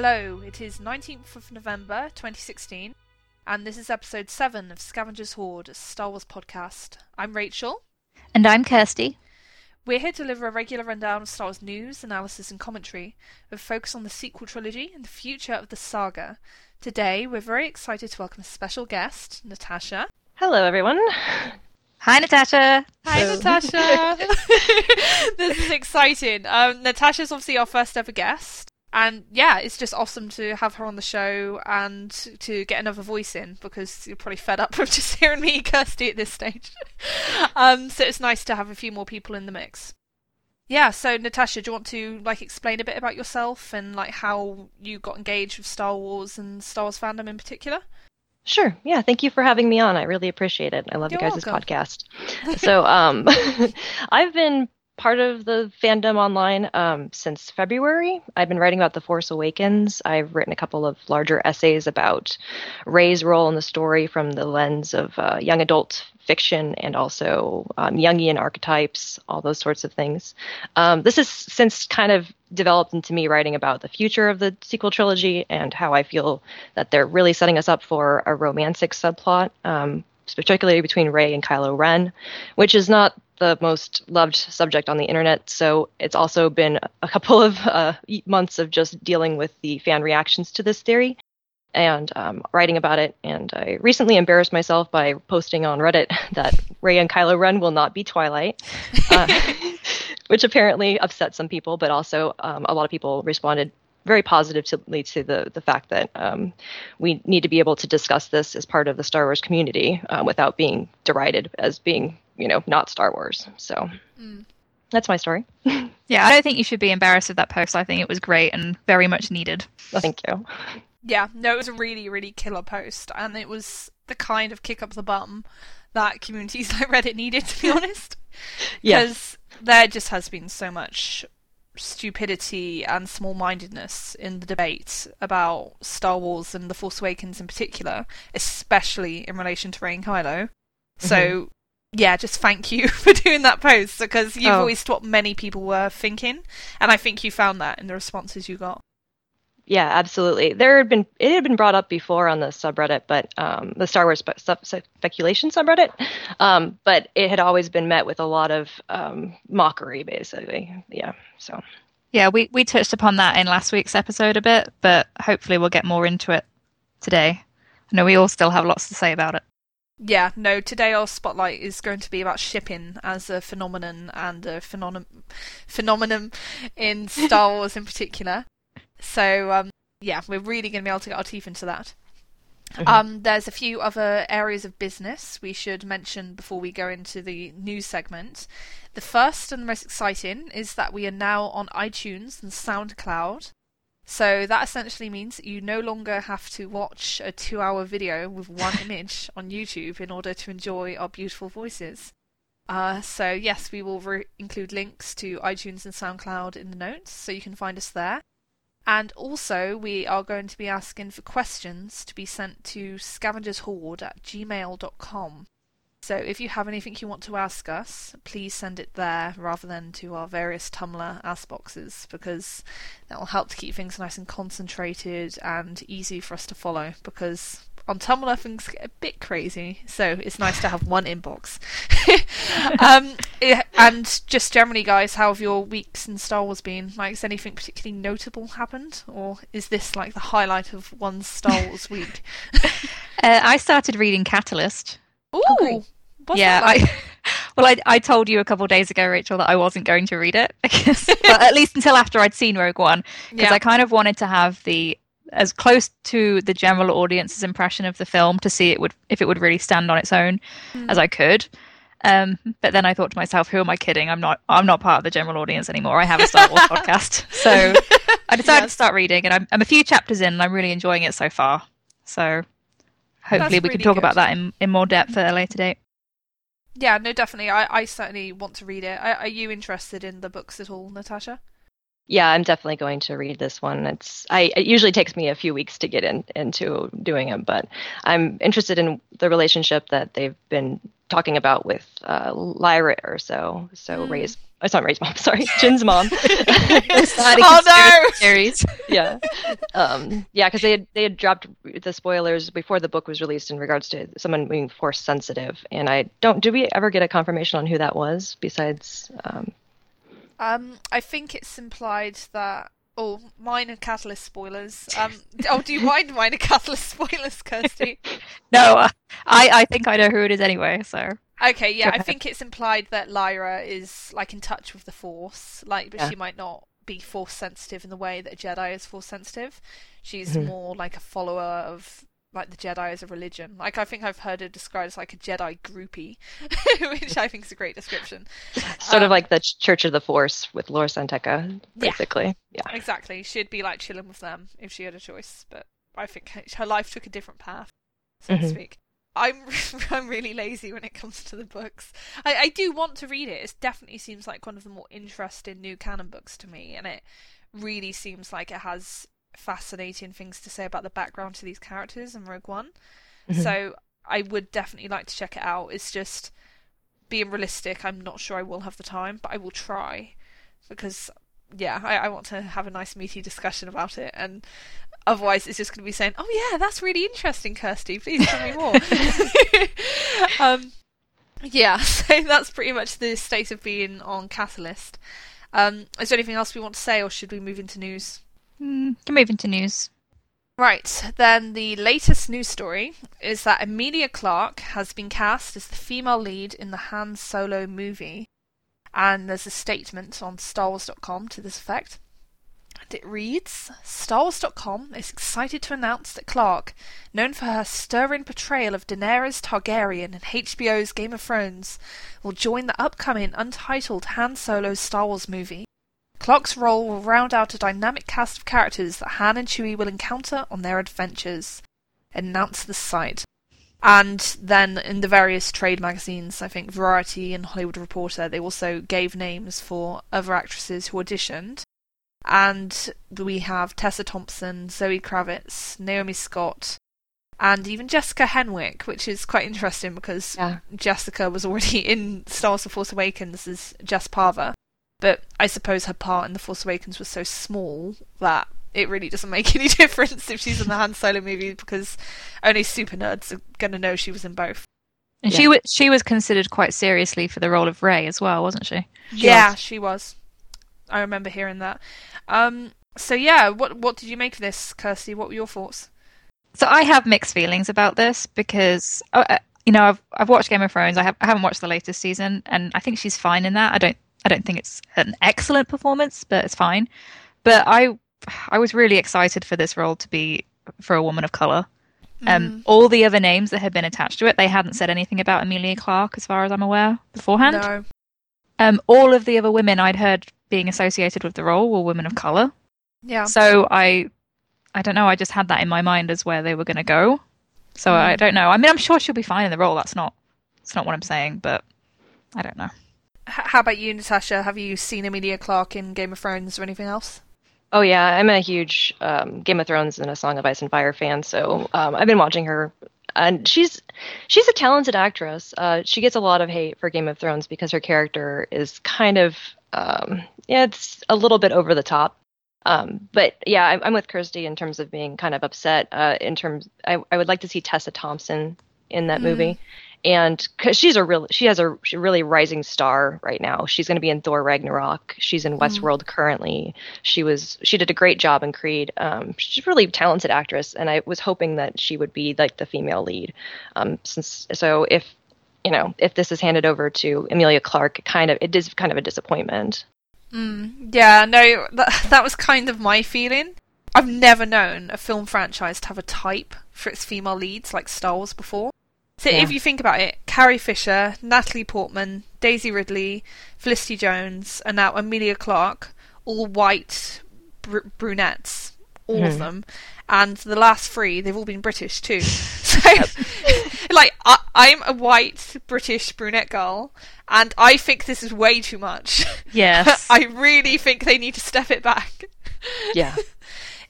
Hello, it is 19th of November 2016, and this is episode 7 of Scavengers Hoard, a Star Wars podcast. I'm Rachel. And I'm Kirsty. We're here to deliver a regular rundown of Star Wars news, analysis, and commentary, with focus on the sequel trilogy and the future of the saga. Today, we're very excited to welcome a special guest, Natasha. Hello, everyone. Hi, Natasha. Hi, So- Natasha. this is exciting. Um, Natasha's obviously our first ever guest. And yeah, it's just awesome to have her on the show and to get another voice in because you're probably fed up with just hearing me, Kirsty, at this stage. um, so it's nice to have a few more people in the mix. Yeah, so Natasha, do you want to like explain a bit about yourself and like how you got engaged with Star Wars and Star Wars fandom in particular? Sure. Yeah. Thank you for having me on. I really appreciate it. I love You're you guys' welcome. podcast. so, um, I've been part of the fandom online um, since February. I've been writing about The Force Awakens. I've written a couple of larger essays about Rey's role in the story from the lens of uh, young adult fiction and also um, Jungian archetypes, all those sorts of things. Um, this has since kind of developed into me writing about the future of the sequel trilogy and how I feel that they're really setting us up for a romantic subplot, um, particularly between Rey and Kylo Ren, which is not the most loved subject on the internet. So it's also been a couple of uh, months of just dealing with the fan reactions to this theory and um, writing about it. And I recently embarrassed myself by posting on Reddit that Rey and Kylo Ren will not be Twilight, uh, which apparently upset some people, but also um, a lot of people responded very positively to lead to the the fact that um, we need to be able to discuss this as part of the Star Wars community uh, without being derided as being, you know, not Star Wars. So Mm. that's my story. Yeah, I don't think you should be embarrassed with that post. I think it was great and very much needed. Well, thank you. Yeah, no, it was a really, really killer post, and it was the kind of kick up the bum that communities like Reddit needed, to be honest. Yes. Because there just has been so much stupidity and small mindedness in the debate about Star Wars and The Force Awakens in particular, especially in relation to Rey and Kylo. Mm-hmm. So, yeah, just thank you for doing that post because you've Oh. voiced what many people were thinking, and I think you found that in the responses you got. Yeah, absolutely. There had been it had been brought up before on the subreddit, but um, the Star Wars spe- sub- speculation subreddit, um, but it had always been met with a lot of um, mockery, basically. Yeah. So Yeah, we, we touched upon that in last week's episode a bit, but hopefully we'll get more into it today. I know we all still have lots to say about it. Yeah, no, today our spotlight is going to be about shipping as a phenomenon and a phenomenon phenomenon in Star Wars in particular. So, um, yeah, we're really going to be able to get our teeth into that. Mhm. Um, there's a few other areas of business we should mention before we go into the news segment. The first and the most exciting is that we are now on iTunes and SoundCloud. So that essentially means that you no longer have to watch a two hour video with one image on YouTube in order to enjoy our beautiful voices. Uh, so, yes, we will re- include links to iTunes and SoundCloud in the notes, so you can find us there. And also, we are going to be asking for questions to be sent to scavengershoard at gmail.com. So if you have anything you want to ask us, please send it there rather than to our various Tumblr ask boxes because that will help to keep things nice and concentrated and easy for us to follow because on Tumblr things get a bit crazy, so it's nice to have one inbox. um, and just generally, guys, how have your weeks in Star Wars been? Like, has anything particularly notable happened, or is this like the highlight of one Star Wars week? Uh, I started reading Catalyst. Ooh, what's yeah, like? I, well, I, I told you a couple of days ago, Rachel, that I wasn't going to read it, I guess. but at least until after I'd seen Rogue One, because yeah. I kind of wanted to have the as close to the general audience's impression of the film to see it would if it would really stand on its own Hmm. as I could. Um, but then I thought to myself, who am I kidding? I'm not. I'm not part of the general audience anymore. I have a Star Wars podcast, so I decided Yes. to start reading, and I'm, I'm a few chapters in, and I'm really enjoying it so far. So hopefully we really can talk good. about that in, in more depth at a later date. Yeah, no, definitely. I, I certainly want to read it. Are, are you interested in the books at all, Natasha? Yeah, I'm definitely going to read this one. It's I it usually takes me a few weeks to get in into doing them, but I'm interested in the relationship that they've been talking about with uh, Lyra or so. So Mm. Rey's It's not Rey's mom. Sorry, Jyn's mom. Series. yeah, um, yeah, because they had they had dropped the spoilers before the book was released in regards to someone being force sensitive, and I don't. Do we ever get a confirmation on who that was besides? Um, Um, I think it's implied that. Oh, minor catalyst spoilers. Um, oh, do you mind minor catalyst spoilers, Kirsty? No, uh, I I think I know who it is anyway. So Okay, yeah, I think it's implied that Lyra is like in touch with the Force, like, but Yeah. she might not be Force sensitive in the way that a Jedi is Force sensitive. She's Mhm. more like a follower of like the Jedi as a religion. Like, I think I've heard it described as like a Jedi groupie, which I think is a great description. sort Um, of like the Church of the Force with Lor San Tekka, basically. Yeah. Exactly, she'd be like chilling with them if she had a choice, but I think her- life took a different path, so to Mhm. speak. I'm I'm really lazy when it comes to the books. I, I do want to read it. It definitely seems like one of the more interesting new canon books to me, and it really seems like it has fascinating things to say about the background to these characters in Rogue One. Mhm. So I would definitely like to check it out. It's just being realistic. I'm not sure I will have the time, but I will try because yeah, I, I want to have a nice meaty discussion about it, and otherwise it's just going to be saying, "Oh yeah, that's really interesting, Kirsty. Please tell me more." um, yeah, so that's pretty much the state of being on Catalyst. Um, is there anything else we want to say, or should we move into news? Mm, can move into news. Right, then the latest news story is that Emilia Clarke has been cast as the female lead in the Han Solo movie. And there's a statement on StarWars.com to this effect. And it reads StarWars.com is excited to announce that Clarke, known for her stirring portrayal of Daenerys Targaryen in HBO's Game of Thrones, will join the upcoming untitled Han Solo Star Wars movie. Clarke's role will round out a dynamic cast of characters that Han and Chewie will encounter on their adventures. Announced the site. And then in the various trade magazines, I think Variety and Hollywood Reporter, they also gave names for other actresses who auditioned. And we have Tessa Thompson, Zoe Kravitz, Naomi Scott, and even Jessica Henwick, which is quite interesting because Yeah. Jessica was already in Star Wars The Force Awakens as Jess Pava. But I suppose her part in The Force Awakens was so small that it really doesn't make any difference if she's in the Han Solo movie because only super nerds are going to know she was in both. And Yeah. she was she was considered quite seriously for the role of Rey as well, wasn't she? yeah, was. she was. I remember hearing that. Um, so yeah, what what did you make of this, Kirsty? What were your thoughts? So I have mixed feelings about this because uh, uh, you know I've I've watched Game of Thrones. I have I haven't watched the latest season, and I think she's fine in that. I don't I don't think it's an excellent performance, but it's fine. But I I was really excited for this role to be for a woman of color. Um, all the other names that had been attached to it, they hadn't said anything about Emilia Clarke, as far as I'm aware, beforehand. no. Um, all of the other women I'd heard being associated with the role were women of color. Yeah. So I, I don't know. I just had that in my mind as where they were going to go. So I Mm. don't know. I mean, I'm sure she'll be fine in the role. That's not, that's not what I'm saying. But I don't know. How about you, Natasha? Have you seen Emilia Clarke in Game of Thrones or anything else? Oh yeah, I'm a huge um, Game of Thrones and A Song of Ice and Fire fan, so um, I've been watching her, and she's she's a talented actress. Uh, she gets a lot of hate for Game of Thrones because her character is kind of um, yeah, it's a little bit over the top. Um, but yeah, I'm, I'm with Kirsty in terms of being kind of upset. Uh, in terms, I, I would like to see Tessa Thompson in that Mhm. movie, and because she's a real, she has a really rising star right now. She's going to be in Thor Ragnarok. She's in Westworld currently. She was she did a great job in Creed. Um, she's a really talented actress, and I was hoping that she would be like the female lead. Um, since so if you know if this is handed over to Emilia Clarke kind of it is kind of a disappointment. Mm, yeah, no, that, that was kind of my feeling. I've never known a film franchise to have a type for its female leads like Star Wars before. So Yeah. if you think about it, Carrie Fisher, Natalie Portman, Daisy Ridley, Felicity Jones, and now Emilia Clarke, all white br- brunettes, all of Mhm. them. And the last three, they've all been British too. So, like, I, I'm a white British brunette girl, and I think this is way too much. Yes. I really think they need to step it back. Yeah.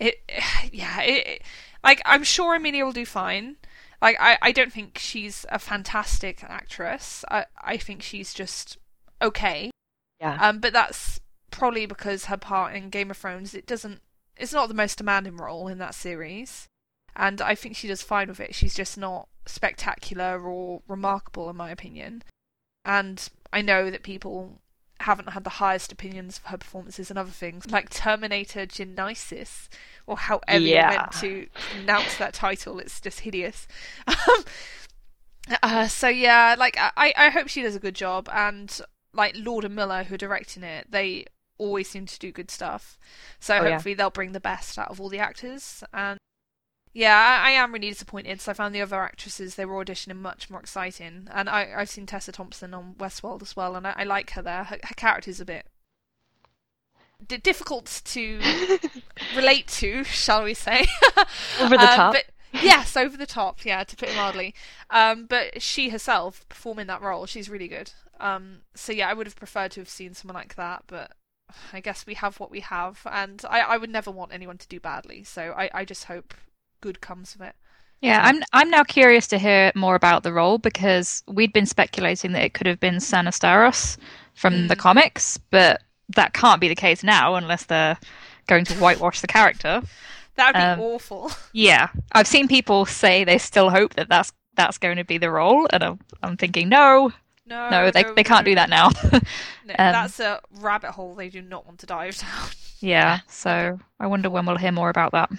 It, yeah, it- like I'm sure Emilia will do fine. Like I, I don't think she's a fantastic actress. I, I think she's just okay. Yeah. Um, but that's probably because her part in Game of Thrones it doesn't. It's not the most demanding role in that series, and I think she does fine with it. She's just not spectacular or remarkable in my opinion. And I know that people haven't had the highest opinions of her performances and other things, like Terminator Genisys, or however Yeah. you meant to pronounce that title. It's just hideous. Um, uh, so yeah, like I, I hope she does a good job, and like Lord and Miller, who are directing it, they always seem to do good stuff. So Oh, yeah. hopefully they'll bring the best out of all the actors. And yeah, I, I am really disappointed. So I found the other actresses they were auditioning much more exciting, and I, I've seen Tessa Thompson on Westworld as well, and I, I like her there. Her, her character's a bit d- difficult to relate to, shall we say? Over the Um, top. But yes, over the top. Yeah, to put it mildly. Um, but she herself performing that role, she's really good. Um, so yeah, I would have preferred to have seen someone like that, but I guess we have what we have, and I, I would never want anyone to do badly. So I, I just hope good comes of it. Yeah, I'm I'm now curious to hear more about the role because we'd been speculating that it could have been Sana Starros from the Mm. comics, but that can't be the case now unless they're going to whitewash the character. That would be Um, awful. Yeah, I've seen people say they still hope that that's that's going to be the role, and I'm, I'm thinking no, No, no, they they can't no. do that now. No, Um, that's a rabbit hole they do not want to dive down. yeah, so I wonder when we'll hear more about that.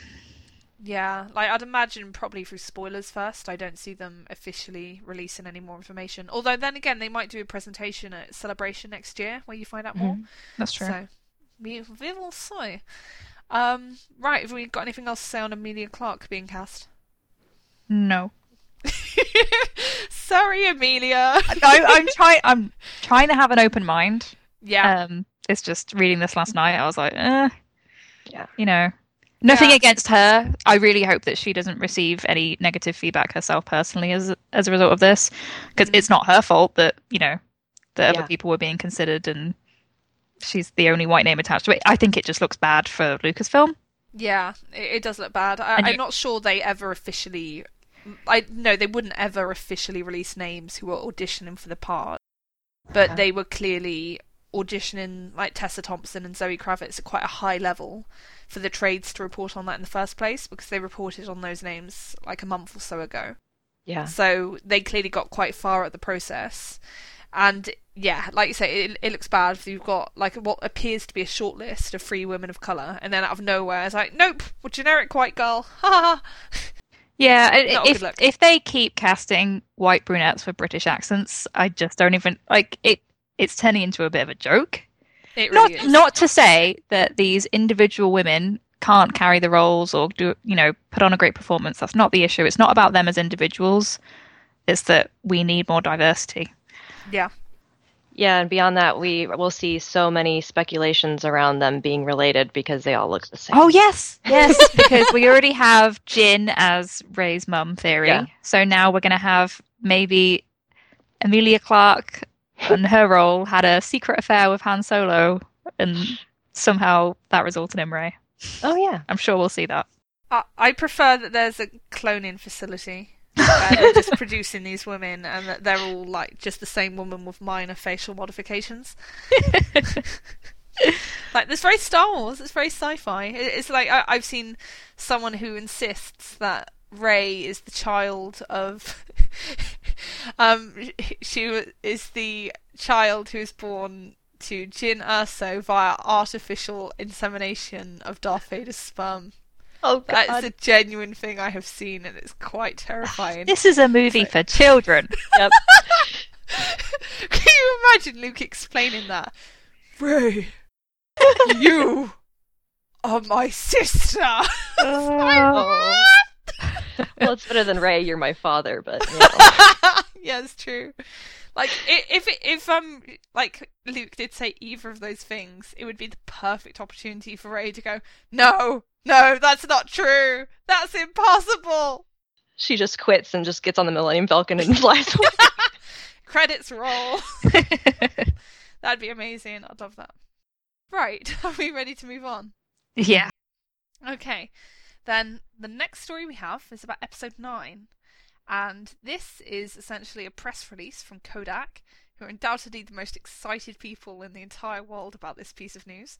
Yeah, like I'd imagine probably through spoilers first. I don't see them officially releasing any more information. Although then again, they might do a presentation at Celebration next year where you find out more. Mhm, That's true. So we, we will see. Um, right, have we got anything else to say on Emilia Clarke being cast? No. Sorry, Emilia. I, I'm trying. I'm trying to have an open mind. yeah, Um, it's just reading this last night. I was like, eh, Yeah. you know, nothing Yeah. against her. I really hope that she doesn't receive any negative feedback herself personally as as a result of this, because Mhm. it's not her fault that you know that Yeah. other people were being considered and she's the only white name attached to it. I think it just looks bad for Lucasfilm. yeah, it, it does look bad. I, I'm you- not sure they ever officially. I no, they wouldn't ever officially release names who were auditioning for the part, but Yeah. they were clearly auditioning like Tessa Thompson and Zoe Kravitz at quite a high level for the trades to report on that in the first place because they reported on those names like a month or so ago. Yeah. So they clearly got quite far at the process. And yeah, like you say, it, it looks bad if you've got like what appears to be a short list of three women of colour, and then out of nowhere it's like, nope, we're generic white girl. Ha ha ha. Yeah, i- Not a if if they keep casting white brunettes with British accents, I just don't even like it. It's turning into a bit of a joke. It not is. not to say that these individual women can't carry the roles or do you know put on a great performance that's not the issue it's not about them as individuals it's that we need more diversity Yeah. Yeah, and beyond that, we will see so many speculations around them being related because they all look the same. oh yes yes because we already have Jyn as Rey's mum theory Yeah. so now we're going to have maybe Emilia Clarke and her role had a secret affair with Han Solo and somehow that resulted in Rey Oh yeah. I'm sure we'll see that I, I prefer that there's a cloning facility. where they're just producing these women, and that they're all like just the same woman with minor facial modifications. like this very Star Wars. It's very sci-fi. It, it's like I, I've seen someone who insists that Rey is the child of. um, she is the child who is born to Jyn Erso via artificial insemination of Darth Vader's sperm. Oh That is a genuine thing I have seen, and it's quite terrifying. this is a movie So- for children Yep. Can you imagine Luke explaining that? Rey, you are my sister. Oh. well, it's better than Rey. You're my father, but you know. yeah, it's true. Like i- if it- if um like Luke did say either of those things, it would be the perfect opportunity for Rey to go, "No, no, that's not true. That's impossible." she just quits and just gets on the Millennium Falcon and flies away. Credits roll. That'd be amazing. I'd love that. Right, are we ready to move on? yeah Okay, then the next story we have is about episode 9. And this is essentially a press release from Kodak, who are undoubtedly the most excited people in the entire world about this piece of news,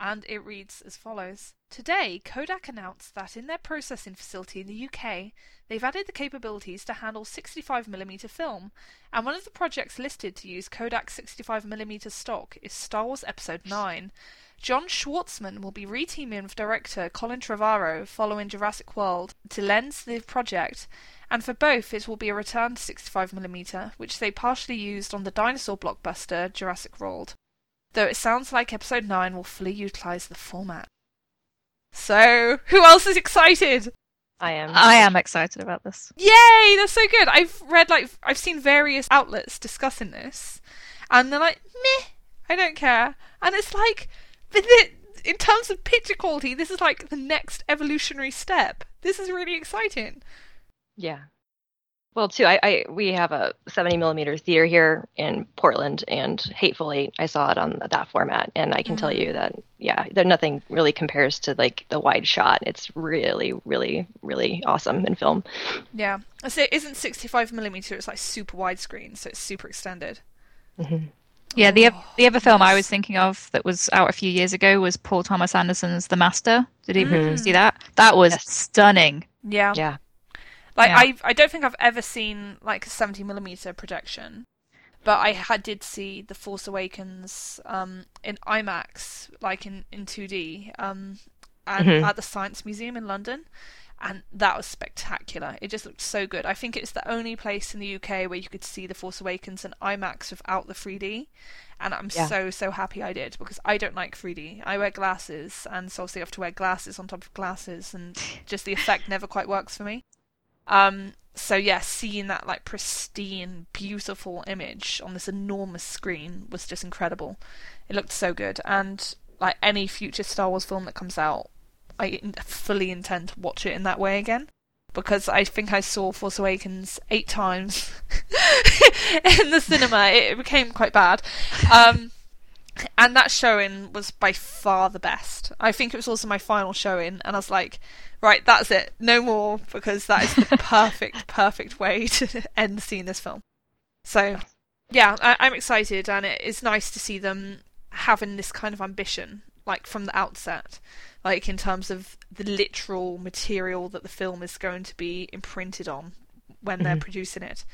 and it reads as follows Today, Kodak announced that in their processing facility in the UK, they've added the capabilities to handle 65mm film, and one of the projects listed to use Kodak 65mm stock is Star Wars Episode 9. John Schwartzman will be reteaming with director Colin Trevorrow following Jurassic World to lens the project, and for both it will be a return to 65mm, which they partially used on the dinosaur blockbuster Jurassic World though it sounds like episode 9 will fully utilise the format. So, who else is excited? I am. I am excited about this. Yay, that's so good. I've read like I've seen various outlets discussing this, and they're like, meh, I don't care. And it's like, but the, in terms of picture quality, this is like the next evolutionary step. This is really exciting. Yeah. Well, too, I, I we have a 70 millimeter theater here in Portland, and hatefully, I saw it on that format, and I can mm-hmm. tell you that yeah, there nothing really compares to like the wide shot. It's really, really, really awesome in film. Yeah, I say it isn't 65 millimeter; it's like super widescreen, so it's super extended. Mm-hmm. Yeah, the oh, the other film I was thinking of that was out a few years ago was Paul Thomas Anderson's The Master. Did you mm. see that? That was yes. stunning. Yeah. Yeah. Like yeah. I, I don't think I've ever seen like a seventy millimeter projection, but I had did see The Force Awakens um, in IMAX, like in in two D, um, and mm-hmm. at the Science Museum in London, and that was spectacular. It just looked so good. I think it's the only place in the UK where you could see The Force Awakens in IMAX without the 3D, and I'm yeah. so so happy I did because I don't like 3D. I wear glasses, and so obviously I have to wear glasses on top of glasses, and just the effect never quite works for me. Um, so yeah, seeing that like pristine, beautiful image on this enormous screen was just incredible. It looked so good, and like any future Star Wars film that comes out, I fully intend to watch it in that way again because I think I saw Force Awakens eight times in the cinema. It became quite bad. Um, and that showing was by far the best. I think it was also my final showing, and I was like, right, that's it, no more, because that is the perfect, perfect way to end seeing this film. So, yeah, I- am excited, and it is nice to see them having this kind of ambition, like from the outset, like in terms of the literal material that the film is going to be imprinted on when they're mm-hmm. producing it.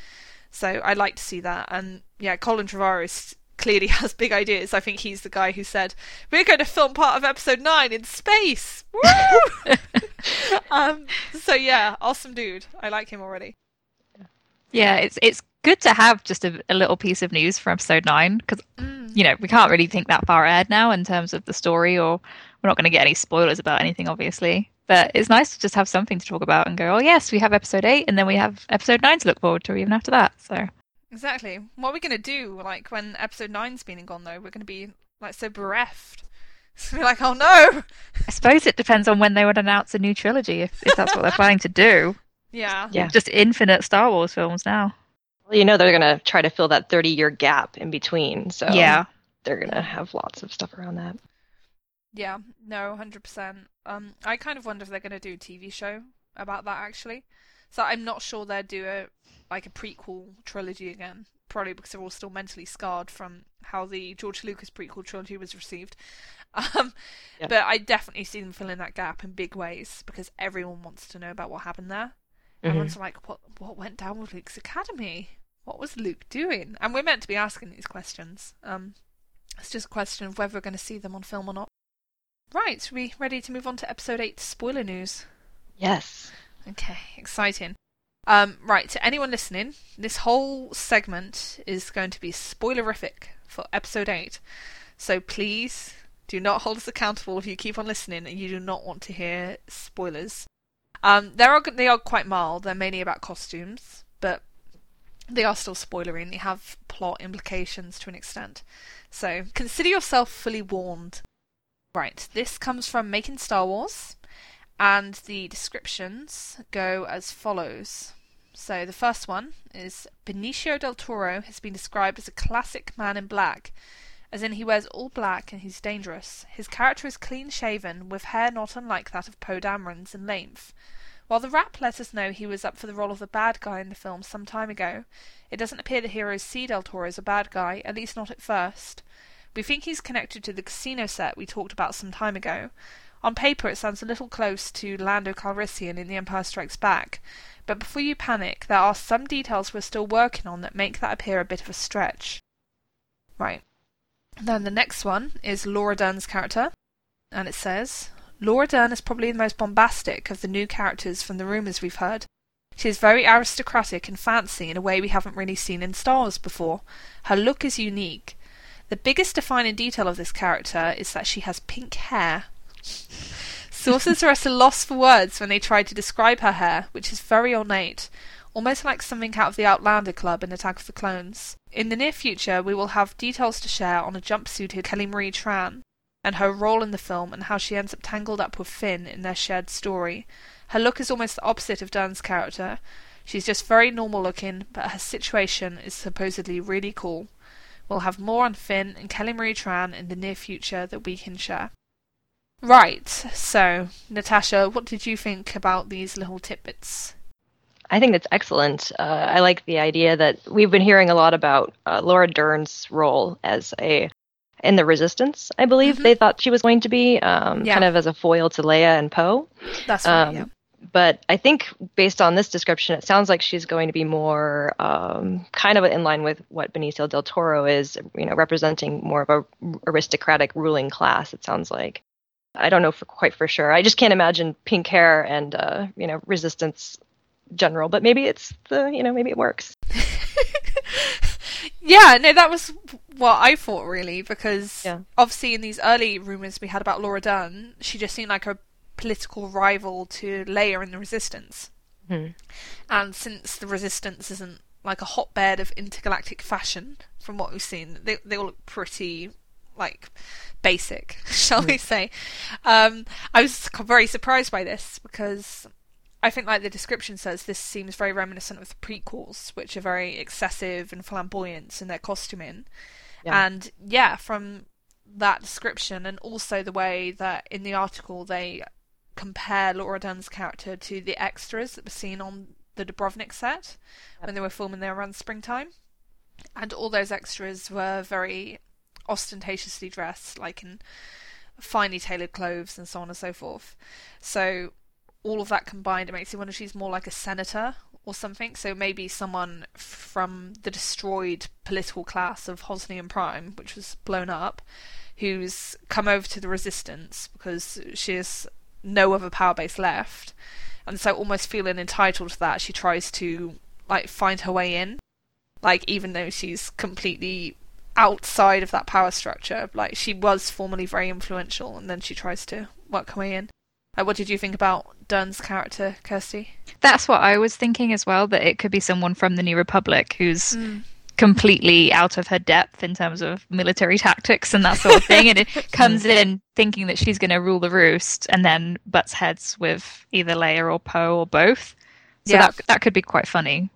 So I like to see that, and yeah, Colin Trevorrow clearly has big ideas. I think he's the guy who said, "We're going to film part of episode nine in space." Woo! um, so yeah, awesome dude. I like him already. Yeah, it's it's good to have just a, a little piece of news for episode nine because mm. you know we can't really think that far ahead now in terms of the story, or we're not going to get any spoilers about anything, obviously. But it's nice to just have something to talk about and go, oh yes, we have episode eight, and then we have episode nine to look forward to even after that. So Exactly. What are we gonna do? Like when episode nine's been and gone though, we're gonna be like so bereft. we're like, oh no. I suppose it depends on when they would announce a new trilogy, if, if that's what they're planning to do. Yeah. Yeah. Just infinite Star Wars films now. Well, you know they're gonna try to fill that thirty-year gap in between, so yeah, they're gonna have lots of stuff around that. Yeah. No, hundred percent. Um, I kind of wonder if they're gonna do a TV show about that actually. So I'm not sure they'll do a like a prequel trilogy again, probably because they're all still mentally scarred from how the George Lucas prequel trilogy was received. Um, yeah. But I definitely see them filling that gap in big ways because everyone wants to know about what happened there. Mm-hmm. Everyone's like, what what went down with Luke's academy? What was Luke doing? And we're meant to be asking these questions. Um, it's just a question of whether we're going to see them on film or not. Right, are we ready to move on to episode 8 spoiler news? Yes. Okay, exciting. Um, right, to anyone listening, this whole segment is going to be spoilerific for episode 8. So please do not hold us accountable if you keep on listening and you do not want to hear spoilers. Um, they are they are quite mild. They're mainly about costumes, but they are still spoilery and they have plot implications to an extent. So consider yourself fully warned. Right, this comes from Making Star Wars and the descriptions go as follows. So the first one is Benicio del Toro has been described as a classic man in black, as in he wears all black and he's dangerous. His character is clean shaven, with hair not unlike that of Poe Dameron's in length, While the Wrap let us know he was up for the role of the bad guy in the film some time ago, it doesn't appear the heroes see Del Toro as a bad guy, at least not at first. We think he's connected to the casino set we talked about some time ago. On paper, it sounds a little close to Lando Calrissian in The Empire Strikes Back, but before you panic, there are some details we're still working on that make that appear a bit of a stretch. Right. Then the next one is Laura Dern's character, and it says Laura Dern is probably the most bombastic of the new characters from the rumours we've heard. She is very aristocratic and fancy in a way we haven't really seen in Star Wars before. Her look is unique. The biggest defining detail of this character is that she has pink hair. Sources are at a loss for words when they try to describe her hair, which is very ornate, almost like something out of the Outlander Club in Attack of the Clones. In the near future, we will have details to share on a jumpsuited Kelly Marie Tran and her role in the film and how she ends up tangled up with Finn in their shared story. Her look is almost the opposite of Dern's character. She's just very normal looking, but her situation is supposedly really cool. We'll have more on Finn and Kelly Marie Tran in the near future that we can share. Right, so, Natasha, what did you think about these little tidbits? I think that's excellent. Uh, I like the idea that we've been hearing a lot about uh, Laura Dern's role as a in the Resistance. I believe Mhm. they thought she was going to be um, Yeah. kind of as a foil to Leia and Poe. That's right, Um, yeah. But I think based on this description, it sounds like she's going to be more um, kind of in line with what Benicio del Toro is, you know, representing more of a aristocratic ruling class. It sounds like. I don't know for quite for sure. I just can't imagine pink hair and uh, you know resistance general, but maybe it's the you know maybe it works. yeah, no, that was what I thought really, because Yeah. obviously in these early rumours we had about Laura Dern, she just seemed like a political rival to Leia in the Resistance. Hmm. And since the Resistance isn't like a hotbed of intergalactic fashion, from what we've seen, they they all look pretty like basic, shall we say? Um, I was very surprised by this because I think, like the description says, this seems very reminiscent of the prequels, which are very excessive and flamboyant in their costuming. Yeah. And yeah, from that description, and also the way that in the article they compare Laura Dern's character to the extras that were seen on the Dubrovnik set when they were filming there around springtime. And all those extras were very ostentatiously dressed, like in finely tailored clothes and so on and so forth. So all of that combined, it makes you wonder if she's more like a senator or something. So maybe someone from the destroyed political class of Hosnian Prime, which was blown up, who's come over to the resistance because she has no other power base left. And so almost feeling entitled to that, she tries to like find her way in. Like even though she's completely outside of that power structure, like she was formerly very influential and then she tries to work her way in. Like, what did you think about Dern's character, Kirsty? That's what I was thinking as well, that it could be someone from the New Republic who's mm. Completely out of her depth in terms of military tactics and that sort of thing. and it comes in thinking that she's going to rule the roost and then butts heads with either Leia or Poe or both. So Yeah. that that could be quite funny.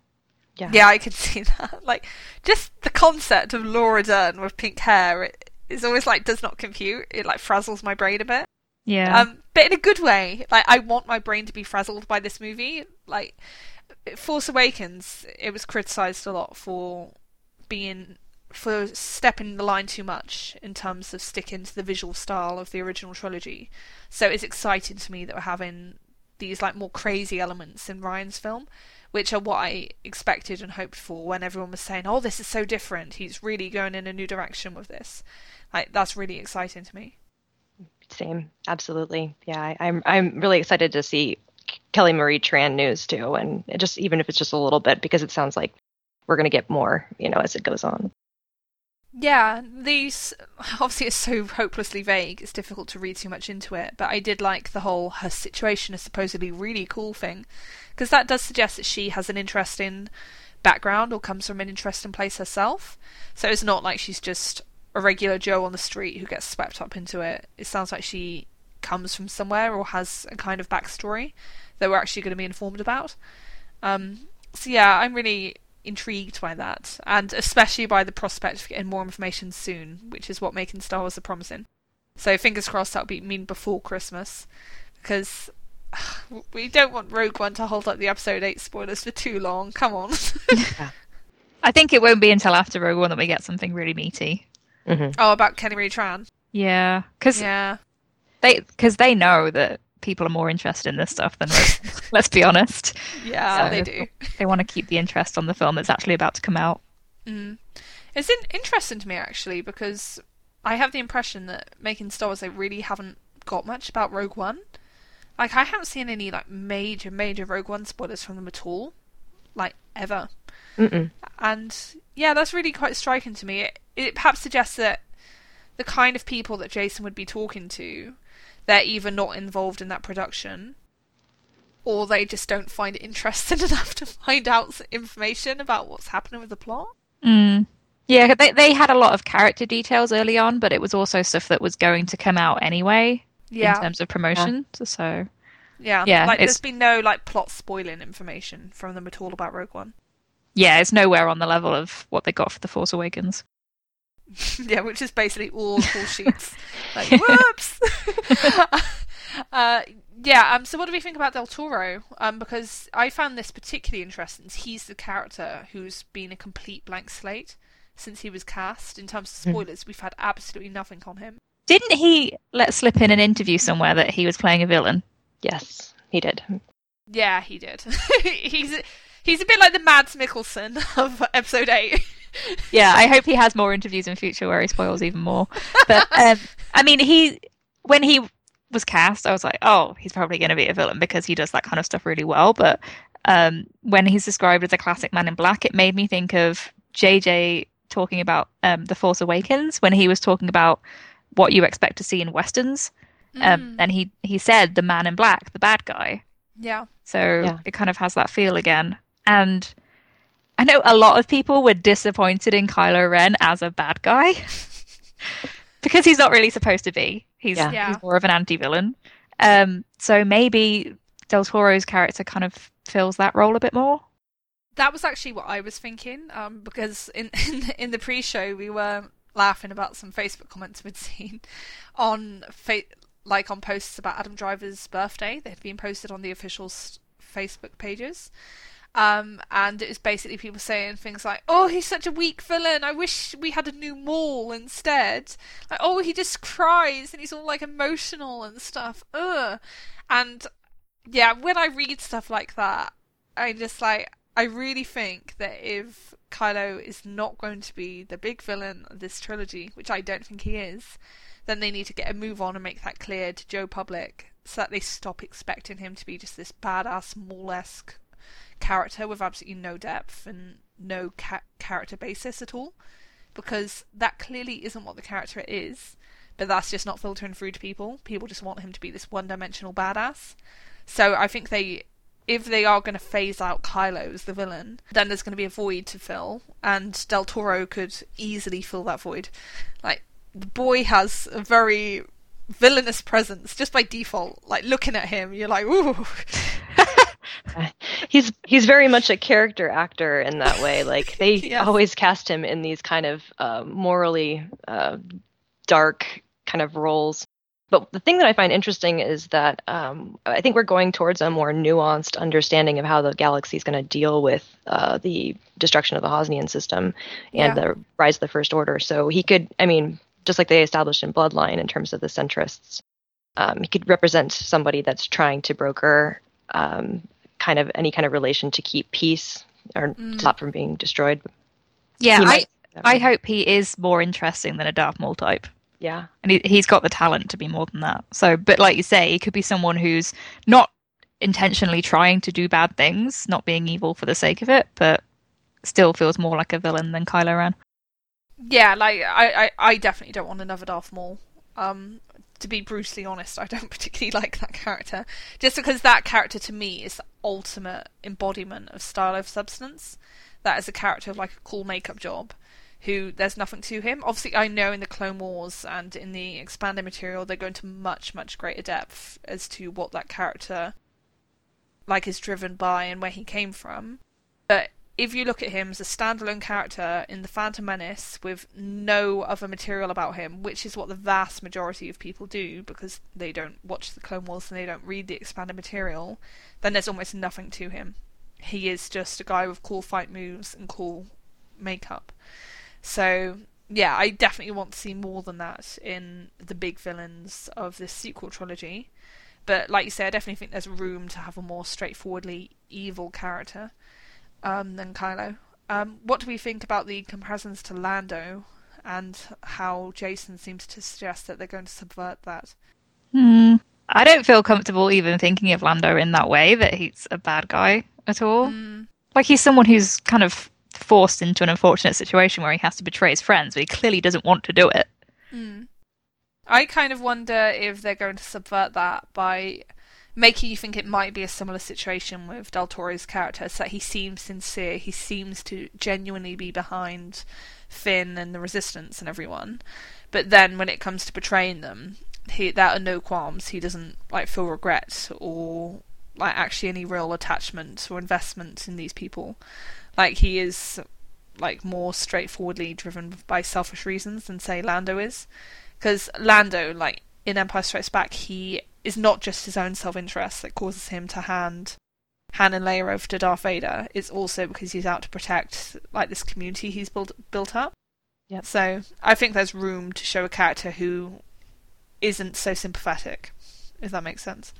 Yeah. Yeah, I could see that. Like, just the concept of Laura Dern with pink hair it is always like does not compute. It like frazzles my brain a bit. Yeah. Um, but in a good way. Like, I want my brain to be frazzled by this movie. Like, Force Awakens, it was criticized a lot for being for stepping the line too much in terms of sticking to the visual style of the original trilogy. So it's exciting to me that we're having these like more crazy elements in Ryan's film, which are what I expected and hoped for when everyone was saying, "Oh, this is so different. He's really going in a new direction with this." Like that's really exciting to me. Same, absolutely. Yeah, I, I'm I'm really excited to see Kelly Marie Tran news too, and just even if it's just a little bit because it sounds like we're gonna get more, you know, as it goes on. Yeah, these obviously it's so hopelessly vague. It's difficult to read too much into it. But I did like the whole her situation is supposedly really cool thing, because that does suggest that she has an interesting background or comes from an interesting place herself. So it's not like she's just a regular Joe on the street who gets swept up into it. It sounds like she comes from somewhere or has a kind of backstory that we're actually going to be informed about. Um, so yeah, I'm really intrigued by that, and especially by the prospect of getting more information soon, which is what making Star Wars are promising. So fingers crossed that'll be mean before Christmas, because we don't want Rogue One to hold up the episode 8 spoilers for too long. Come on. I think it won't be until after Rogue One that we get something really meaty. hmm oh, about Kelly Marie Tran. Yeah, because Yeah. they because they know that people are more interested in this stuff than Rogue One, let's be honest. Yeah, So- they do. They want to keep the interest on the film that's actually about to come out. Mm. It's in- interesting to me actually because I have the impression that making Star Wars they really haven't got much about Rogue One. Like I haven't seen any like major major Rogue One spoilers from them at all, like ever. Mm-mm. And yeah, that's really quite striking to me. It, it perhaps suggests that the kind of people that Jason would be talking to, they're either not involved in that production, or they just don't find it interesting enough to find out information about what's happening with the plot. Mm. Yeah, they they had a lot of character details early on, but it was also stuff that was going to come out anyway Yeah, in terms of promotion. So Yeah, Yeah, Like, it's- there's been no like plot spoiling information from them at all about Rogue One. yeah, it's nowhere on the level of what they got for the Force Awakens. yeah, which is basically all call sheets. like, whoops. uh, yeah. Um. So, what do we think about Del Toro? Um, because I found this particularly interesting. He's the character who's been a complete blank slate since he was cast. In terms of Hmm. spoilers, we've had absolutely nothing on him. Didn't he let slip in an interview somewhere that he was playing a villain? Yes, he did. Yeah, he did. he's he's a bit like the Mads Mikkelsen of Episode Eight. Yeah, I hope he has more interviews in future where he spoils even more. But um, I mean, he when he was cast, I was like, oh, he's probably going to be a villain because he does that kind of stuff really well. But um, when he's described as a classic Man in Black, it made me think of JJ talking about um, the Force Awakens when he was talking about what you expect to see in westerns, um, Mm, and he he said the Man in Black, the bad guy. yeah. So Yeah. it kind of has that feel again. And I know a lot of people were disappointed in Kylo Ren as a bad guy because he's not really supposed to be. He's, Yeah. Yeah. he's more of an anti-villain. Um, so maybe Del Toro's character kind of fills that role a bit more. That was actually what I was thinking, um, because in, in in the pre-show we were laughing about some Facebook comments we'd seen on fa- like on posts about Adam Driver's birthday. They had been posted on the official Facebook pages, um, and it was basically people saying things like, "Oh, he's such a weak villain. I wish we had a new Maul instead." Like, "Oh, he just cries and he's all like emotional and stuff." Ugh, and yeah, when I read stuff like that, I just like I really think that if Kylo is not going to be the big villain of this trilogy, which I don't think he is, then they need to get a move on and make that clear to Joe Public so that they stop expecting him to be just this badass Maul-esque character with absolutely no depth and no ca- character basis at all. Because that clearly isn't what the character is, but that's just not filtering through to people. People just want him to be this one-dimensional badass. So I think they if they are going to phase out Kylo as the villain, then there's going to be a void to fill, and Del Toro could easily fill that void. Like, the boy has a very villainous presence just by default. Like, looking at him, you're like, ooh. He's he's very much a character actor in that way. Like they Yes. always cast him in these kind of uh, morally uh, dark kind of roles. But the thing that I find interesting is that um, I think we're going towards a more nuanced understanding of how the galaxy is going to deal with uh, the destruction of the Hosnian system and Yeah. the rise of the First Order. So he could, I mean, just like they established in Bloodline in terms of the centrists, um, he could represent somebody that's trying to broker um, kind of any kind of relation to keep peace or Mm. stop from being destroyed. Yeah, I, I hope he is more interesting than a Darth Maul type. Yeah. and he, he's got the talent to be more than that. So, but like you say, he could be someone who's not intentionally trying to do bad things, not being evil for the sake of it, but still feels more like a villain than Kylo Ren. Yeah, like, I, I, I definitely don't want another Darth Maul. Um, to be brutally honest, I don't particularly like that character. Just because that character to me is the ultimate embodiment of style of substance. That is a character of like a cool makeup job who there's nothing to him. Obviously, I know in the Clone Wars and in the expanded material they go into much, much greater depth as to what that character like is driven by and where he came from. But if you look at him as a standalone character in the Phantom Menace with no other material about him, which is what the vast majority of people do because they don't watch the Clone Wars and they don't read the expanded material, then there's almost nothing to him. He is just a guy with cool fight moves and cool makeup. So, yeah, I definitely want to see more than that in the big villains of this sequel trilogy. But like you say, I definitely think there's room to have a more straightforwardly evil character um, than Kylo. Um, what do we think about the comparisons to Lando and how Jason seems to suggest that they're going to subvert that? Hmm. I don't feel comfortable even thinking of Lando in that way, that he's a bad guy at all. Mm, Like he's someone who's kind of forced into an unfortunate situation where he has to betray his friends, but he clearly doesn't want to do it. mm. I kind of wonder if they're going to subvert that by making you think it might be a similar situation with Del Toro's character, so that he seems sincere, he seems to genuinely be behind Finn and the Resistance and everyone, but then when it comes to betraying them, he there are no qualms. He doesn't like feel regret or like actually any real attachment or investment in these people. Like he is like more straightforwardly driven by selfish reasons than say Lando is. Because Lando, like in Empire Strikes Back, he is not just his own self-interest that causes him to hand Han and Leia over to Darth Vader. It's also because he's out to protect like this community he's built built up. Yep. So I think there's room to show a character who isn't so sympathetic, if that makes sense.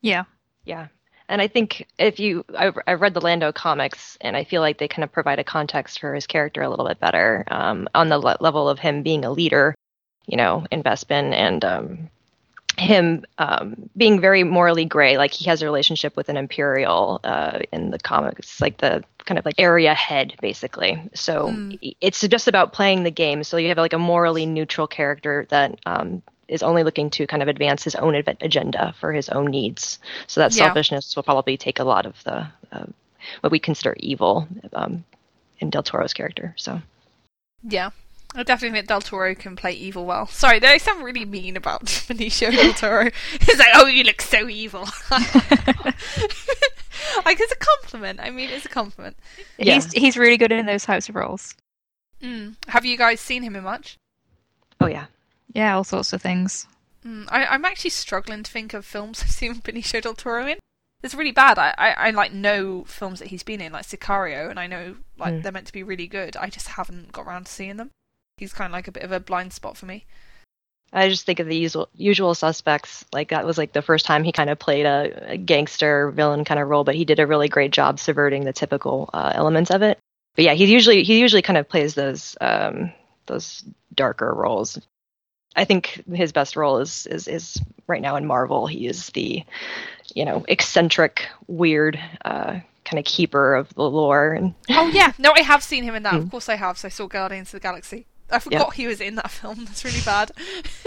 Yeah. Yeah. And I think if you, I, I read the Lando comics, and I feel like they kind of provide a context for his character a little bit better um, on the le- level of him being a leader, you know, in Bespin, and um, him um, being very morally gray. Like he has a relationship with an Imperial uh, in the comics, like the kind of like area head, basically. So Mm. it's just about playing the game. So you have like a morally neutral character that um, is only looking to kind of advance his own ad- agenda for his own needs. So that Yeah. selfishness will probably take a lot of the uh, what we consider evil um, in Del Toro's character. So Yeah. I definitely think Del Toro can play evil well. Sorry, they sound really mean about Benicio del Toro. He's like, oh, you look so evil. like, it's a compliment. I mean, it's a compliment. Yeah. He's he's really good in those types of roles. Mm. Have you guys seen him in much? oh yeah, Yeah, all sorts of things. Mm. I, I'm actually struggling to think of films I've seen Benicio del Toro in. It's really bad. I, I, I like know films that he's been in, like Sicario, and I know like Mm. they're meant to be really good. I just haven't got around to seeing them. He's kind of like a bit of a blind spot for me. I just think of the usual usual suspects. Like that was like the first time he kind of played a, a gangster villain kind of role, but he did a really great job subverting the typical uh, elements of it. But yeah, he usually he usually kind of plays those um, those darker roles. I think his best role is is is right now in Marvel. He is the you know eccentric, weird uh, kind of keeper of the lore and Oh yeah, no, I have seen him in that. Of Mm. course, I have. So I saw Guardians of the Galaxy. I forgot he was in that film. That's really bad.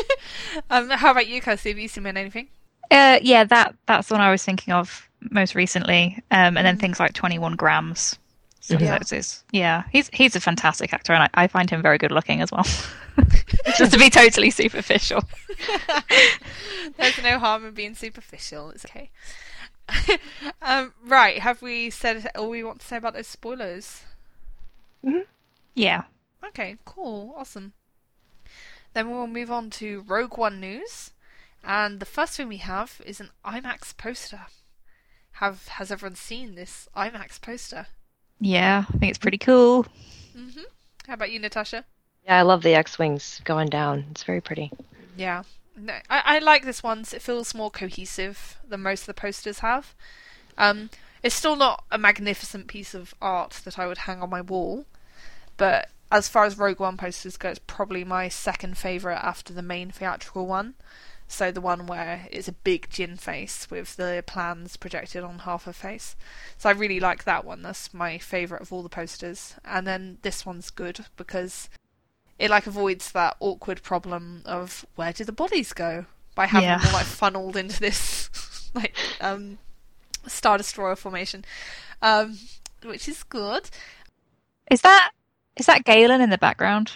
um, how about you, Kirsty? Have you seen him in anything? Uh, yeah, that that's the one I was thinking of most recently. Um, and then Mhm. things like Twenty One Grams. Some Yeah. of those is yeah, he's he's a fantastic actor, and I, I find him very good looking as well. Just to be totally superficial. There's no harm in being superficial. It's okay. um, right, have we said all we want to say about those spoilers? Yeah. Okay, cool, awesome. Then we'll move on to Rogue One news, and the first thing we have is an IMAX poster. Have has everyone seen this IMAX poster? Yeah, I think it's pretty cool. Mhm. How about you, Natasha? yeah, I love the X wings going down. It's very pretty. Yeah. No, I, I like this one. It feels more cohesive than most of the posters have. Um, it's still not a magnificent piece of art that I would hang on my wall, but as far as Rogue One posters go, it's probably my second favourite after the main theatrical one. So the one where it's a big Jyn face with the plans projected on half her face. So I really like that one. That's my favourite of all the posters. And then this one's good because it like avoids that awkward problem of where do the bodies go by having Yeah. them like funneled into this like um star destroyer formation um which is good Is that is that Galen in the background?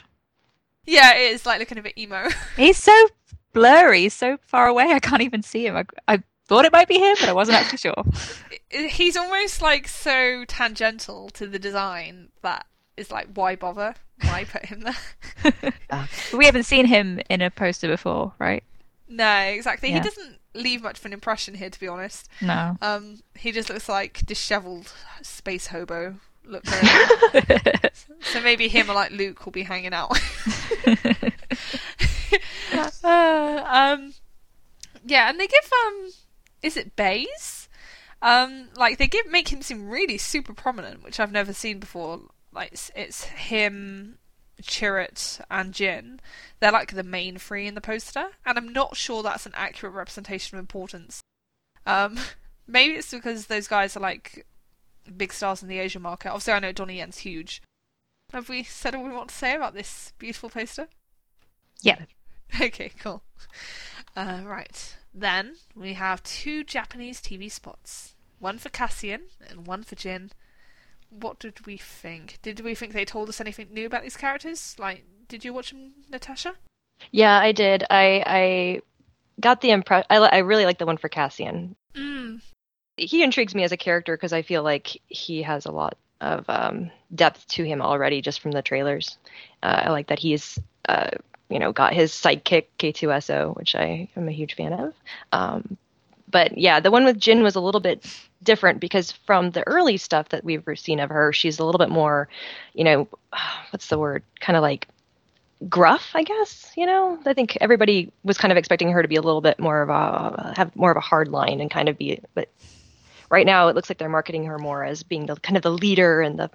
yeah it is like looking a bit emo He's so blurry, so far away. I can't even see him. I, I thought it might be him, but I wasn't actually sure. He's almost like so tangential to the design that is like, why bother? Why put him there? we haven't seen him in a poster before, right? No, exactly. Yeah. He doesn't leave much of an impression here, to be honest. No. Um, he just looks like dishevelled space hobo. Look very so maybe him or like Luke will be hanging out. Um, yeah, and they give um, is it Baze? Um, like they give make him seem really super prominent, which I've never seen before. Like it's, it's him, Chirrut, and Jyn. They're like the main three in the poster, and I'm not sure that's an accurate representation of importance. Um, maybe it's because those guys are like big stars in the Asian market. Obviously, I know Donnie Yen's huge. Have we said all we want to say about this beautiful poster? Yeah. Okay, cool. Uh, right. Then we have two Japanese TV spots. One for Cassian and one for Jyn. What did we think? Did we think they told us anything new about these characters? Like, did you watch them, Natasha? Yeah, I did. I I got the impression. I, I really like the one for Cassian. Mm. He intrigues me as a character because I feel like he has a lot of um, depth to him already just from the trailers. Uh, I like that he's uh, you know got his sidekick K2SO, which I am a huge fan of. Um, but yeah, the one with Jyn was a little bit different because from the early stuff that we've seen of her, she's a little bit more, you know, what's the word? Kind of like gruff, I guess. You know, I think everybody was kind of expecting her to be a little bit more of a have more of a hard line and kind of be, but right now it looks like they're marketing her more as being the kind of the leader and the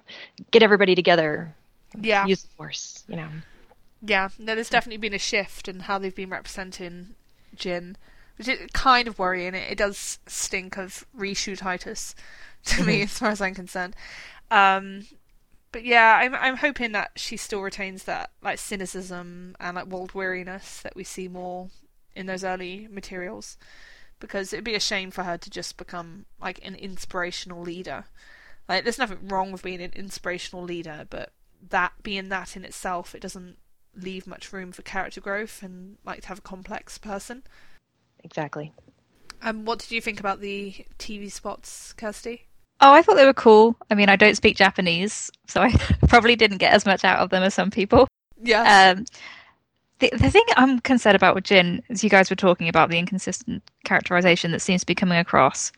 get everybody together, Yeah. use the force. You know, Yeah, no, there's definitely been a shift in how they've been representing Jyn, which is kind of worrying. It, it does stink of reshootitis to me, as far as I'm concerned. Um, but yeah, I'm I'm hoping that she still retains that like cynicism and like world weariness that we see more in those early materials, because it'd be a shame for her to just become like an inspirational leader. Like, there's nothing wrong with being an inspirational leader, but that being that in itself, it doesn't leave much room for character growth and like to have a complex person. exactly. Um, what did you think about the TV spots, Kirsty? Oh, I thought they were cool. I mean, I don't speak Japanese, so I probably didn't get as much out of them as some people. Yeah. Um, the, the thing I'm concerned about with Jyn is you guys were talking about the inconsistent characterization that seems to be coming across.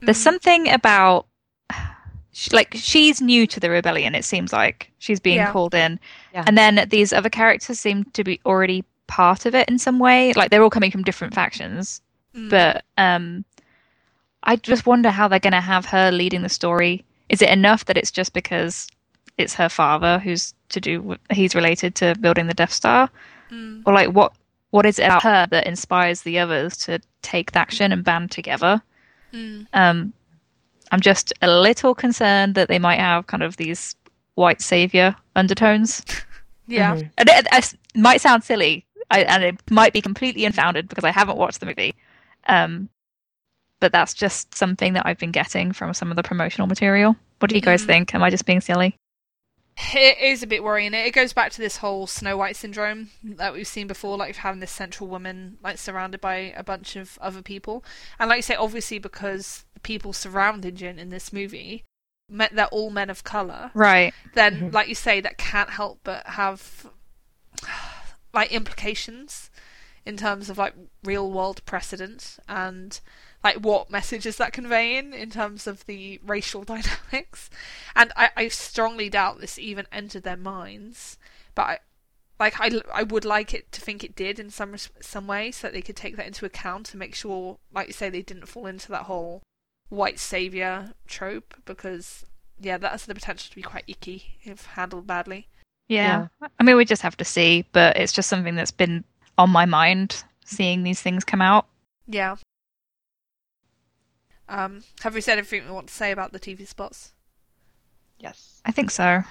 There's Mhm. something about sh- like she's new to the rebellion. It seems like she's being Yeah. called in, Yeah. and then these other characters seem to be already part of it in some way. Like they're all coming from different factions, Mm. but um, I just wonder how they're going to have her leading the story. Is it enough that it's just because it's her father who's to do with, he's related to building the Death Star, Mm. or like what what is it about her that inspires the others to take the action and band together? Mm. Um, I'm just a little concerned that they might have kind of these white savior undertones, Yeah. Mhm. and it, it might sound silly, I, and it might be completely unfounded because I haven't watched the movie. Um, but that's just something that I've been getting from some of the promotional material. What do you guys Mhm. think? Am I just being silly? It is a bit worrying. It goes back to this whole Snow White syndrome that we've seen before, like having this central woman like surrounded by a bunch of other people, and like you say, obviously because the people surrounding Jyn in this movie, me- they're all men of color. Right. then Mhm. like you say that can't help but have like implications in terms of like real world precedent and like what message is that conveying in terms of the racial dynamics and I, I strongly doubt this even entered their minds but I, like I, I would like it to think it did in some some way so that they could take that into account and make sure like you say they didn't fall into that whole white savior trope because yeah, that has the potential to be quite icky if handled badly. Yeah. I mean, we just have to see, but it's just something that's been on my mind seeing these things come out. Yeah. Um, have we said everything we want to say about the TV spots? Yes. I think so.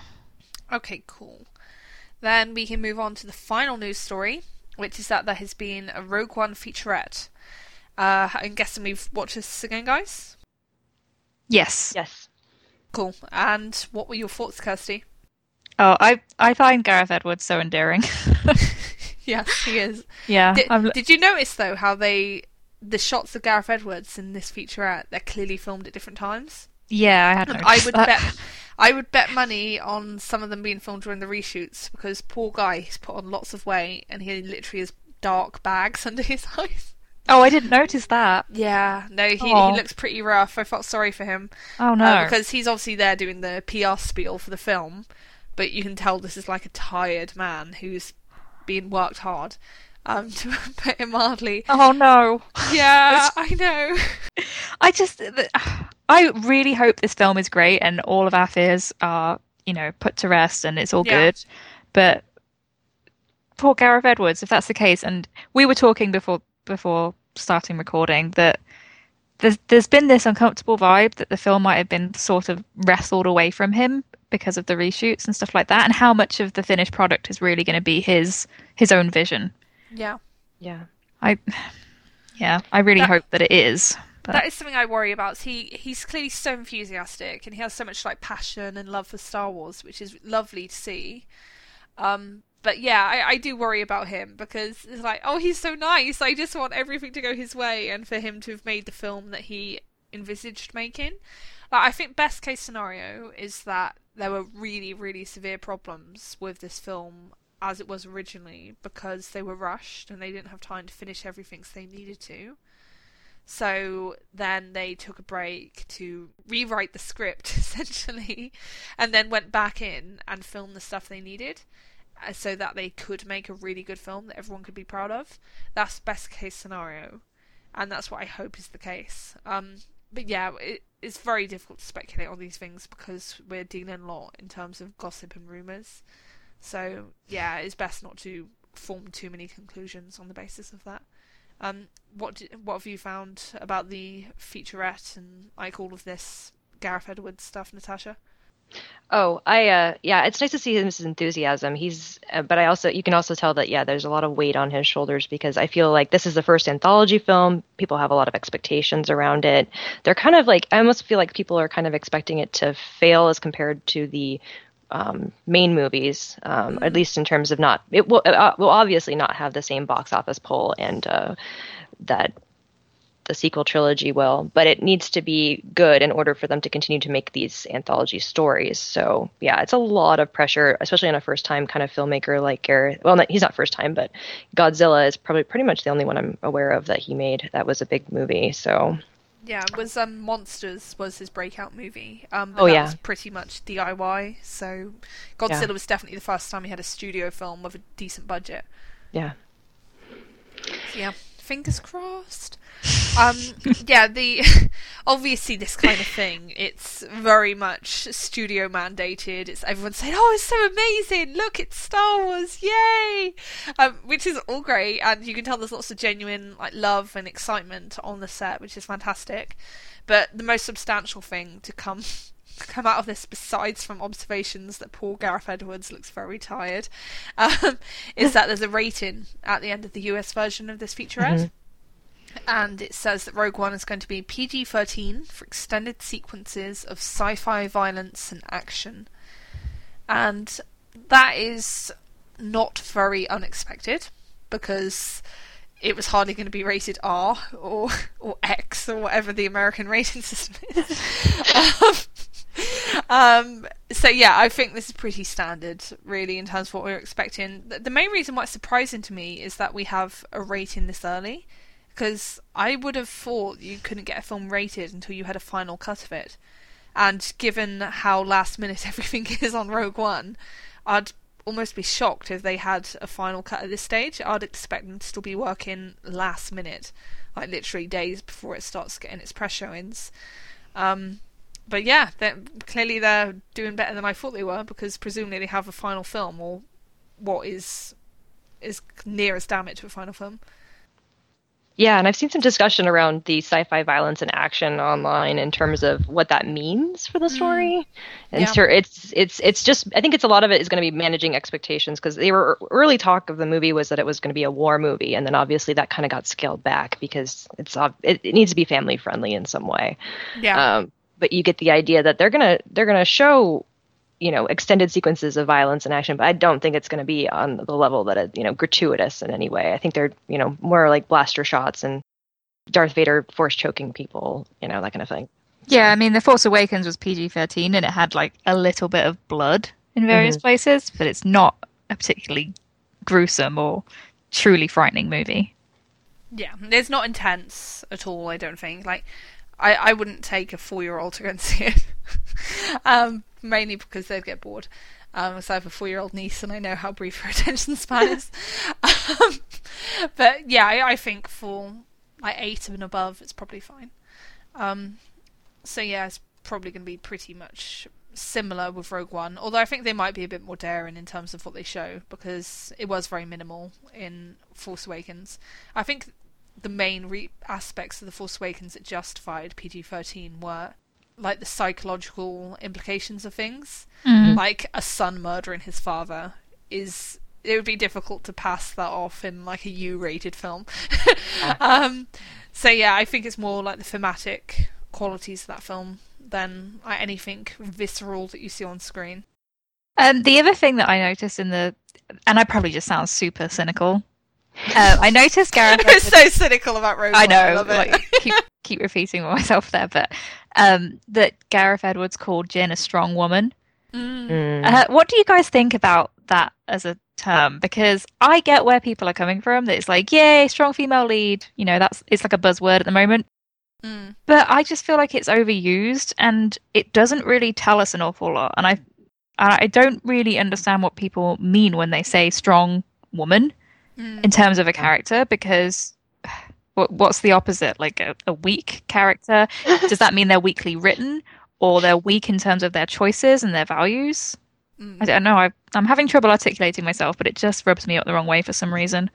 Okay, cool. Then we can move on to the final news story, which is that there has been a Rogue One featurette. Uh, I'm guessing we've watched this again, guys. Yes. Yes. Cool. And what were your thoughts, Kirsty? Oh, I I find Gareth Edwards so endearing. yes, he is. yeah. Did, did you notice though how they the shots of Gareth Edwards in this featurette they're clearly filmed at different times. Yeah, I had I would that. bet I would bet money on some of them being filmed during the reshoots because poor guy he's put on lots of weight and he literally has dark bags under his eyes. Oh, I didn't notice that. Yeah, no, he, he Aw. looks pretty rough. I felt sorry for him Oh no. uh, because he's obviously there doing the PR spiel for the film, but you can tell this is like a tired man who's been worked hard. Um, to put it mildly. oh no. Yeah, I know. I just, th- I really hope this film is great and all of our fears are, you know, put to rest and it's all Yeah. good. But poor Gareth Edwards, if that's the case, and we were talking before before starting recording that there's there's been this uncomfortable vibe that the film might have been sort of wrestled away from him because of the reshoots and stuff like that, and how much of the finished product is really going to be his his own vision. Yeah. Yeah. I, yeah, I really That- hope that it is. But That is something I worry about. He he's clearly so enthusiastic, and he has so much like passion and love for Star Wars, which is lovely to see. Um, but yeah, I, I do worry about him because it's like, oh, he's so nice. I just want everything to go his way, and for him to have made the film that he envisaged making. Like, I think best case scenario is that there were really, really severe problems with this film as it was originally because they were rushed and they didn't have time to finish everything they needed to. So then they took a break to rewrite the script essentially, and then went back in and filmed the stuff they needed, so that they could make a really good film that everyone could be proud of. That's best case scenario, and that's what I hope is the case. Um, but yeah, it, it's very difficult to speculate on these things because we're dealing a lot in terms of gossip and rumors. So yeah, it's best not to form too many conclusions on the basis of that. Um, what d what have you found about the featurette and like all of this Gareth Edwards stuff, Natasha? Oh, I uh yeah, it's nice to see his enthusiasm. He's uh, but I also you can also tell that yeah, there's a lot of weight on his shoulders because I feel like this is the first anthology film. People have a lot of expectations around it. They're kind of like I almost feel like people are kind of expecting it to fail as compared to the um, main movies, um, at least in terms of not it will uh, will obviously not have the same box office pull and uh, that the sequel trilogy will, but it needs to be good in order for them to continue to make these anthology stories. So yeah, it's a lot of pressure, especially on a first time kind of filmmaker like Gareth. Well, he's not first time, but Godzilla is probably pretty much the only one I'm aware of that he made that was a big movie. So Yeah, it was um, Monsters was his breakout movie. Um, but Oh, that yeah. was pretty much DIY. So Godzilla Yeah. was definitely the first time he had a studio film with a decent budget. yeah, So, yeah, fingers crossed. Um, yeah, the obviously this kind of thing, it's very much studio mandated. It's everyone saying, "Oh, it's so amazing! Look, it's Star Wars, yay!" Um, which is all great, and you can tell there's lots of genuine like love and excitement on the set, which is fantastic. But the most substantial thing to come come out of this, besides from observations that poor Gareth Edwards looks very tired, um, is that there's a rating at the end of the US version of this featurette. And it says that Rogue One is going to be PG 13 for extended sequences of sci fi violence and action. And that is not very unexpected because it was hardly going to be rated R or or X or whatever the American rating system is. um, um, so yeah, I think this is pretty standard, really, in terms of what we are expecting. The, main reason why it's surprising to me is that we have a rating this early, because I would have thought you couldn't get a film rated until you had a final cut of it. And given how last minute everything is on Rogue One, I'd almost be shocked if they had a final cut at this stage. I'd expect them to still be working last minute, like literally days before it starts getting its press showings. Um, but yeah, they're, clearly they're doing better than I thought they were because presumably they have a final film or what is is near as damn it to a final film. yeah, and I've seen some discussion around the sci-fi violence and action online in terms of what that means for the story. And Yeah. so it's it's it's just I think it's a lot of it is going to be managing expectations because they were early talk of the movie was that it was going to be a war movie, and then obviously that kind of got scaled back because it's it, it needs to be family friendly in some way. Yeah. Um, but you get the idea that they're gonna they're gonna show you know extended sequences of violence and action, but I don't think it's going to be on the level that it you know gratuitous in any way. I think they're you know more like blaster shots and Darth Vader force choking people, you know, that kind of thing. Yeah, I mean, The Force Awakens was PG 13 and it had like a little bit of blood in various Mhm. places, but it's not a particularly gruesome or truly frightening movie. Yeah, it's not intense at all. I don't think. Like, I I wouldn't take a four year old to go and see it. um, mainly because they'd get bored. Um, so I have a four year old niece, and I know how brief her attention span is. um, but yeah, I, I think for like eight and above, it's probably fine. Um, so yeah, it's probably going to be pretty much similar with Rogue One, although I think they might be a bit more daring in terms of what they show because it was very minimal in Force Awakens. I think the main re- aspects of the Force Awakens that justified PG thirteen were like the psychological implications of things, Mm. like a son murdering his father is. It would be difficult to pass that off in like a U-rated film. um, so yeah, I think it's more like the thematic qualities of that film than like anything visceral that you see on screen. Um, the other thing that I noticed in the, and I probably just sound super cynical. Uh, I noticed Gareth. I'm so cynical about Rogue I know, I love it. like keep keep repeating myself there, but um, that Gareth Edwards called Jyn a strong woman. Mm. Mm. Uh, what do you guys think about that as a term? Because I get where people are coming from. That it's like, yay, strong female lead. You know, that's it's like a buzzword at the moment. Mm. But I just feel like it's overused, and it doesn't really tell us an awful lot. And I, I don't really understand what people mean when they say strong woman Mm. in terms of a character because what, what's the opposite like a, a weak character does that mean they're weakly written or they're weak in terms of their choices and their values i Mm. don't know I, i'm having trouble articulating myself but it just rubs me up the wrong way for some reason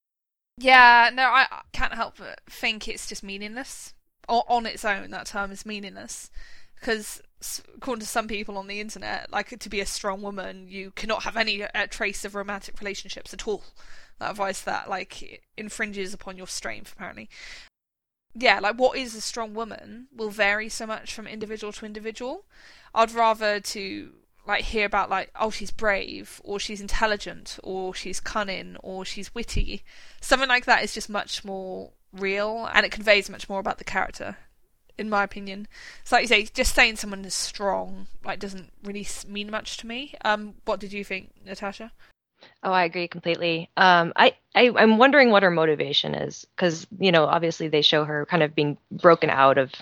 Yeah, no, I I can't help but think it's just meaningless. O- on its own, that term is meaningless. Because, according to some people on the internet, like to be a strong woman, you cannot have any uh, trace of romantic relationships at all. Otherwise, that like infringes upon your strength, apparently. Yeah, like what is a strong woman will vary so much from individual to individual. I'd rather to like hear about like oh she's brave or she's intelligent or she's cunning or she's witty something like that is just much more real and it conveys much more about the character in my opinion so like you say just saying someone is strong like doesn't really mean much to me um what did you think natasha Oh, I agree completely. Um, I, I I'm wondering what her motivation is because you know obviously they show her kind of being broken out of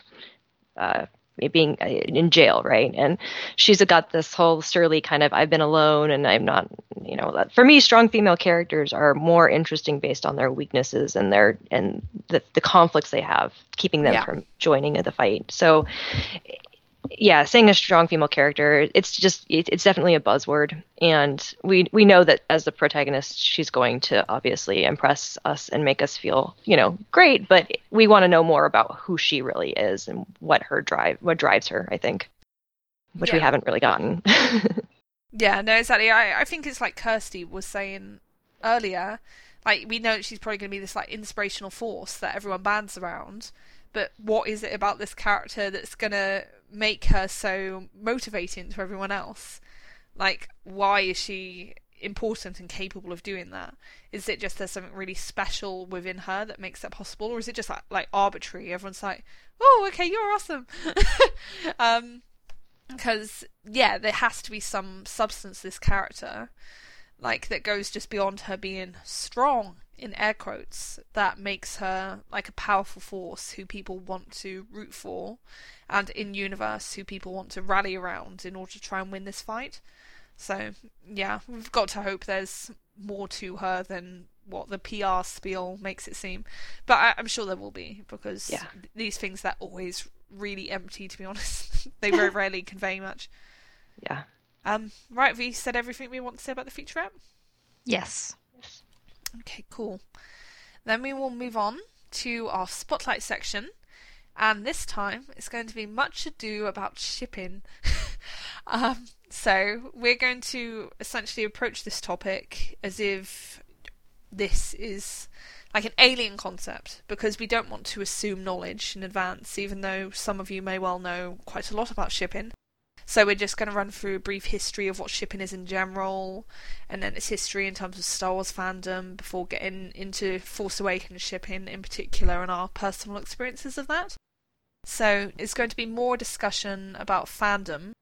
uh, being uh, in jail, right? And she's got this whole surly kind of I've been alone and I'm not, you know. For me, strong female characters are more interesting based on their weaknesses and their and the the conflicts they have, keeping them Yeah. from joining in the fight. So. Yeah, saying a strong female character, it's just it, it's definitely a buzzword, and we we know that as the protagonist, she's going to obviously impress us and make us feel you know great, but we want to know more about who she really is and what her drive what drives her. I think, which we haven't really gotten. Yeah, no, exactly. I, I think it's like Kirsty was saying earlier. Like we know she's probably going to be this like inspirational force that everyone bands around, but what is it about this character that's going to make her so motivating to everyone else? Like, why is she important and capable of doing that? Is it just there's something really special within her that makes that possible, or is it just like, like arbitrary? Everyone's like, "Oh, okay, you're awesome." um, because yeah, there has to be some substance to this character, like that goes just beyond her being strong in air quotes. That makes her like a powerful force who people want to root for, and in universe who people want to rally around in order to try and win this fight. So yeah, we've got to hope there's more to her than what the PR spiel makes it seem. But I, I'm sure there will be because Yeah. th- these things they're always really empty. To be honest, they very rarely convey much. yeah. Um, right, have we said everything we want to say about the featurette? yes Okay, cool. Then we will move on to our spotlight section, and this time it's going to be much ado about shipping. um, so we're going to essentially approach this topic as if this is like an alien concept because we don't want to assume knowledge in advance, even though some of you may well know quite a lot about shipping. So we're just going to run through a brief history of what shipping is in general, and then its history in terms of Star Wars fandom before getting into Force Awakens shipping in particular and our personal experiences of that. So it's going to be more discussion about fandom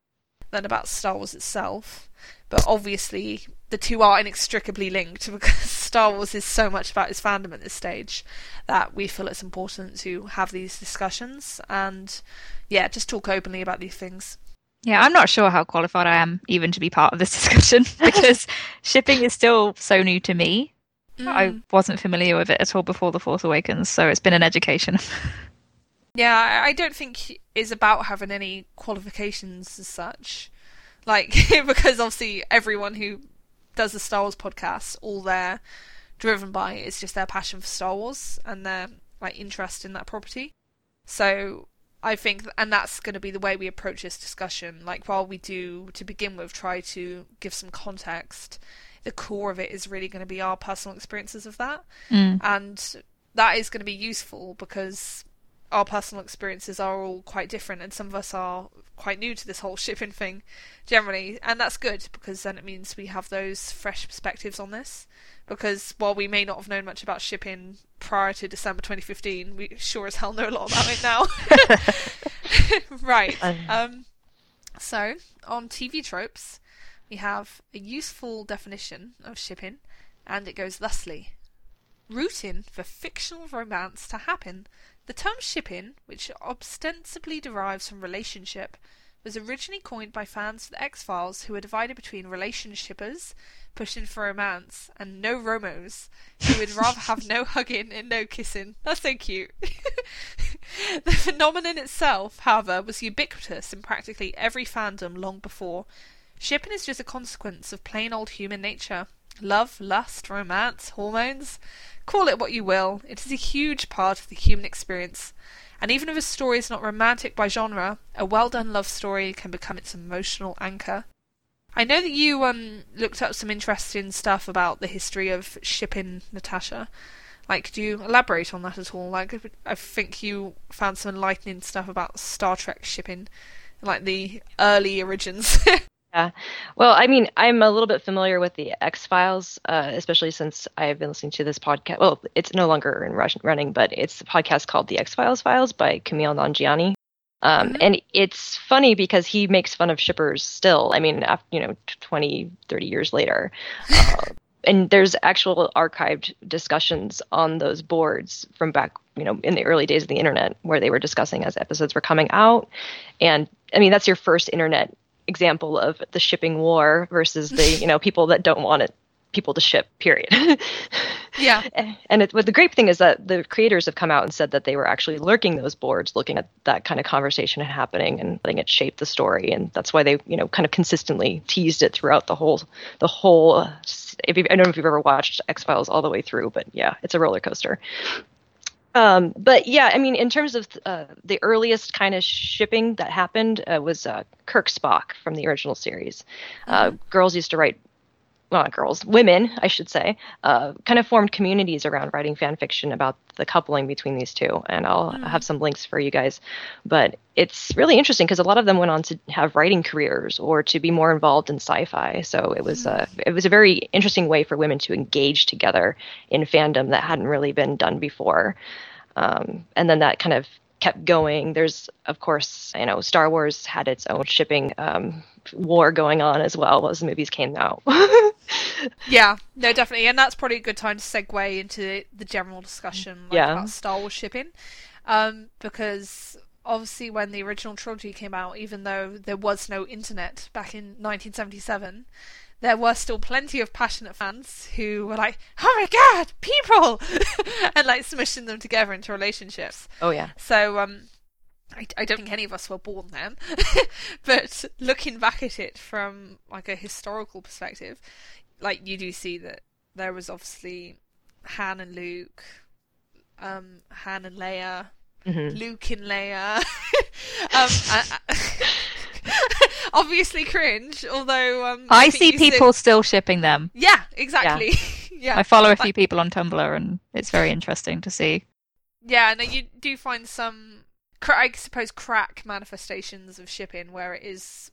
than about Star Wars itself. But obviously, the two are inextricably linked because Star Wars is so much about its fandom at this stage that we feel it's important to have these discussions and, yeah, just talk openly about these things. Yeah, I'm not sure how qualified I am even to be part of this discussion because shipping is still so new to me. Mm. I wasn't familiar with it at all before The Force Awakens, so it's been an education. Yeah, I don't think it's about having any qualifications as such. Like, because obviously everyone who does the Star Wars podcast, all they're driven by is just their passion for Star Wars and their like interest in that property. So I think, and that's going to be the way we approach this discussion. Like, while we do, to begin with, try to give some context, the core of it is really going to be our personal experiences of that. Mm. And that is going to be useful because our personal experiences are all quite different, and some of us are quite new to this whole shipping thing generally, and that's good because then it means we have those fresh perspectives on this. Because while we may not have known much about shipping prior to December 2015, we sure as hell know a lot about it now. right. Um, so, on TV tropes, we have a useful definition of shipping, and it goes thusly rooting for fictional romance to happen the term shipping, which ostensibly derives from relationship, was originally coined by fans of the X-Files who were divided between relationshippers, pushing for romance, and no romos, who would rather have no hugging and no kissing. That's so cute. the phenomenon itself, however, was ubiquitous in practically every fandom long before. Shipping is just a consequence of plain old human nature. Love, lust, romance, hormones. Call it what you will, it is a huge part of the human experience. And even if a story is not romantic by genre, a well done love story can become its emotional anchor. I know that you um looked up some interesting stuff about the history of shipping Natasha. Like, do you elaborate on that at all? Like, I think you found some enlightening stuff about Star Trek shipping, like the early origins. Yeah. Well, I mean, I'm a little bit familiar with the X Files, uh, especially since I've been listening to this podcast. Well, it's no longer in running, but it's a podcast called The X Files Files by Kumail Nanjiani. Um, mm-hmm. And it's funny because he makes fun of shippers still. I mean, after, you know, 20, 30 years later. Uh, and there's actual archived discussions on those boards from back, you know, in the early days of the internet where they were discussing as episodes were coming out. And I mean, that's your first internet example of the shipping war versus the you know people that don't want it people to ship period. Yeah. And it, what the great thing is that the creators have come out and said that they were actually lurking those boards looking at that kind of conversation happening and letting it shape the story. And that's why they you know kind of consistently teased it throughout the whole the whole if you, i don't know if you've ever watched x files all the way through but yeah it's a roller coaster um, but yeah, I mean, in terms of uh, the earliest kind of shipping that happened uh, was uh, Kirk Spock from the original series. Mm-hmm. girls used to write, well, not girls, women, I should say, uh, kind of formed communities around writing fan fiction about the coupling between these two. And I'll mm-hmm. have some links for you guys. But it's really interesting because a lot of them went on to have writing careers or to be more involved in sci-fi. So it was a it was a very interesting way for women to engage together in fandom that hadn't really been done before. Um, and then that kind of kept going. There's, of course, you know, Star Wars had its own shipping um, war going on as well as the movies came out. yeah, no, definitely, and that's probably a good time to segue into the general discussion like, yeah. about Star Wars shipping, um, because obviously when the original trilogy came out, even though there was no internet back in 1977, there were still plenty of passionate fans who were like, "Oh my god, people!" and like smushing them together into relationships. Oh yeah. So um, I, I don't think any of us were born then, but looking back at it from like a historical perspective, like you do see that there was obviously Han and Luke, um, Han and Leia, mm-hmm. Luke and Leia. um, I, I, obviously cringe. Although um, I, I see people still shipping them. Yeah, exactly. Yeah. yeah. I follow a few people on Tumblr, and it's very interesting to see. Yeah, no, you do find some, I suppose, crack manifestations of shipping where it is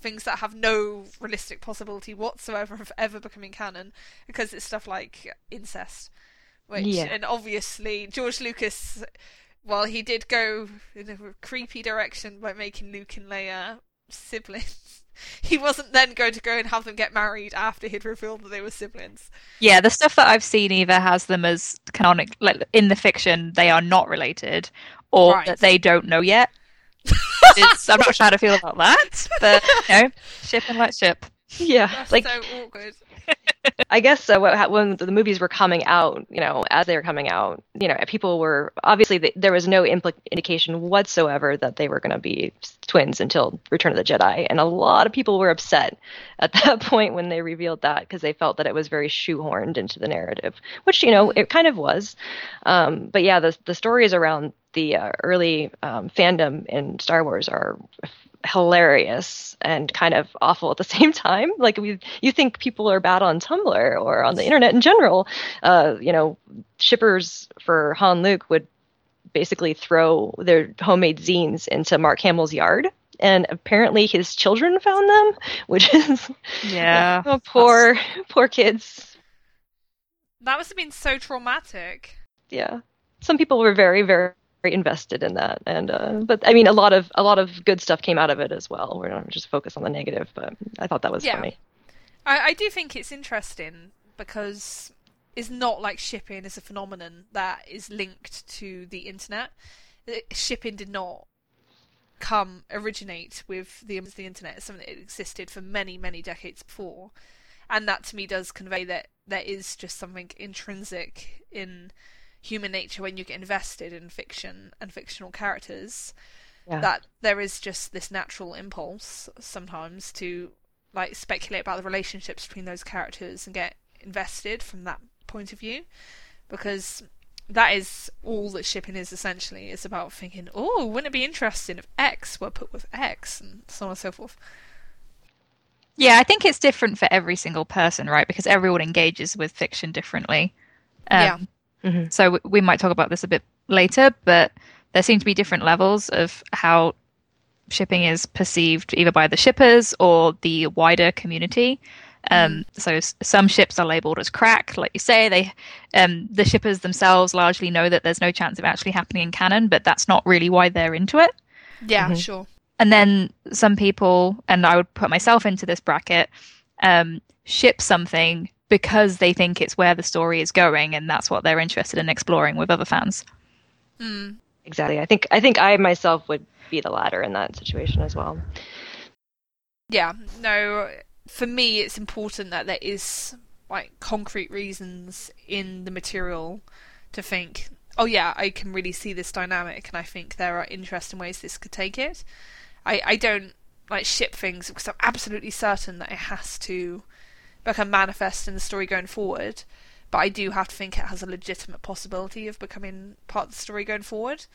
things that have no realistic possibility whatsoever of ever becoming canon because it's stuff like incest. Which, Yeah. and obviously, George Lucas, while he did go in a creepy direction by making Luke and Leia siblings, he wasn't then going to go and have them get married after he'd revealed that they were siblings. Yeah, the stuff that I've seen either has them as canonic, like in the fiction, they are not related, or Right. that they don't know yet. it's, I'm not sure how to feel about that, but you know, ship and let ship. Yeah, That's like so awkward. I guess uh, when the movies were coming out, you know, as they were coming out, you know, people were obviously th there was no impl- indication whatsoever that they were going to be twins until Return of the Jedi, and a lot of people were upset at that point when they revealed that because they felt that it was very shoehorned into the narrative, which you know it kind of was. Um, but yeah, the the stories around the uh, early um, fandom in Star Wars are hilarious and kind of awful at the same time. Like we, you think people are bad on Tumblr or on the internet in general. Uh, you know, shippers for Han Luke would basically throw their homemade zines into Mark Hamill's yard. And apparently his children found them, which is Yeah. oh, poor, poor kids. That must have been so traumatic. Yeah, some people were very very invested in that and uh, but i mean a lot of a lot of good stuff came out of it as well we're not just focus on the negative but i thought that was Yeah. funny I, I do think it's interesting because it's not like shipping is a phenomenon that is linked to the internet. Uh, Shipping did not come originate with the the internet. It's something that existed for many many decades before, and that to me does convey that there is just something intrinsic in human nature when you get invested in fiction and fictional characters yeah that there is just this natural impulse sometimes to like speculate about the relationships between those characters and get invested from that point of view because that is all that shipping is essentially it's about thinking oh wouldn't it be interesting if x were put with x and so on and so forth Yeah, I think it's different for every single person, right? Because everyone engages with fiction differently. Um, Yeah. Mhm. So w- we might talk about this a bit later, but there seem to be different levels of how shipping is perceived either by the shippers or the wider community. Um, So s- some ships are labeled as crack, like you say. They, um, the shippers themselves largely know that there's no chance of actually happening in canon, but that's not really why they're into it. yeah Mhm. sure And then some people, and I would put myself into this bracket, um, ship something because they think it's where the story is going, and that's what they're interested in exploring with other fans. mm. exactly i think i think i myself would be the latter in that situation as well yeah no for me it's important that there is like concrete reasons in the material to think oh yeah i can really see this dynamic and i think there are interesting ways this could take it i i don't like ship things because i'm absolutely certain that it has to become manifest in the story going forward but i do have to think it has a legitimate possibility of becoming part of the story going forward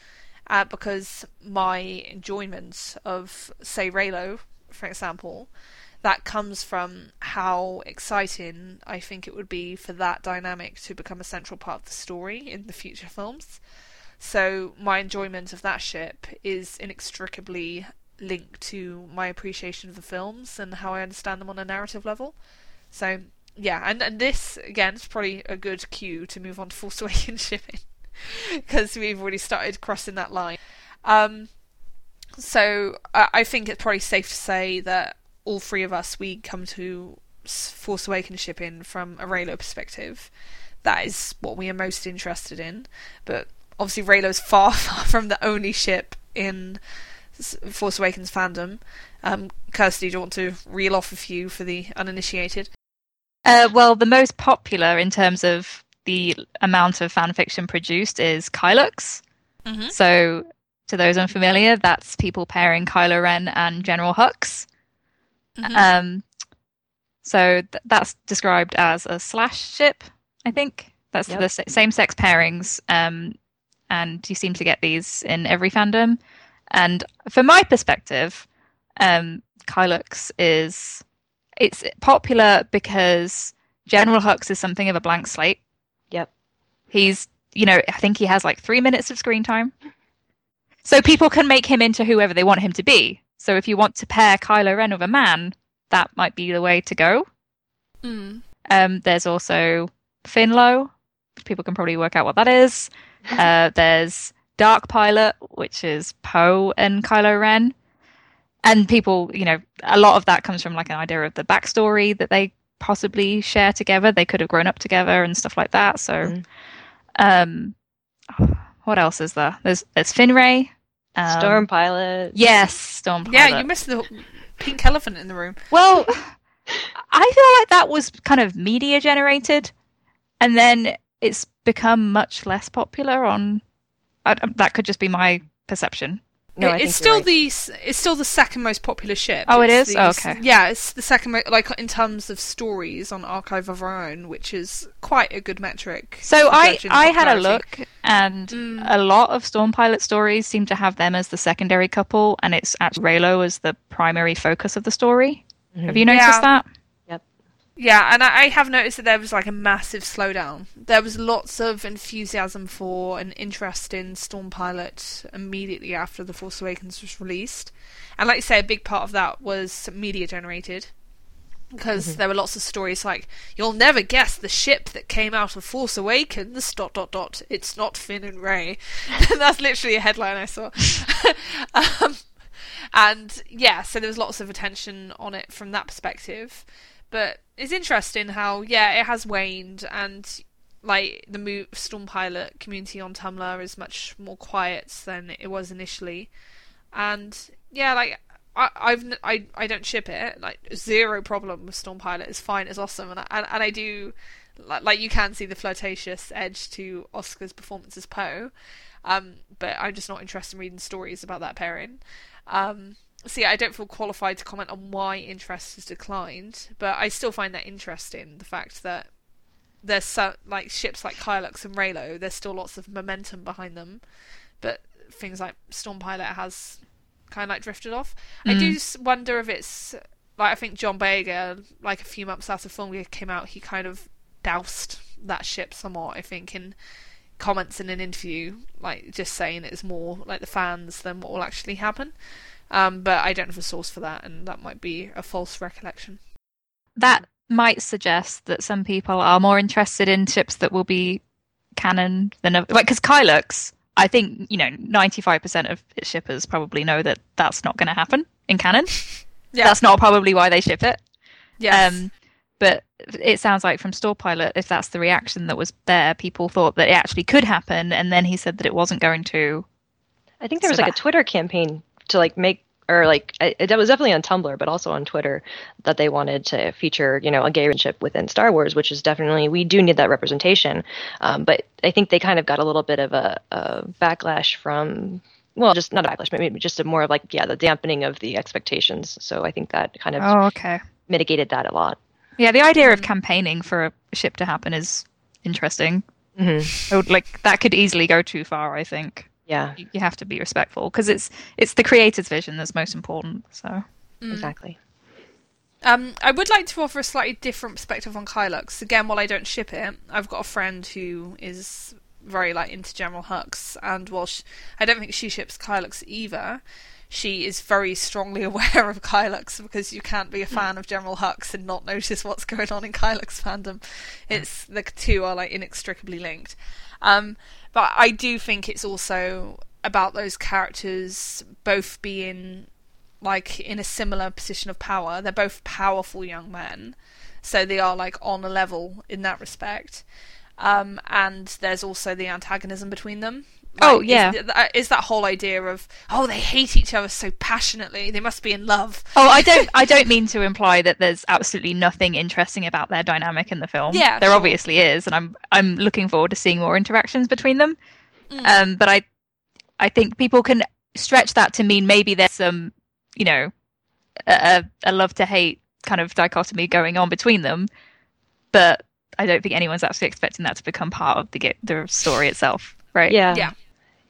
uh, because my enjoyment of say reylo for example that comes from how exciting I think it would be for that dynamic to become a central part of the story in the future films. So my enjoyment of that ship is inextricably linked to my appreciation of the films and how I understand them on a narrative level. So yeah, and and this again is probably a good cue to move on to Force Awakens shipping because we've already started crossing that line. Um, so I, I think it's probably safe to say that all three of us we come to Force Awakens shipping from a Reylo perspective. That is what we are most interested in. But obviously, Reylo's far, far from the only ship in Force Awakens fandom. Um, Kirsty, do you want to reel off a few for the uninitiated? Uh, well, the most popular in terms of the amount of fan fiction produced is Kylux. Mm-hmm. So, to those unfamiliar, that's people pairing Kylo Ren and General Hux. Mhm. Um, so th- that's described as a slash ship, I think. That's Yep. the sa- same sex pairings, um, and you seem to get these in every fandom. And from my perspective, um, Kylux is it's popular because General Hux is something of a blank slate. Yep. He's, you know, I think he has like three minutes of screen time. So people can make him into whoever they want him to be. So if you want to pair Kylo Ren with a man, that might be the way to go. Mm. Um, there's also Finlow. People can probably work out what that is. Uh, there's Dark Pilot, which is Poe and Kylo Ren. And people, you know, a lot of that comes from like an idea of the backstory that they possibly share together. They could have grown up together and stuff like that. So, Mhm. um, what else is there? There's there's Finnrey, um, Storm pilot. Yes, Storm Pilot. Yeah, you missed the pink elephant in the room. Well, I feel like that was kind of media generated, and then it's become much less popular on. I, that could just be my perception. No, It- it's still right. the it's still the second most popular ship. Oh, it It's is? the Oh, okay. Yeah, it's the second mo- like in terms of stories on Archive of Our Own, which is quite a good metric. So I I had a look, and Mm. a lot of Storm Pilot stories seem to have them as the secondary couple, and it's actually Reylo as the primary focus of the story. Mhm. Have you noticed Yeah. that? Yeah, and I, I have noticed that there was like a massive slowdown. There was lots of enthusiasm for and interest in Storm Pilot immediately after The Force Awakens was released. And like you say, a big part of that was media generated. Because there were lots of stories like, you'll never guess the ship that came out of Force Awakens, dot dot dot, it's not Finn and Rey. That's literally a headline I saw. um, and yeah, so there was lots of attention on it from that perspective but it's interesting how yeah it has waned and like the mo- storm pilot community on tumblr is much more quiet than it was initially. And yeah like I, I've I, I don't ship it. Like zero problem with storm pilot. It's fine. It's awesome. And I, and, and I do like, like you can see the flirtatious edge to Oscar's performance as Poe. Um but I'm just not interested in reading stories about that pairing. Um see, I don't feel qualified to comment on why interest has declined, but I still find that interesting. The fact that there's so, like ships like Kylux and Reylo, there's still lots of momentum behind them, but things like Storm Pilot has kind of like drifted off. I do Mm. wonder if it's like I think John Boyega, like a few months after Film came out, he kind of doused that ship somewhat. I think in comments in an interview, like just saying it's more like the fans than what will actually happen. Um, but I don't have a source for that, and that might be a false recollection. That might suggest that some people are more interested in ships that will be canon than a, like because Kylux. I think you know ninety five percent of its shippers probably know that that's not going to happen in canon. Yeah, That's not probably why they ship it. yes. Um, but it sounds like from Storm Pilot, if that's the reaction that was there, people thought that it actually could happen, and then he said that it wasn't going to. I think there was So like that- a Twitter campaign to like make or like I- it was definitely on Tumblr, but also on Twitter that they wanted to feature you know a gay relationship within Star Wars, which is definitely we do need that representation. Um, but I think they kind of got a little bit of a, a backlash from. Well, just not a backlash, but maybe just a more of like, yeah, the dampening of the expectations. So I think that kind of Oh, okay. mitigated that a lot. Yeah, the idea of campaigning for a ship to happen is interesting. hmm So, like that could easily go too far. I think Yeah, you you have to be respectful because it's it's the creator's vision that's most important. So Mm. exactly. Um, I would like to offer a slightly different perspective on Kylux. Again, while I don't ship it, I've got a friend who is very like into General Hux, and while sh I don't think she ships Kylux either, she is very strongly aware of Kylux because you can't be a fan of General Hux and not notice what's going on in Kylux fandom. It's the two are like inextricably linked. Um, but I do think it's also about those characters both being like in a similar position of power. They're both powerful young men, so they are like on a level in that respect. Um, and there's also the antagonism between them. Oh, yeah. is, is that whole idea of oh they hate each other so passionately they must be in love. Oh, I don't. I don't mean to imply that there's absolutely nothing interesting about their dynamic in the film. Yeah, there sure. obviously is, and I'm I'm looking forward to seeing more interactions between them. Mm. Um, but I, I think people can stretch that to mean maybe there's some, you know, a, a love to hate kind of dichotomy going on between them, but I don't think anyone's actually expecting that to become part of the the story itself, right? Yeah. Yeah.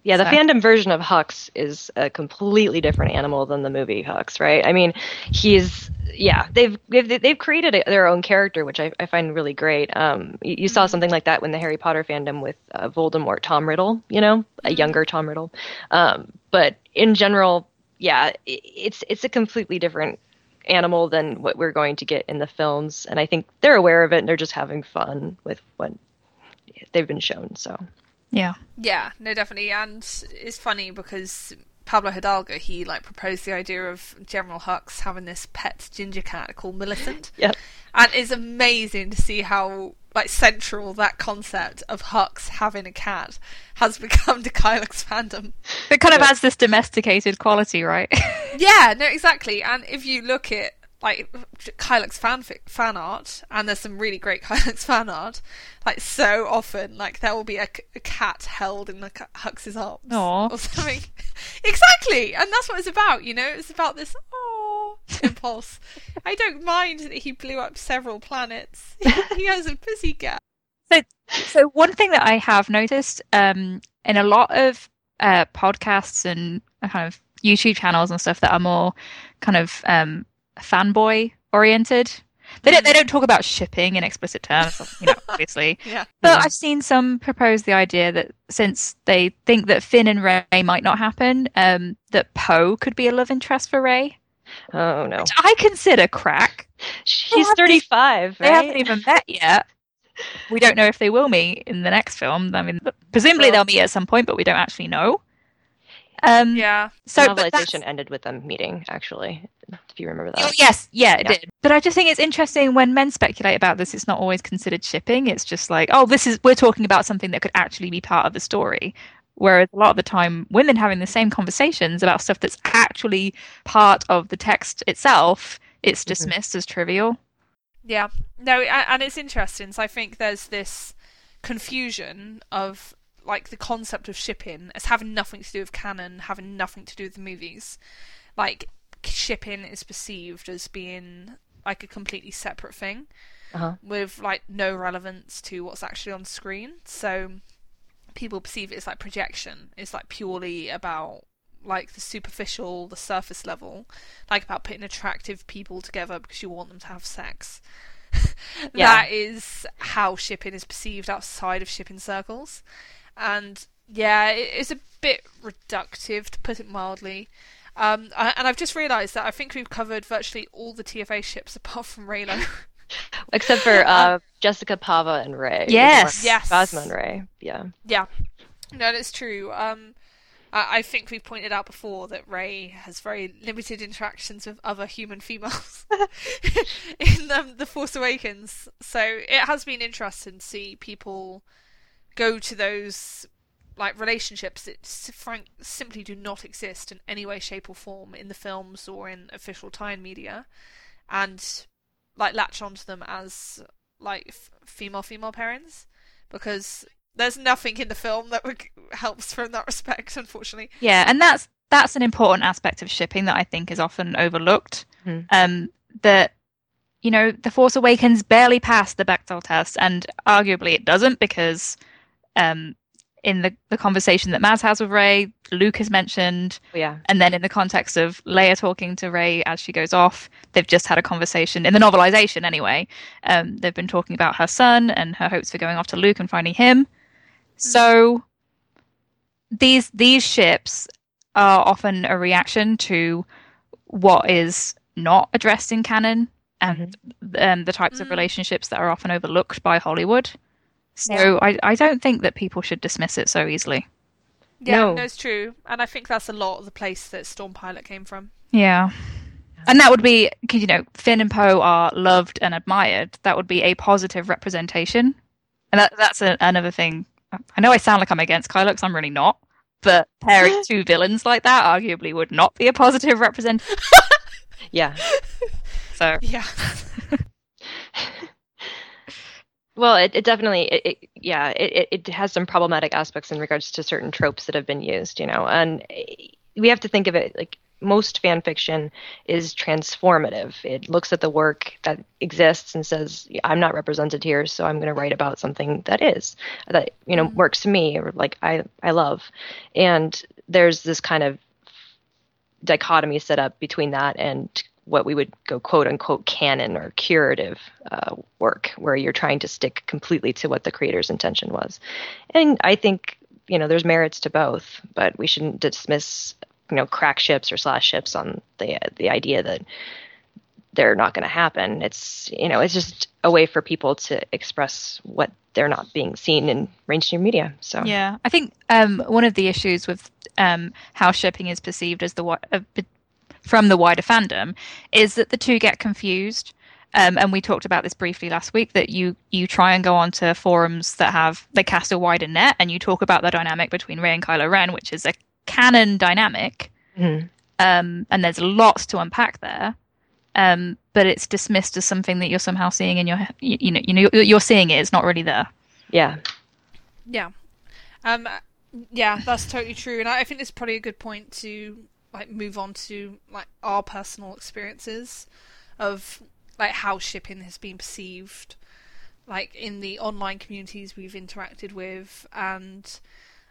Yeah, the So- fandom version of Hux is a completely different animal than the movie Hux, right? I mean, he's yeah, they've they've, they've created a, their own character, which I, I find really great. Um, you, you saw something like that when the Harry Potter fandom with uh, Voldemort, Tom Riddle, you know, a younger Tom Riddle. Um, but in general, yeah, it's it's a completely different animal than what we're going to get in the films, and I think they're aware of it and they're just having fun with what they've been shown. So yeah, yeah, no, definitely, and it's funny because Pablo Hidalgo, he like proposed the idea of General Hux having this pet ginger cat called Millicent. yep. And it's amazing to see how like central that concept of Hux having a cat has become to Kylux fandom. It kind of adds this domesticated quality, right? yeah, no, exactly. And if you look at like Kylux fanfic fan art, and there's some really great Kylux fan art. Like so often, like there will be a, a cat held in the Hux's arms Aww. or something. exactly, and that's what it's about. You know, it's about this oh impulse. I don't mind that he blew up several planets. he has a pussy cat. So, so one thing that I have noticed um, in a lot of uh, podcasts and kind of YouTube channels and stuff that are more kind of um, fanboy oriented. They don't. They don't talk about shipping in explicit terms, you know, obviously. yeah. But I've seen some propose the idea that since they think that Finn and Rey might not happen, um, that Poe could be a love interest for Rey. Oh no! Which I consider crack. She's thirty-five. Right? They haven't even met yet. We don't know if they will meet in the next film. I mean, presumably well, they'll meet at some point, but we don't actually know. Um, yeah. So novelization ended with them meeting, actually. If you remember that. Oh yes, yeah, it yeah. did. But I just think it's interesting when men speculate about this. It's not always considered shipping. It's just like, oh, this is we're talking about something that could actually be part of the story. Whereas a lot of the time, women having the same conversations about stuff that's actually part of the text itself, it's mm-hmm. dismissed mm-hmm. as trivial. Yeah, no, and it's interesting. So I think there's this confusion of like the concept of shipping as having nothing to do with canon, having nothing to do with the movies. Like shipping is perceived as being like a completely separate thing uh-huh. with like no relevance to what's actually on screen. So people perceive it as like projection. It's like purely about like the superficial, the surface level, like about putting attractive people together because you want them to have sex. yeah. That is how shipping is perceived outside of shipping circles and yeah, it's a bit reductive to put it mildly. Um, and I've just realised that I think we've covered virtually all the TFA ships apart from Reylo. Except for uh, Jessica Pava and Rey. Yes, yes, Phasma and Rey. Yeah, yeah. No, that's true. Um, I, I think we've pointed out before that Rey has very limited interactions with other human females in um, the Force Awakens. So it has been interesting to see people go to those like relationships that frank simply do not exist in any way shape or form in the films or in official tie-in media and like latch onto them as like female female parents because there's nothing in the film that helps from that respect unfortunately yeah and that's that's an important aspect of shipping that i think is often overlooked mm. um that you know the force awakens barely passed the bechdel test and arguably it doesn't because um, in the, the conversation that Maz has with Rey, Luke has mentioned. Oh, yeah. And then in the context of Leia talking to Rey as she goes off, they've just had a conversation in the novelization anyway. Um, they've been talking about her son and her hopes for going off to Luke and finding him. Mm. So these these ships are often a reaction to what is not addressed in canon and mm-hmm. um, the types mm. of relationships that are often overlooked by Hollywood. So yeah. I, I don't think that people should dismiss it so easily. Yeah, no. no, it's true. And I think that's a lot of the place that Storm Pilot came from. Yeah. And that would be, because, you know, Finn and Poe are loved and admired. That would be a positive representation. And that, that's a, another thing. I know I sound like I'm against Kylux, I'm really not. But pairing two villains like that arguably would not be a positive representation. yeah. So. Yeah. Well, it, it definitely, it, it yeah, it, it has some problematic aspects in regards to certain tropes that have been used, you know, and we have to think of it like most fan fiction is transformative. It looks at the work that exists and says, "I'm not represented here, so I'm going to write about something that is that you know mm-hmm. works to me or like I I love." And there's this kind of dichotomy set up between that and what we would go quote unquote canon or curative uh, work, where you're trying to stick completely to what the creator's intention was. And I think you know there's merits to both, but we shouldn't dismiss you know crack ships or slash ships on the the idea that they're not going to happen. It's you know it's just a way for people to express what they're not being seen in mainstream media. So yeah, I think um, one of the issues with um, how shipping is perceived as the uh, from the wider fandom is that the two get confused. Um, and we talked about this briefly last week that you you try and go onto forums that have they cast a wider net and you talk about the dynamic between Rey and Kylo Ren, which is a canon dynamic, mm-hmm. um, and there's lots to unpack there. Um, but it's dismissed as something that you're somehow seeing in your you, you know you know you're seeing it. It's not really there. Yeah. Yeah. Um. Yeah, that's totally true, and I think it's probably a good point to like move on to like our personal experiences of like how shipping has been perceived like in the online communities we've interacted with and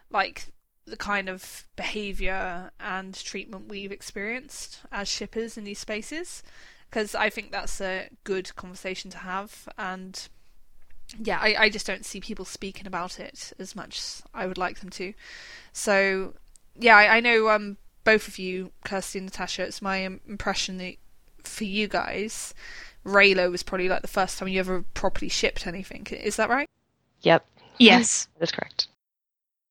like the kind of behavior and treatment we've experienced as shippers in these spaces. Because I think that's a good conversation to have and yeah I, I just don't see people speaking about it as much as I would like them to. So yeah I, I know um both of you, Kirsty and Natasha, it's my impression that for you guys, Reylo was probably like the first time you ever properly shipped anything. Is that right? Yep. Yes, that's correct.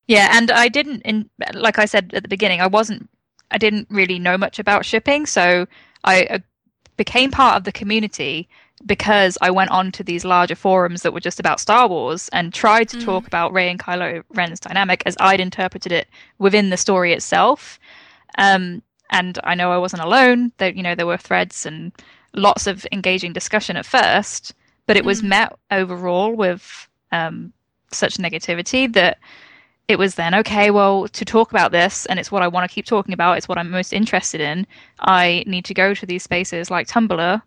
Yeah, and I didn't, in, like I said at the beginning, I wasn't, I didn't really know much about shipping, so I uh, became part of the community because I went on to these larger forums that were just about Star Wars and tried to mm. talk about Rey and Kylo Ren's dynamic as I'd interpreted it within the story itself. Um, and I know I wasn't alone. That you know, there were threads and lots of engaging discussion at first, but it was mm. met overall with um, such negativity that it was then okay. Well, to talk about this, and it's what I want to keep talking about. It's what I'm most interested in. I need to go to these spaces like Tumblr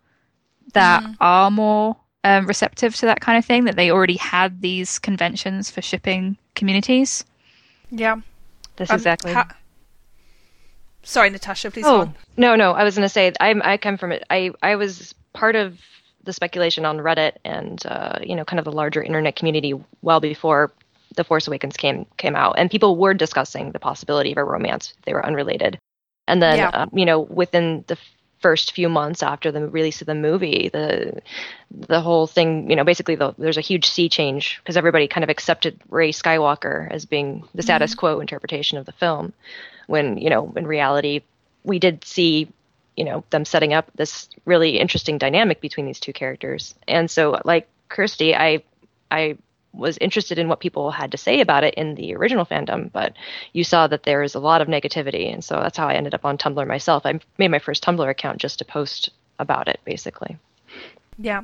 that mm. are more um, receptive to that kind of thing. That they already had these conventions for shipping communities. Yeah, that's um, exactly. Ha- Sorry, Natasha, please. Oh no, no, I was going to say I I come from it. I I was part of the speculation on Reddit and uh, you know kind of the larger internet community well before the Force Awakens came came out, and people were discussing the possibility of a romance. They were unrelated, and then yeah. um, you know within the first few months after the release of the movie, the the whole thing, you know, basically the, there's a huge sea change because everybody kind of accepted Rey Skywalker as being the status mm-hmm. quo interpretation of the film when you know in reality we did see you know them setting up this really interesting dynamic between these two characters. And so like kirsty i i was interested in what people had to say about it in the original fandom but you saw that there is a lot of negativity and so that's how i ended up on tumblr myself. I made my first tumblr account just to post about it basically. Yeah.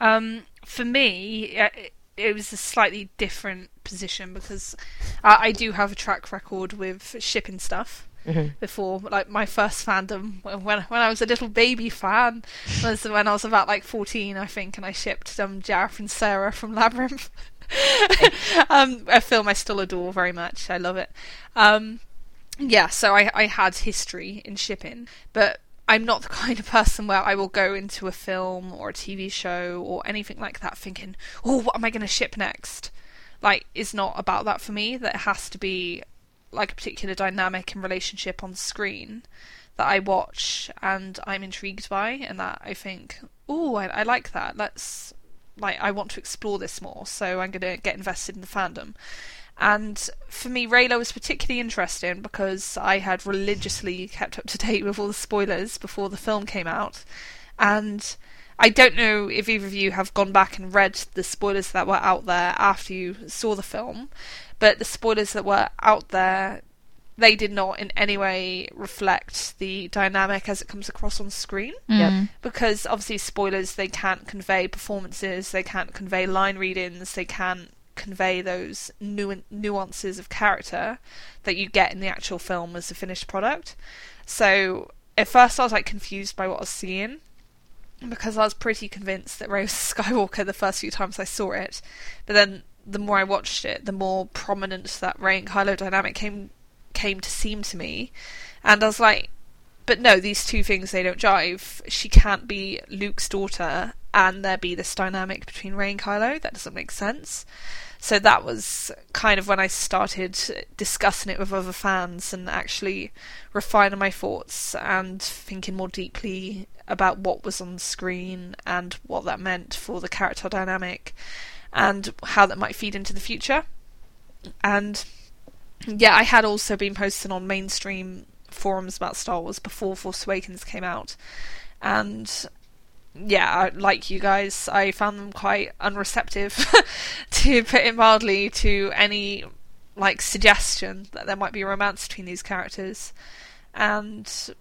Um, for me uh, it was a slightly different position because uh, I do have a track record with shipping stuff. Mm-hmm. Before, like my first fandom, when when I was a little baby fan, was when I was about like fourteen, I think, and I shipped um Jareth and Sarah from Labyrinth, um, a film I still adore very much. I love it. Um, yeah, so I I had history in shipping, but I'm not the kind of person where I will go into a film or a TV show or anything like that thinking, oh, what am I going to ship next? Like, it's not about that for me. That has to be like a particular dynamic and relationship on screen that I watch and I'm intrigued by, and that I think, oh, I, I like that. Let's like I want to explore this more, so I'm going to get invested in the fandom. And for me, Reylo was particularly interesting because I had religiously kept up to date with all the spoilers before the film came out. And I don't know if either of you have gone back and read the spoilers that were out there after you saw the film, but the spoilers that were out there, they did not in any way reflect the dynamic as it comes across on screen. Mm. Because obviously, spoilers, they can't convey performances, they can't convey line readings, they can't convey those nu- nuances of character that you get in the actual film as a finished product. So at first I was like confused by what I was seeing because I was pretty convinced that Rey was Skywalker the first few times I saw it, but then the more I watched it, the more prominent that Rey and Kylo dynamic came came to seem to me, and I was like, but no, these two things they don't jive. She can't be Luke's daughter and there be this dynamic between Rey and Kylo. That doesn't make sense. So that was kind of when I started discussing it with other fans and actually refining my thoughts and thinking more deeply about what was on screen and what that meant for the character dynamic and how that might feed into the future. And yeah, I had also been posting on mainstream forums about Star Wars before Force Awakens came out, and yeah, like you guys, I found them quite unreceptive, to put it mildly, to any like suggestion that there might be romance between these characters, and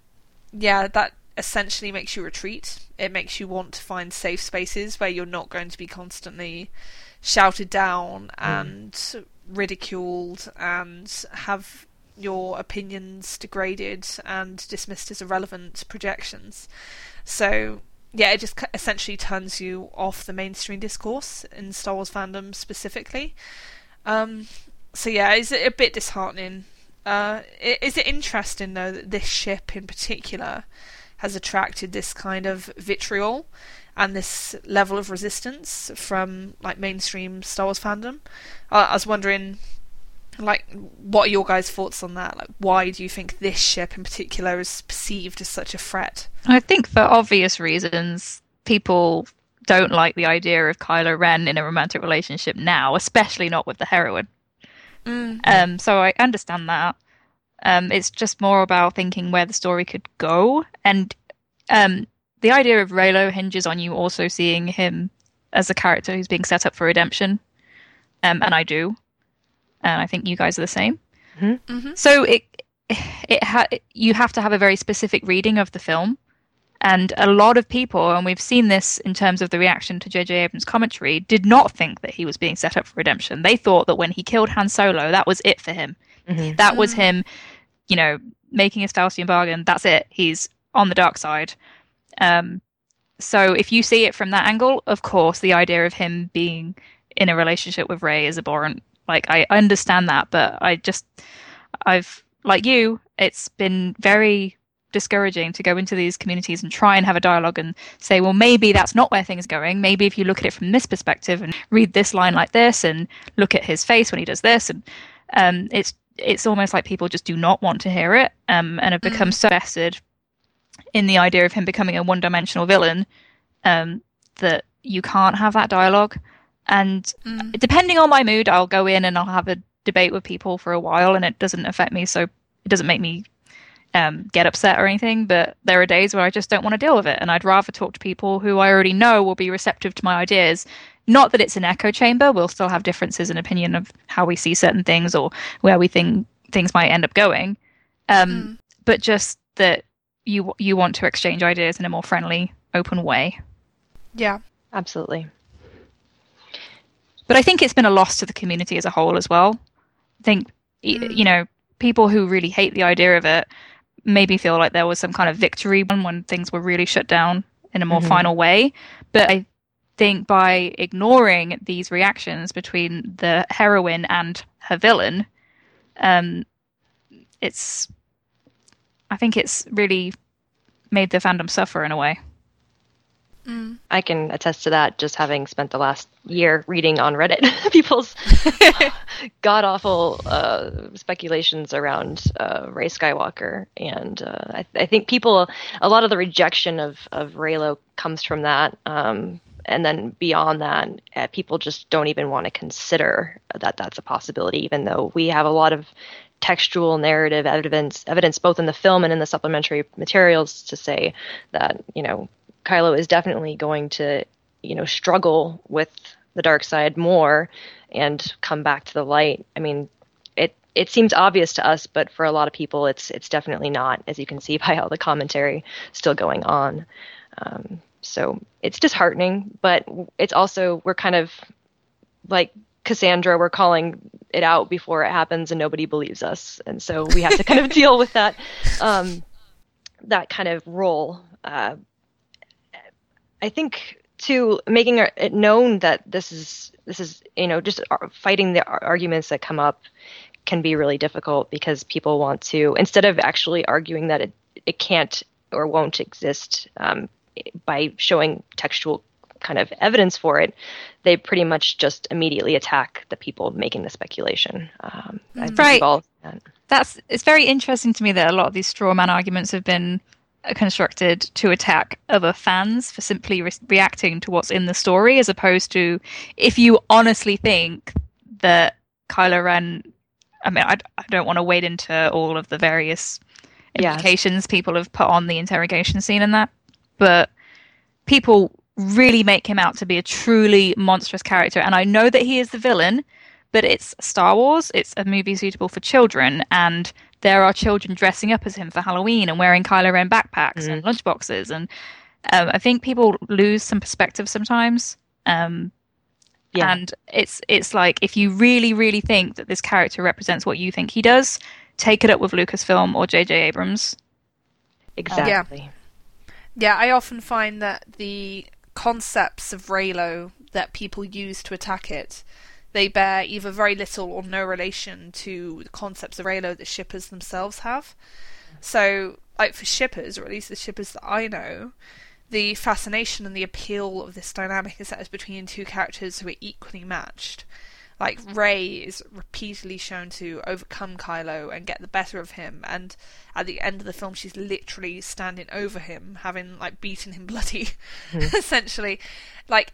yeah, that essentially makes you retreat. It makes you want to find safe spaces where you're not going to be constantly shouted down mm. and ridiculed and have your opinions degraded and dismissed as irrelevant projections. So yeah, it just essentially turns you off the mainstream discourse in Star Wars fandom specifically. Um, so yeah, is it a bit disheartening? Uh, is it interesting though that this ship in particular has attracted this kind of vitriol and this level of resistance from like mainstream Star Wars fandom? I was wondering like what are your guys' thoughts on that? Like why do you think this ship in particular is perceived as such a threat? I think for obvious reasons people don't like the idea of kylo ren in a romantic relationship now especially not with the heroine. Mm. um, so i understand that. Um, it's just more about thinking where the story could go. And um, the idea of reylo hinges on you also seeing him as a character who's being set up for redemption. Um, and i do and I think you guys are the same. Mm-hmm. Mm-hmm. So it it ha- you have to have a very specific reading of the film, and a lot of people, and we've seen this in terms of the reaction to J.J. Abrams' commentary, did not think that he was being set up for redemption. They thought that when he killed Han Solo, that was it for him. Mm-hmm. That was mm-hmm. him, you know, making his Faustian bargain. That's it. He's on the dark side. Um, so if you see it from that angle, of course, the idea of him being in a relationship with Rey is abhorrent like I understand that, but I just I've like you, it's been very discouraging to go into these communities and try and have a dialogue and say, well, maybe that's not where things are going. Maybe if you look at it from this perspective and read this line like this and look at his face when he does this, and um, it's it's almost like people just do not want to hear it um, and have become mm. so vested in the idea of him becoming a one-dimensional villain um, that you can't have that dialogue. And mm. depending on my mood, I'll go in and I'll have a debate with people for a while, and it doesn't affect me. So it doesn't make me um, get upset or anything. But there are days where I just don't want to deal with it, and I'd rather talk to people who I already know will be receptive to my ideas. Not that it's an echo chamber; we'll still have differences in opinion of how we see certain things or where we think things might end up going. Um, mm. But just that you you want to exchange ideas in a more friendly, open way. Yeah, absolutely. But I think it's been a loss to the community as a whole as well. I think, mm. you know, people who really hate the idea of it maybe feel like there was some kind of victory when things were really shut down in a more mm-hmm. final way. But I think by ignoring these reactions between the heroine and her villain, um, it's I think it's really made the fandom suffer in a way. Mm. I can attest to that just having spent the last year reading on Reddit people's god awful uh, speculations around uh, Rey Skywalker. And uh, I, I, think people, a lot of the rejection of, of Reylo comes from that. Um, and then beyond that, uh, people just don't even want to consider that that's a possibility, even though we have a lot of textual narrative evidence evidence both in the film and in the supplementary materials to say that you know Kylo is definitely going to, you know, struggle with the dark side more and come back to the light. I mean, it it seems obvious to us, but for a lot of people, it's it's definitely not, as you can see by all the commentary still going on. Um, so it's disheartening, but it's also we're kind of like Cassandra, we're calling it out before it happens, and nobody believes us, and so we have to kind of deal with that um, that kind of role. Uh, I think to making it known that this is this is you know just fighting the arguments that come up can be really difficult because people want to instead of actually arguing that it it can't or won't exist um, by showing textual kind of evidence for it, they pretty much just immediately attack the people making the speculation. Um, Right. That's it's very interesting to me that a lot of these straw man arguments have been uh, constructed to attack other fans for simply re- reacting to what's in the story, as opposed to if you honestly think that Kylo Ren. I mean, I, I don't want to wade into all of the various implications people have put on the interrogation scene and that, but people really make him out to be a truly monstrous character. And I know that he is the villain, but it's Star Wars. It's a movie suitable for children, and there are children dressing up as him for Halloween and wearing Kylo Ren backpacks and lunchboxes. And um, I think people lose some perspective sometimes. Um, Yeah. And it's it's like if you really really think that this character represents what you think he does, take it up with Lucasfilm or J.J. Abrams. exactly. Yeah, I often find that the concepts of Reylo that people use to attack it, they bear either very little or no relation to the concepts of Reylo that shippers themselves have. So, like for shippers, or at least the shippers that I know, the fascination and the appeal of this dynamic is that it's between two characters who are equally matched. Like Rey is repeatedly shown to overcome Kylo and get the better of him, and at the end of the film, she's literally standing over him, having like beaten him bloody, hmm. essentially. Like,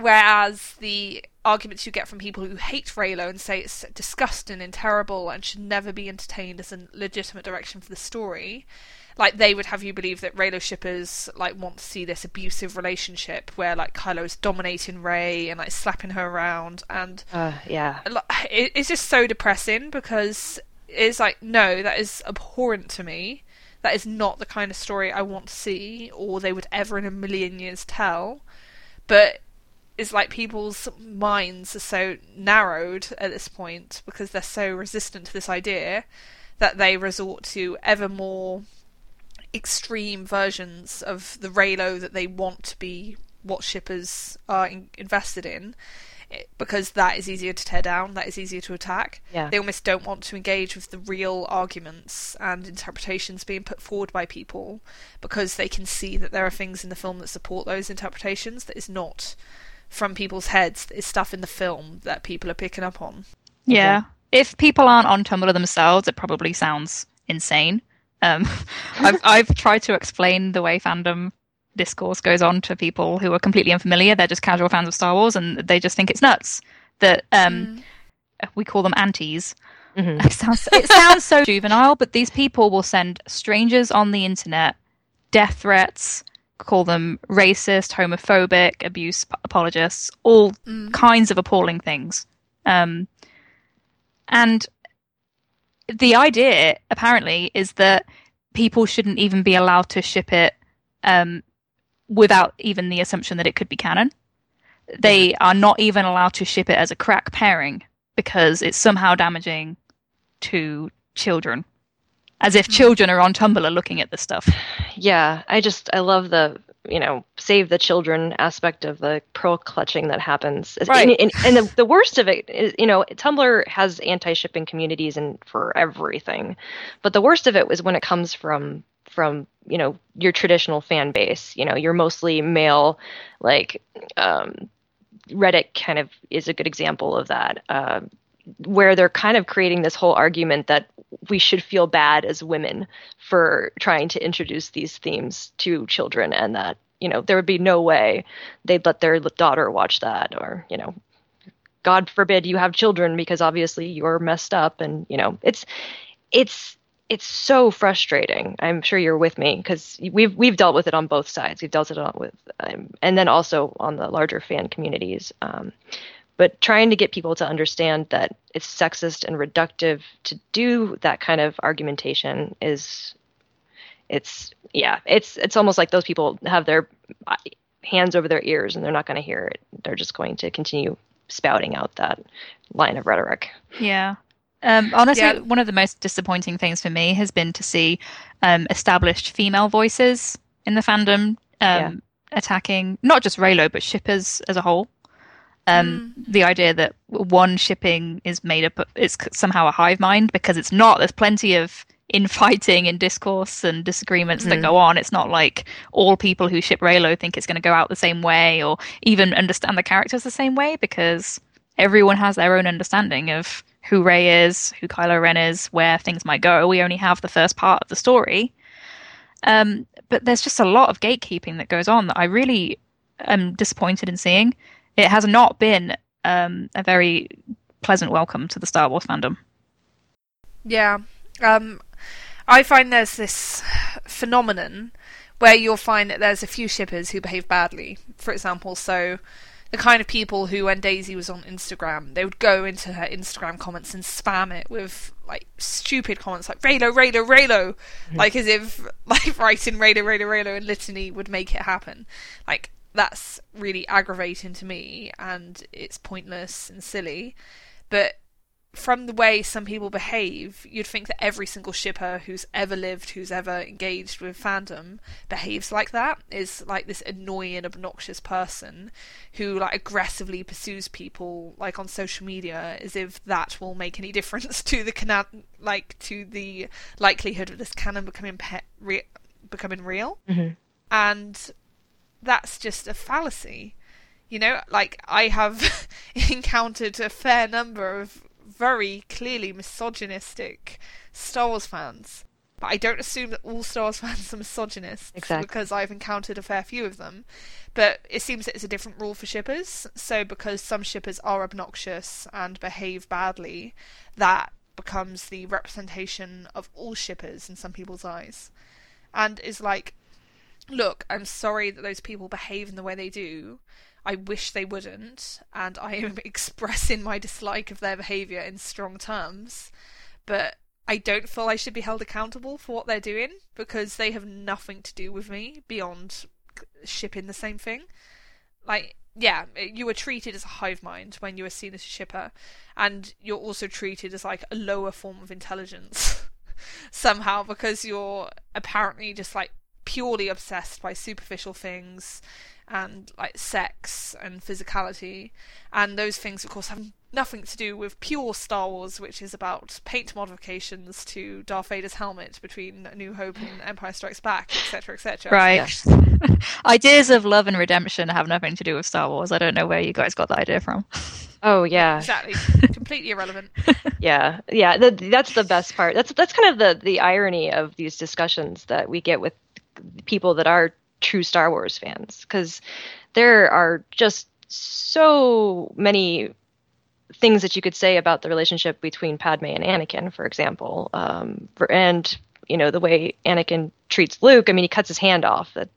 whereas the arguments you get from people who hate Reylo and say it's disgusting and terrible and should never be entertained as a legitimate direction for the story, like they would have you believe that Reylo shippers like want to see this abusive relationship where like Kylo is dominating Rey and like slapping her around and Uh, yeah. it- it's just so depressing because it's like no that is abhorrent to me that is not the kind of story i want to see or they would ever in a million years tell but it's like people's minds are so narrowed at this point because they're so resistant to this idea that they resort to ever more extreme versions of the Reylo that they want to be what shippers are in- invested in eh, because that is easier to tear down, that is easier to attack. Yeah. They almost don't want to engage with the real arguments and interpretations being put forward by people because they can see that there are things in the film that support those interpretations that is not from people's heads, is stuff in the film that people are picking up on. Yeah. If people aren't on Tumblr themselves, it probably sounds insane. Um, I've I've tried to explain the way fandom discourse goes on to people who are completely unfamiliar. They're just casual fans of Star Wars, and they just think it's nuts that um, we call them antis. Mhm. It sounds it sounds so juvenile, but these people will send strangers on the internet death threats, call them racist, homophobic, abuse apologists, all Mm. kinds of appalling things. Um, and the idea, apparently, is that people shouldn't even be allowed to ship it um, without even the assumption that it could be canon. They are not even allowed to ship it as a crack pairing because it's somehow damaging to children. As if children are on Tumblr looking at this stuff. Yeah, I just I love the you know save the children aspect of the pearl clutching that happens. Right. And, and, and the, the worst of it is you know Tumblr has anti-shipping communities and for everything, but the worst of it was when it comes from from you know your traditional fan base. You know, you're mostly male, like um, Reddit kind of is a good example of that. Uh, where they're kind of creating this whole argument that we should feel bad as women for trying to introduce these themes to children and that you know there would be no way they'd let their daughter watch that or you know god forbid you have children because obviously you're messed up and you know it's it's it's so frustrating. I'm sure you're with me because we've we've dealt with it on both sides. We've dealt with it with um, and then also on the larger fan communities. Um, but trying to get people to understand that it's sexist and reductive to do that kind of argumentation is it's yeah it's it's almost like those people have their uh, hands over their ears and they're not going to hear it they're just going to continue spouting out that line of rhetoric Yeah. Um, honestly, Yeah. one of the most disappointing things for me has been to see um, established female voices in the fandom um, attacking not just Reylo but shippers as a whole. Um, The idea that one shipping is made up, of, it's somehow a hive mind because it's not. There's plenty of infighting and discourse and disagreements mm. that go on. It's not like all people who ship Reylo think it's going to go out the same way or even understand the characters the same way because everyone has their own understanding of who Rey is, who Kylo Ren is, where things might go. We only have the first part of the story. Um, but there's just a lot of gatekeeping that goes on that I really am disappointed in seeing. It has not been um, a very pleasant welcome to the Star Wars fandom. Yeah. Um, I find there's this phenomenon where you'll find that there's a few shippers who behave badly. For example, so the kind of people who, when Daisy was on Instagram, they would go into her Instagram comments and spam it with like stupid comments like Reylo, Reylo, Reylo, mm-hmm. like as if like writing Reylo, Reylo, Reylo in litany would make it happen. Like that's really aggravating to me, and it's pointless and silly. But from the way some people behave, you'd think that every single shipper who's ever lived, who's ever engaged with fandom, behaves like that. Is like this annoying, obnoxious person who like aggressively pursues people like on social media, as if that will make any difference to the canon, like to the likelihood of this canon becoming pe- re- becoming real. Mm-hmm. And that's just a fallacy. You know, like I have encountered a fair number of very clearly misogynistic Star Wars fans. But I don't assume that all Star Wars fans are misogynists exactly. because I've encountered a fair few of them. But it seems that it's a different rule for shippers. So because some shippers are obnoxious and behave badly, that becomes the representation of all shippers in some people's eyes. And is like, look, I'm sorry that those people behave in the way they do, I wish they wouldn't, and I am expressing my dislike of their behaviour in strong terms. But I don't feel I should be held accountable for what they're doing because they have nothing to do with me beyond shipping the same thing. Like, yeah, you were treated as a hive mind when you were seen as a shipper, and you're also treated as like a lower form of intelligence somehow because you're apparently just like purely obsessed by superficial things and like sex and physicality, and those things, of course, have nothing to do with pure Star Wars, which is about paint modifications to Darth Vader's helmet between New Hope and Empire Strikes Back, etc., etc. Right. Ideas of love and redemption have nothing to do with Star Wars. I don't know where you guys got that idea from. Oh yeah, exactly. Completely irrelevant. yeah, yeah. The, that's the best part. That's that's kind of the the irony of these discussions that we get with people that are true Star Wars fans because there are just so many things that you could say about the relationship between Padme and Anakin, for example, um, for, and you know the way Anakin treats Luke. I mean, he cuts his hand off. That,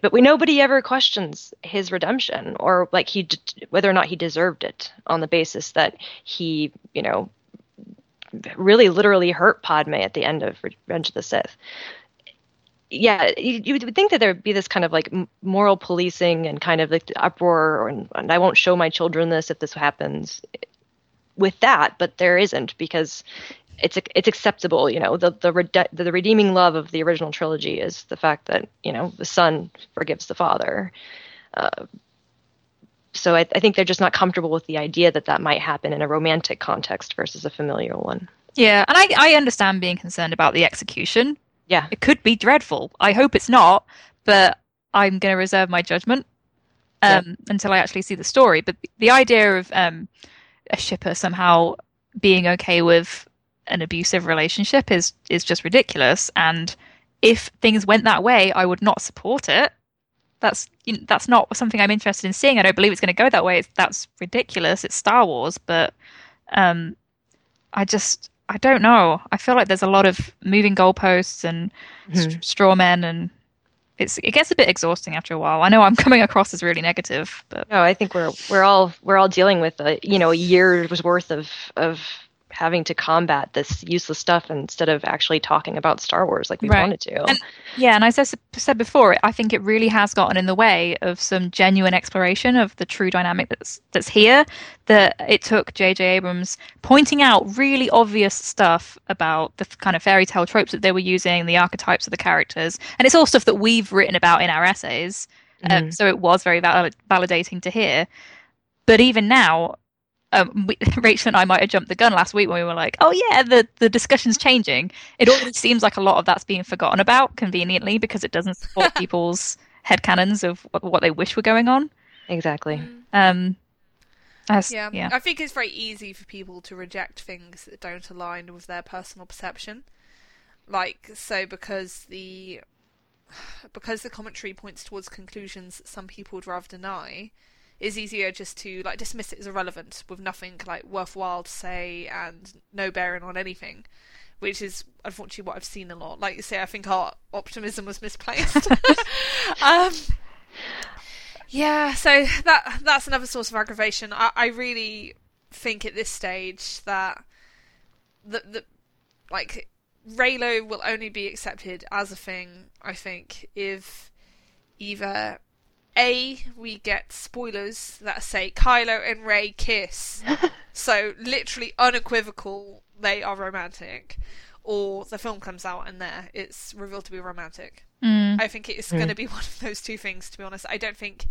but we nobody ever questions his redemption or like he whether or not he deserved it on the basis that he, you know, really literally hurt Padme at the end of Revenge of the Sith yeah, you, you, would think that there would be this kind of like moral policing and kind of like uproar, and, and I won't show my children this if this happens with that, but there isn't because it's it's acceptable. You know, the the, rede- the redeeming love of the original trilogy is the fact that you know the son forgives the father. Uh, so I, I think they're just not comfortable with the idea that that might happen in a romantic context versus a familial one. Yeah, and I, I understand being concerned about the execution yeah. It could be dreadful. I hope it's not, but I'm going to reserve my judgment um, yeah. until I actually see the story. But the idea of um, a shipper somehow being okay with an abusive relationship is is just ridiculous. And if things went that way, I would not support it. That's you know, that's not something I'm interested in seeing. I don't believe it's going to go that way. It's, that's ridiculous. It's Star Wars, but um, I just I don't know. I feel like there's a lot of moving goalposts and mm-hmm. st- straw men, and it's it gets a bit exhausting after a while. I know I'm coming across as really negative, but no, I think we're we're all we're all dealing with a you know a year's worth of of having to combat this useless stuff instead of actually talking about Star Wars like we right. wanted to. And, yeah, and as I said before, I think it really has gotten in the way of some genuine exploration of the true dynamic that's that's here. That it took J.J. Abrams pointing out really obvious stuff about the kind of fairy tale tropes that they were using, the archetypes of the characters, and it's all stuff that we've written about in our essays. Um, mm-hmm. Um, so it was very valid- validating to hear. But even now, um, we, Rachel and I might have jumped the gun last week when we were like, "Oh yeah, the the discussion's changing." It already seems like a lot of that's being forgotten about conveniently because it doesn't support people's headcanons of what, what they wish were going on. Exactly. Um, as, Yeah. yeah, I think it's very easy for people to reject things that don't align with their personal perception. Like so because the because the commentary points towards conclusions that some people would rather deny, it's easier just to like dismiss it as irrelevant with nothing like worthwhile to say and no bearing on anything. Which is unfortunately what I've seen a lot. Like you say, I think our optimism was misplaced. um, yeah, so that that's another source of aggravation. I, I really think at this stage that the the like Reylo will only be accepted as a thing. I think if either a we get spoilers that say Kylo and Rey kiss, so literally unequivocal they are romantic, or the film comes out and there it's revealed to be romantic. Mm. I think it is going to be one of those two things, to be honest. I don't think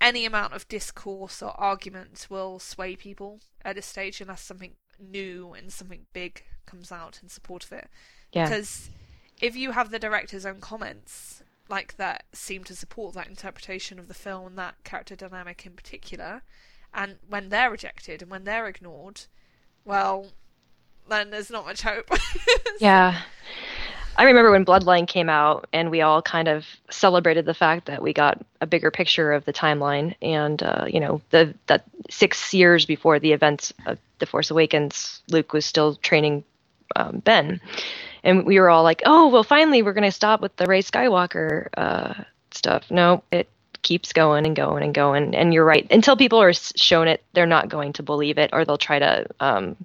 any amount of discourse or argument will sway people at this stage unless something new and something big comes out in support of it. Yeah. Because if you have the director's own comments like that seem to support that interpretation of the film and that character dynamic in particular, and when they're rejected and when they're ignored, well, then there's not much hope. Yeah. I remember when Bloodline came out and we all kind of celebrated the fact that we got a bigger picture of the timeline and uh, you know the that 6 years before the events of The Force Awakens Luke was still training um, Ben and we were all like oh well finally we're going to stop with the Rey Skywalker uh, stuff. No it keeps going and going and going. And you're right. Until people are shown it they're not going to believe it or they'll try to um,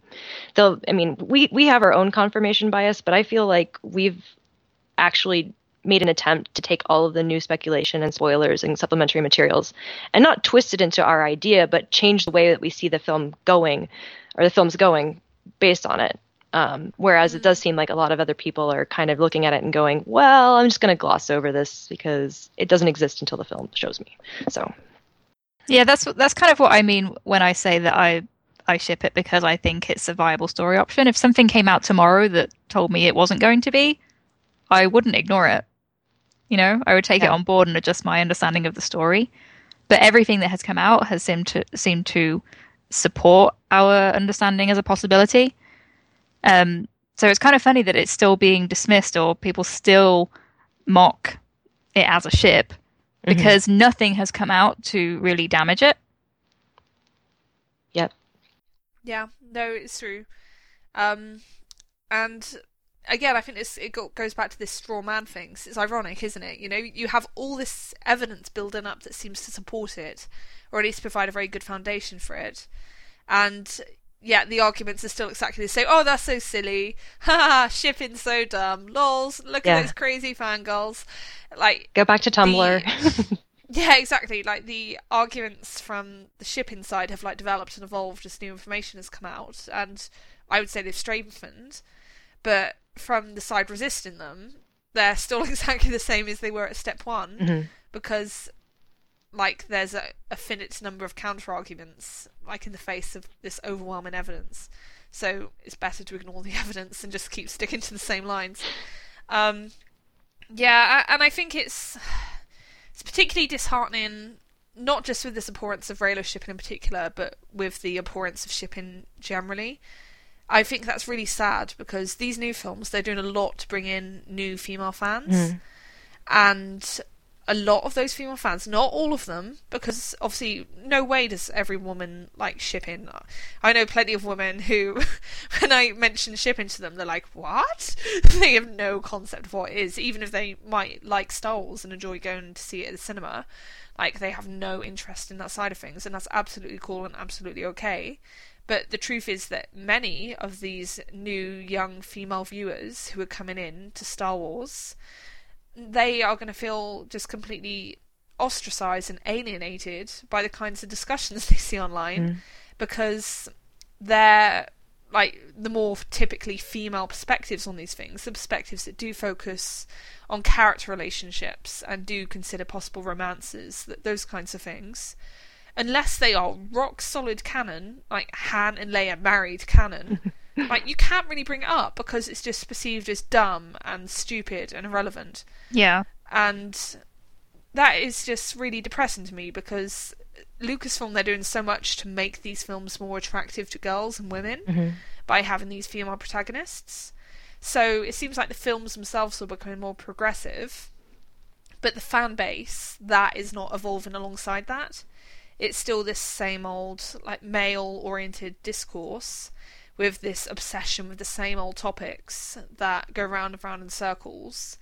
they'll i mean we we have our own confirmation bias but i feel like we've actually made an attempt to take all of the new speculation and spoilers and supplementary materials and not twist it into our idea but change the way that we see the film going or the film's going based on it um, whereas it does seem like a lot of other people are kind of looking at it and going well i'm just going to gloss over this because it doesn't exist until the film shows me so Yeah, that's that's kind of what I mean when I say that I I ship it because I think it's a viable story option. If something came out tomorrow that told me it wasn't going to be, I wouldn't ignore it. You know, I would take it on board and adjust my understanding of the story. But everything that has come out has seemed to seemed to support our understanding as a possibility. Um, so it's kind of funny that it's still being dismissed or people still mock it as a ship because nothing has come out to really damage it. yep Yeah, no, it's true. Um, and again, I think this it go, goes back to this straw man thing. It's ironic, isn't it? You know, you have all this evidence building up that seems to support it, or at least provide a very good foundation for it, and yet the arguments are still exactly the same. Oh, that's so silly. Ha ha, shipping's so dumb. Lols, look Yeah. at those crazy fangirls. Like, go back to tumblr yeah, exactly. Like the arguments from the shipping side have like developed and evolved as new information has come out, and I would say they've strengthened. But from the side resisting them, they're still exactly the same as they were at step one, Mhm. because like there's a, a finite number of counter arguments, like in the face of this overwhelming evidence. So it's better to ignore the evidence and just keep sticking to the same lines. Um, yeah, and I think it's it's particularly disheartening, not just with this abhorrence of Reylo shipping in particular, but with the abhorrence of shipping generally. I think that's really sad because these new films they're doing a lot to bring in new female fans, Mhm. and a lot of those female fans, not all of them, because obviously no way does every woman like shipping. I know plenty of women who, when I mention shipping to them, they're like, "What?" they have no concept of what it is, even if they might like Star Wars and enjoy going to see it at the cinema. Like they have no interest in that side of things, and that's absolutely cool and absolutely okay. But the truth is that many of these new young female viewers who are coming in to Star Wars, they are going to feel just completely ostracized and alienated by the kinds of discussions they see online mm. because they're like the more typically female perspectives on these things, the perspectives that do focus on character relationships and do consider possible romances, that those kinds of things, unless they are rock solid canon, like Han and Leia married canon, like you can't really bring it up because it's just perceived as dumb and stupid and irrelevant. Yeah. And that is just really depressing to me because Lucasfilm they're doing so much to make these films more attractive to girls and women Mhm. by having these female protagonists. So it seems like the films themselves are becoming more progressive, but the fan base that is not evolving alongside that. It's still this same old like male oriented discourse with this obsession with the same old topics that go round and round in circles.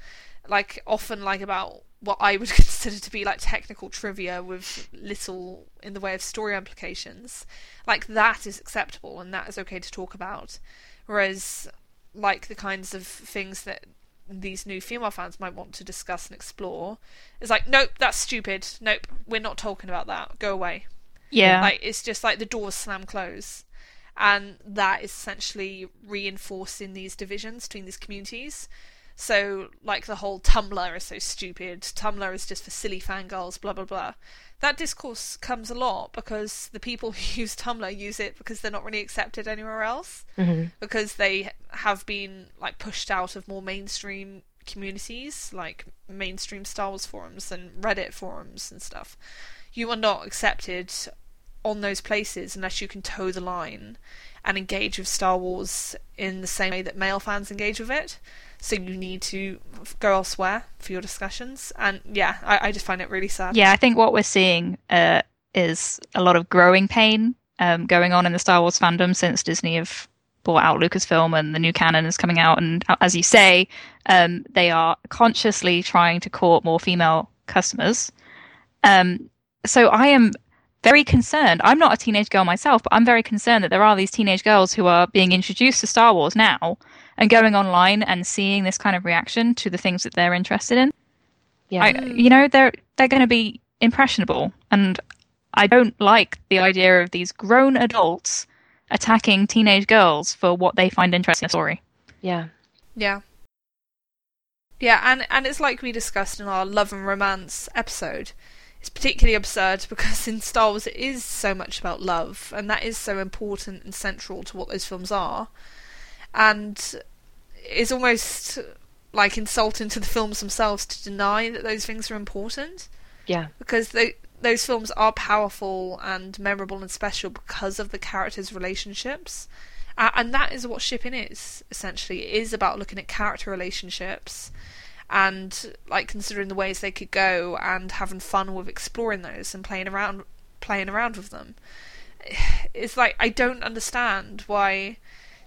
Like often like about what I would consider to be like technical trivia with little in the way of story implications. Like that is acceptable and that is okay to talk about. Whereas like the kinds of things that these new female fans might want to discuss and explore is like, nope, that's stupid. Nope, we're not talking about that. Go away. Yeah. Like it's just like the doors slam close. And that is essentially reinforcing these divisions between these communities. So, like the whole Tumblr is so stupid, Tumblr is just for silly fangirls, blah blah blah. That discourse comes a lot because the people who use Tumblr use it because they're not really accepted anywhere else Mhm. because they have been like pushed out of more mainstream communities like mainstream Star Wars forums and Reddit forums and stuff. You are not accepted on those places unless you can toe the line and engage with Star Wars in the same way that male fans engage with it. So you need to go elsewhere for your discussions. And yeah, I, I just find it really sad. Yeah, I think what we're seeing uh, is a lot of growing pain um, going on in the Star Wars fandom since Disney have bought out Lucasfilm and the new canon is coming out. And uh, as you say, um, they are consciously trying to court more female customers. Um, so I am very concerned. I'm not a teenage girl myself, but I'm very concerned that there are these teenage girls who are being introduced to Star Wars now and going online and seeing this kind of reaction to the things that they're interested in. Yeah. I, you know, they're they're going to be impressionable, and I don't like the idea of these grown adults attacking teenage girls for what they find interesting in a story. yeah. Yeah. Yeah, and and it's like we discussed in our love and romance episode. It's particularly absurd because in Star Wars it is so much about love, and that is so important and central to what those films are. And it's almost like insulting to the films themselves to deny that those things are important Yeah. because they, those films are powerful and memorable and special because of the characters' relationships. Uh, and that is what shipping is, essentially. It is about looking at character relationships and like considering the ways they could go and having fun with exploring those and playing around playing around with them. It's like I don't understand why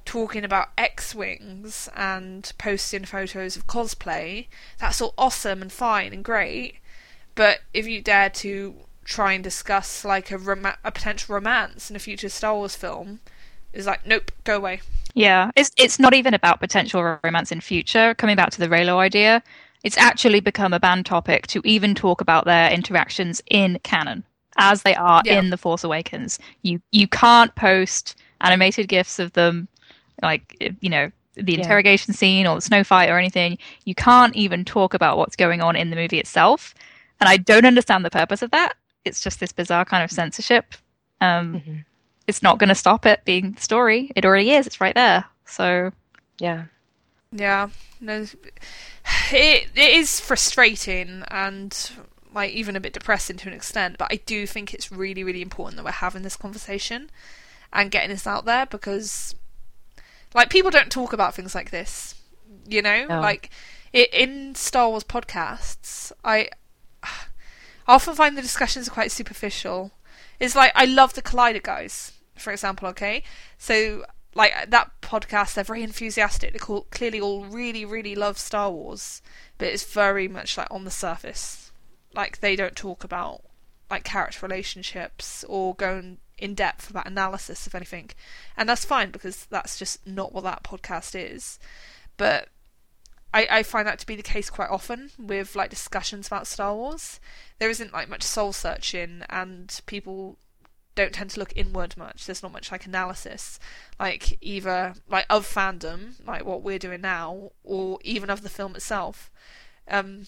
talking about X-wings and posting photos of cosplay, that's all awesome and fine and great. But if you dare to try and discuss like a rom- a potential romance in a future Star Wars film, is like nope, go away. Yeah, it's it's not even about potential romance in future. Coming back to the Reylo idea, it's actually become a banned topic to even talk about their interactions in canon, as they are Yeah. in the Force Awakens. You you can't post animated gifs of them, like you know the Yeah. interrogation scene or the snow fight or anything. You can't even talk about what's going on in the movie itself, and I don't understand the purpose of that. It's just this bizarre kind of censorship. Um, Mhm. It's not going to stop it being the story. It already is. It's right there. So Yeah. Yeah, no, it it is frustrating and like even a bit depressing to an extent. But I do think it's really really important that we're having this conversation and getting this out there because like people don't talk about things like this. You know, No. like i in Star Wars podcasts, I I often find the discussions are quite superficial. It's like I love the Collider guys, for example. Okay, so like that podcast, they're very enthusiastic. They call, clearly all really, really love Star Wars, but it's very much like on the surface. Like they don't talk about like character relationships or go in, in depth about analysis of anything, and that's fine because that's just not what that podcast is. But I, I find that to be the case quite often with like discussions about Star Wars. There isn't like much soul searching, and people don't tend to look inward much. There's not much like analysis, like either like of fandom, like what we're doing now, or even of the film itself. Um,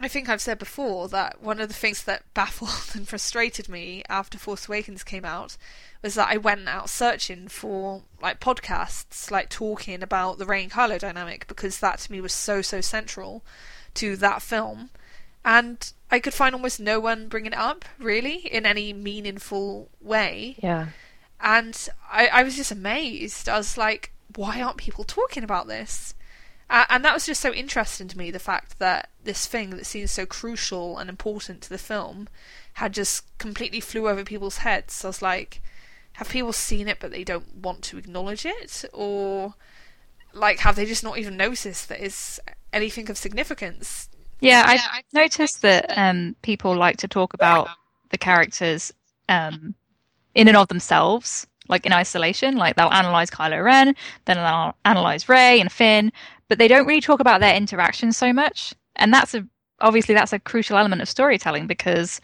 I think I've said before that one of the things that baffled and frustrated me after Force Awakens came out was that I went out searching for like podcasts, like talking about the Rey and Kylo dynamic, because that to me was so so central to that film, and I could find almost no one bringing it up really in any meaningful way. Yeah. And I, I was just amazed. I was like, why aren't people talking about this? Uh, and that was just so interesting to me the fact that this thing that seems so crucial and important to the film had just completely flew over people's heads. I was like, have people seen it but they don't want to acknowledge it? Or, like, have they just not even noticed that it's anything of significance? Yeah, I've noticed that um, people like to talk about the characters um, in and of themselves, like in isolation. Like they'll analyze Kylo Ren, then they'll analyze Rey and Finn, but they don't really talk about their interactions so much. And that's a obviously that's a crucial element of storytelling because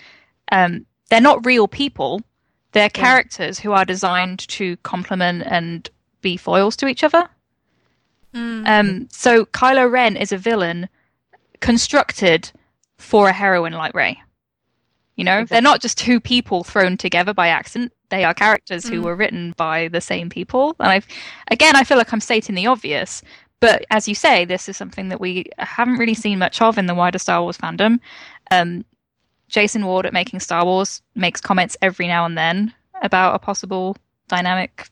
um, they're not real people; they're characters who are designed to complement and be foils to each other. Mm. Um, so Kylo Ren is a villain constructed for a heroine like Rey. You know, they're not just two people thrown together by accident. They are characters who Mm. were written by the same people. And I've, again, I feel like I'm stating the obvious, but as you say, this is something that we haven't really seen much of in the wider Star Wars fandom. Um, Jason Ward at Making Star Wars makes comments every now and then about a possible dynamic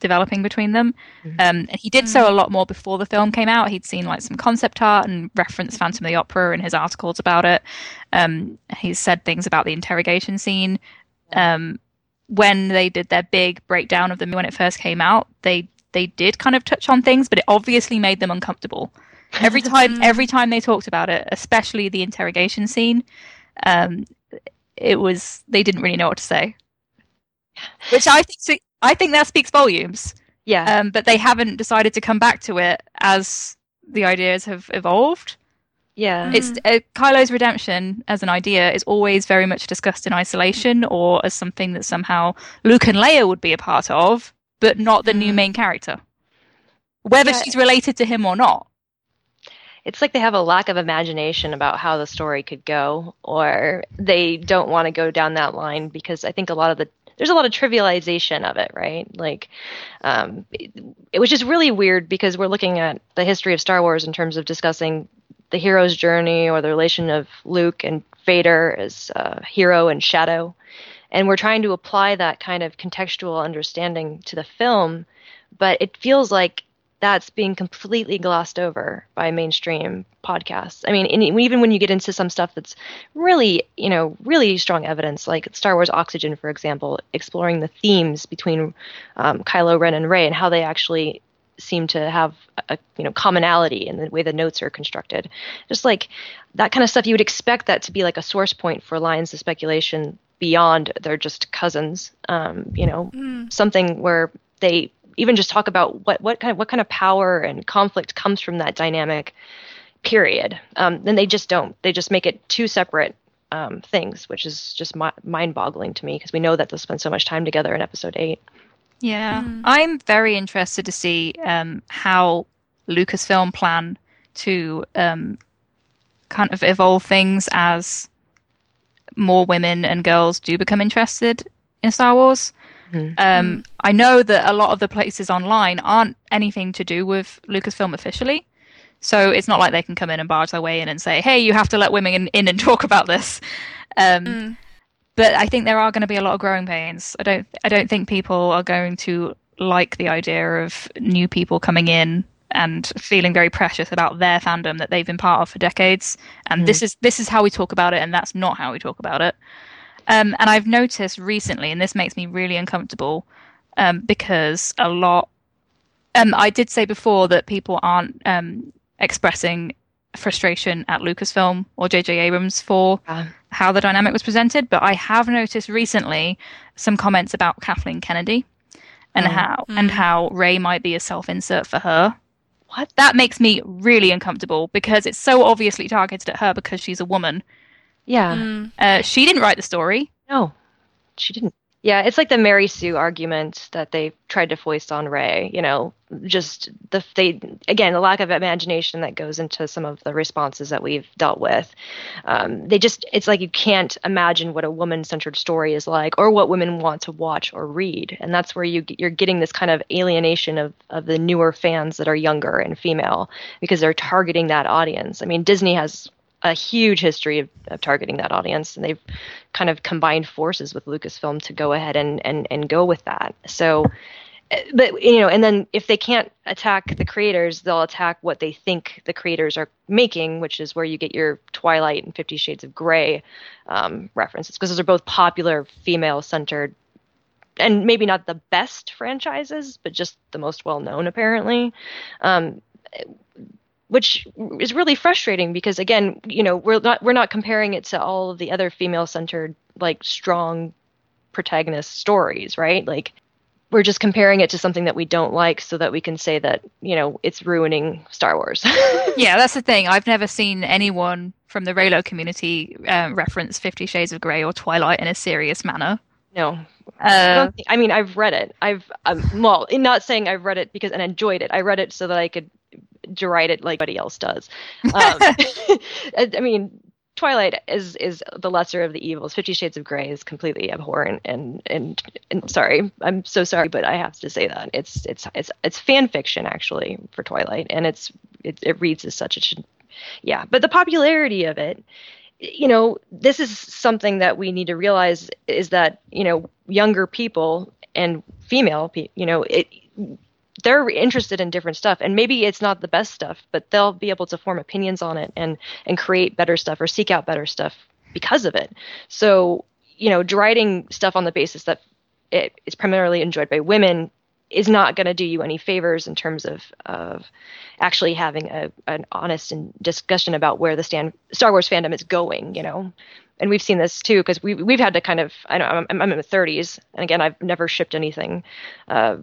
developing between them. Mhm. Um, and he did so a lot more before the film came out. He'd seen like some concept art and referenced Phantom of the Opera in his articles about it. Um, he's said things about the interrogation scene. Um, when they did their big breakdown of them when it first came out, they they did kind of touch on things, but it obviously made them uncomfortable. Every time, every time they talked about it, especially the interrogation scene, um, it was they didn't really know what to say. Which I think I think that speaks volumes. Yeah. Um, but they haven't decided to come back to it as the ideas have evolved. yeah. It's uh, Kylo's redemption as an idea is always very much discussed in isolation or as something that somehow Luke and Leia would be a part of, but not the new Mm. main character. Whether Yeah. she's related to him or not. it's like they have a lack of imagination about how the story could go, or they don't want to go down that line because I think a lot of the there's a lot of trivialization of it, right? Like, um, it, it was just really weird because we're looking at the history of Star Wars in terms of discussing the hero's journey or the relation of Luke and Vader as uh, hero and shadow, and we're trying to apply that kind of contextual understanding to the film, but it feels like that's being completely glossed over by mainstream podcasts. I mean, even when you get into some stuff that's really, you know, really strong evidence, like Star Wars Oxygen, for example, exploring the themes between um, Kylo Ren and Rey and how they actually seem to have a you know commonality in the way the notes are constructed. Just like that kind of stuff, you would expect that to be like a source point for lines of speculation beyond they're just cousins. Um, you know, Mm. something where they even just talk about what what kind of what kind of power and conflict comes from that dynamic period um, then they just don't they just make it two separate um, things which is just mi- mind-boggling to me because we know that they'll spend so much time together in episode 8 Yeah, Mm. I'm very interested to see um, how Lucasfilm plan to um, kind of evolve things as more women and girls do become interested in Star Wars. Mhm. Um, I know that a lot of the places online aren't anything to do with Lucasfilm officially. So it's not like they can come in and barge their way in and say, "Hey, you have to let women in, in and talk about this." Um, Mm. but I think there are going to be a lot of growing pains. I don't I don't think people are going to like the idea of new people coming in and feeling very precious about their fandom that they've been part of for decades. And this is this is how we talk about it, and that's not how we talk about it. Um, and I've noticed recently, and this makes me really uncomfortable um, because a lot. Um, I did say before that people aren't um, expressing frustration at Lucasfilm or J.J. Abrams for Yeah. how the dynamic was presented, but I have noticed recently some comments about Kathleen Kennedy and Oh. how and Mm. how Rey might be a self-insert for her. What? That makes me really uncomfortable because it's so obviously targeted at her because she's a woman. yeah Mm. Uh, she didn't write the story. no she didn't Yeah, it's like the Mary Sue argument that they tried to foist on Rey. You know, just the they again the lack of imagination that goes into some of the responses that we've dealt with. Um, they just it's like you can't imagine what a woman centered story is like, or what women want to watch or read, and that's where you you're getting this kind of alienation of of the newer fans that are younger and female because they're targeting that audience. I mean, Disney has a huge history of, of, targeting that audience, and they've kind of combined forces with Lucasfilm to go ahead and and and go with that. So, eh, but you know, and then if they can't attack the creators, they'll attack what they think the creators are making, which is where you get your Twilight and Fifty Shades of Grey um, references, because those are both popular female-centered. And maybe not the best franchises, but just the most well known, apparently. Um, which is really frustrating because again, you know, we're not we're not comparing it to all of the other female centered like strong protagonist stories, right? Like we're just comparing it to something that we don't like so that we can say that, you know, it's ruining Star Wars. yeah, that's the thing. I've never seen anyone from the Reylo community uh, reference 50 Shades of Grey or Twilight in a serious manner. No. Uh, I, I, mean, I've read it. I've um, well, not saying I've read it because and enjoyed it. I read it so that I could deride it like anybody else does. Um, I mean, Twilight is is the lesser of the evils. Fifty Shades of Grey is completely abhorrent, and, and and sorry, I'm so sorry, but I have to say that it's it's it's it's fan fiction actually for Twilight, and it's it, it reads as such. It should, yeah, but the popularity of it, you know, this is something that we need to realize is that you know younger people and female, you know, it they're interested in different stuff and maybe it's not the best stuff but they'll be able to form opinions on it and and create better stuff or seek out better stuff because of it so you know deriding stuff on the basis that it is primarily enjoyed by women is not going to do you any favors in terms of of actually having a an honest discussion about where the stand Star Wars fandom is going. You know, and we've seen this too because we we've had to kind of I know I'm, I'm in the 30s and again I've never shipped anything, uh,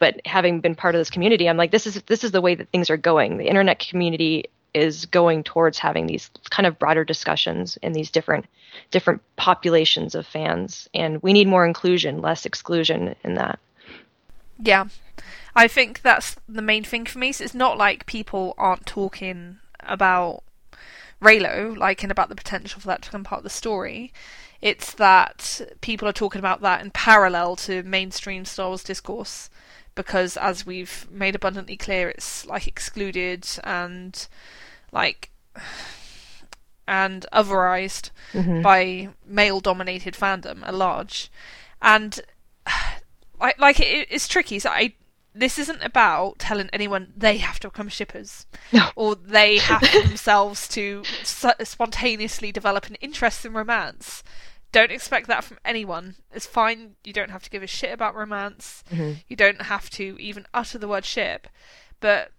but having been part of this community i'm like this is this is the way that things are going. The internet community is going towards having these kind of broader discussions in these different different populations of fans. And we need more inclusion less exclusion in that. Yeah. I think that's the main thing for me. So it's not like people aren't talking about Reylo, like, and about the potential for that to become part of the story. It's that people are talking about that in parallel to mainstream Star Wars discourse because as we've made abundantly clear it's like excluded and like and otherized mm-hmm. by male dominated fandom at large and like like it, it's tricky so i this isn't about telling anyone they have to become shippers no. or they have themselves to spontaneously develop an interest in romance don't expect that from anyone. It's fine. You don't have to give a shit about romance. Mm-hmm. You don't have to even utter the word ship. But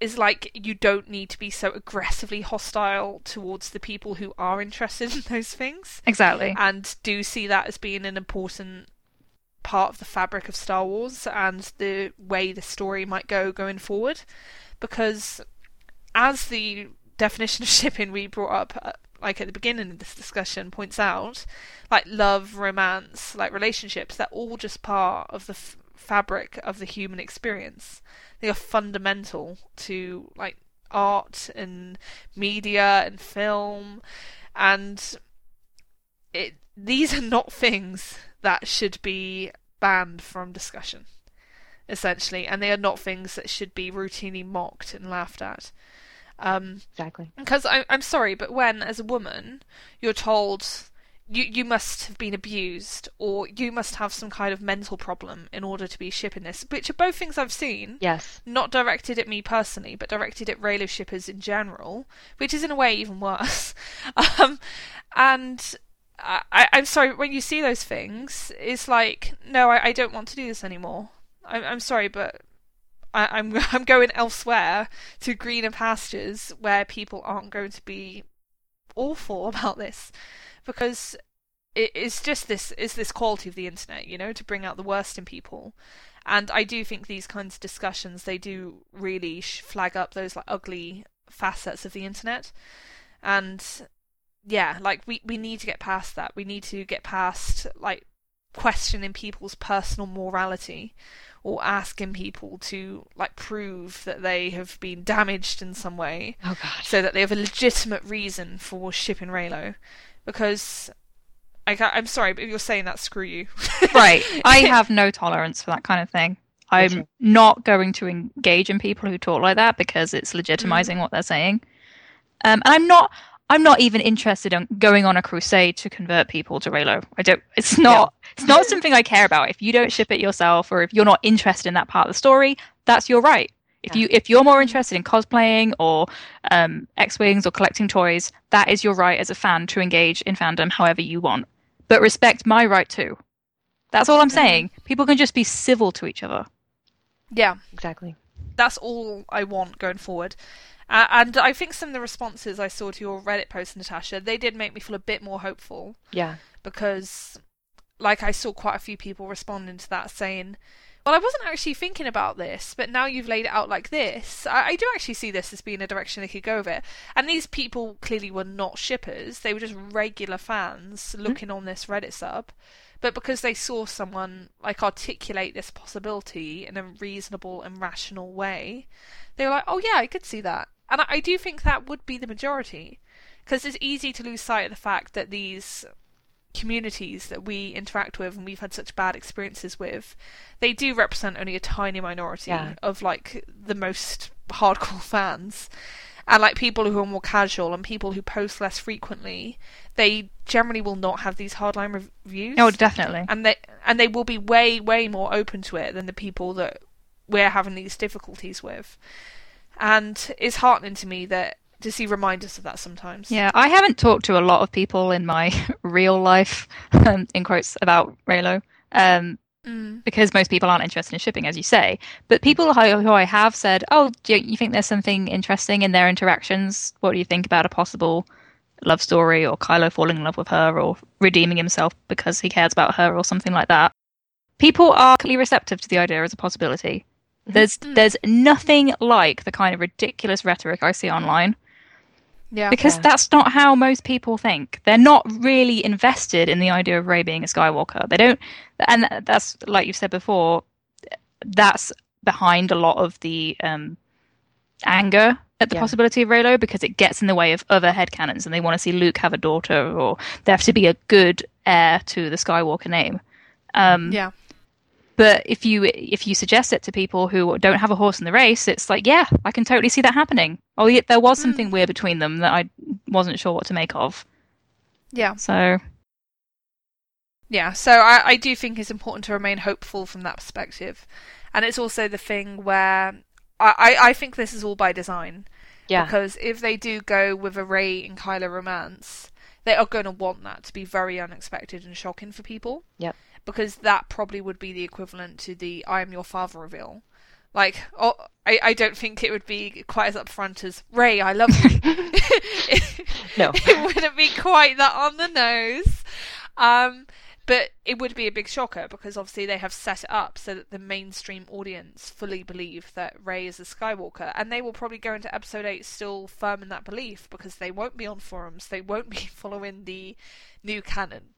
it's like you don't need to be so aggressively hostile towards the people who are interested in those things. Exactly. And do see that as being an important part of the fabric of Star Wars and the way the story might go going forward. Because as the definition of shipping we brought up uh, like at the beginning of this discussion points out, like love, romance, like relationships, they're all just part of the f- fabric of the human experience. They are fundamental to like art and media and film, and it these are not things that should be banned from discussion, essentially, and they are not things that should be routinely mocked and laughed at. Um, exactly. Because I, I'm sorry, but when, as a woman, you're told you you must have been abused or you must have some kind of mental problem in order to be shipping this, which are both things I've seen. Yes. Not directed at me personally, but directed at Reylo shippers in general, which is in a way even worse. um, and I, I'm sorry, when you see those things, it's like, no, I, I don't want to do this anymore. I'm, I'm sorry, but I, am I'm, I'm going elsewhere to greener pastures where people aren't going to be awful about this because it is just this is this quality of the internet, you know, to bring out the worst in people. And I do think these kinds of discussions they do really flag up those like ugly facets of the internet. And yeah, like we we need to get past that. We need to get past like questioning people's personal morality or asking people to like prove that they have been damaged in some way Oh so that they have a legitimate reason for shipping Reylo because I I'm sorry but if you're saying that screw you right. I have no tolerance for that kind of thing. I'm not going to engage in people who talk like that because it's legitimizing what they're saying. Um, and I'm not. I'm not even interested in going on a crusade to convert people to Reylo. I don't. It's not. It's not something I care about. If you don't ship it yourself, or if you're not interested in that part of the story, that's your right. If Yeah. you if you're more interested in cosplaying or um, X wings or collecting toys, that is your right as a fan to engage in fandom however you want. But respect my right too. That's all I'm saying. People can just be civil to each other. yeah Exactly. that's all I want going forward. Uh, and I think some of the responses I saw to your Reddit post, Natasha, they did make me feel a bit more hopeful Yeah. because, like, I saw quite a few people responding to that saying, "Well, I wasn't actually thinking about this, but now you've laid it out like this, I, I do actually see this as being a direction they could go with it." And these people clearly were not shippers; they were just regular fans looking on this Reddit sub. But because they saw someone like articulate this possibility in a reasonable and rational way, they were like, "Oh yeah, I could see that." And I, I do think that would be the majority, because it's easy to lose sight of the fact that these communities that we interact with and we've had such bad experiences with, they do represent only a tiny minority Yeah. of like the most hardcore fans. And like people who are more casual and people who post less frequently, they generally will not have these hardline rev- reviews Oh, definitely. and they and they will be way way more open to it than the people that we're having these difficulties with and it's heartening to me that to see reminders of that sometimes Yeah, I haven't talked to a lot of people in my real life, um, in quotes, about Reylo, um, mm. because most people aren't interested in shipping, as you say. But people who, who I have said, "Oh, do you, you think there's something interesting in their interactions? What do you think about a possible love story, or Kylo falling in love with her, or redeeming himself because he cares about her, or something like that?" People are completely receptive to the idea as a possibility. There's Mm. there's nothing like the kind of ridiculous rhetoric I see online yeah because Yeah. that's not how most people think. They're not really invested in the idea of Rey being a Skywalker. They don't, and that's like you've said before. That's behind a lot of the um, anger at the Yeah. possibility of Reylo because it gets in the way of other headcanons, and they want to see Luke have a daughter, or they have to be a good heir to the Skywalker name. Um, yeah but if you if you suggest it to people who don't have a horse in the race, it's like, yeah, I can totally see that happening. Oh, yeah, there was something mm. weird between them that I wasn't sure what to make of. yeah So yeah so I, I do think it's important to remain hopeful from that perspective and it's also the thing where I, I, I think this is all by design Yeah. Because if they do go with a Rey and Kylo romance, they are going to want that to be very unexpected and shocking for people. Yep. Because that probably would be the equivalent to the "I am your father" reveal. Like, oh, I, I don't think it would be quite as upfront as Rey, I love you. No. it wouldn't be quite that on the nose. Um, but it would be a big shocker because obviously they have set it up so that the mainstream audience fully believe that Rey is a Skywalker, and they will probably go into episode 8 still firm in that belief because they won't be on forums, they won't be following the new canon.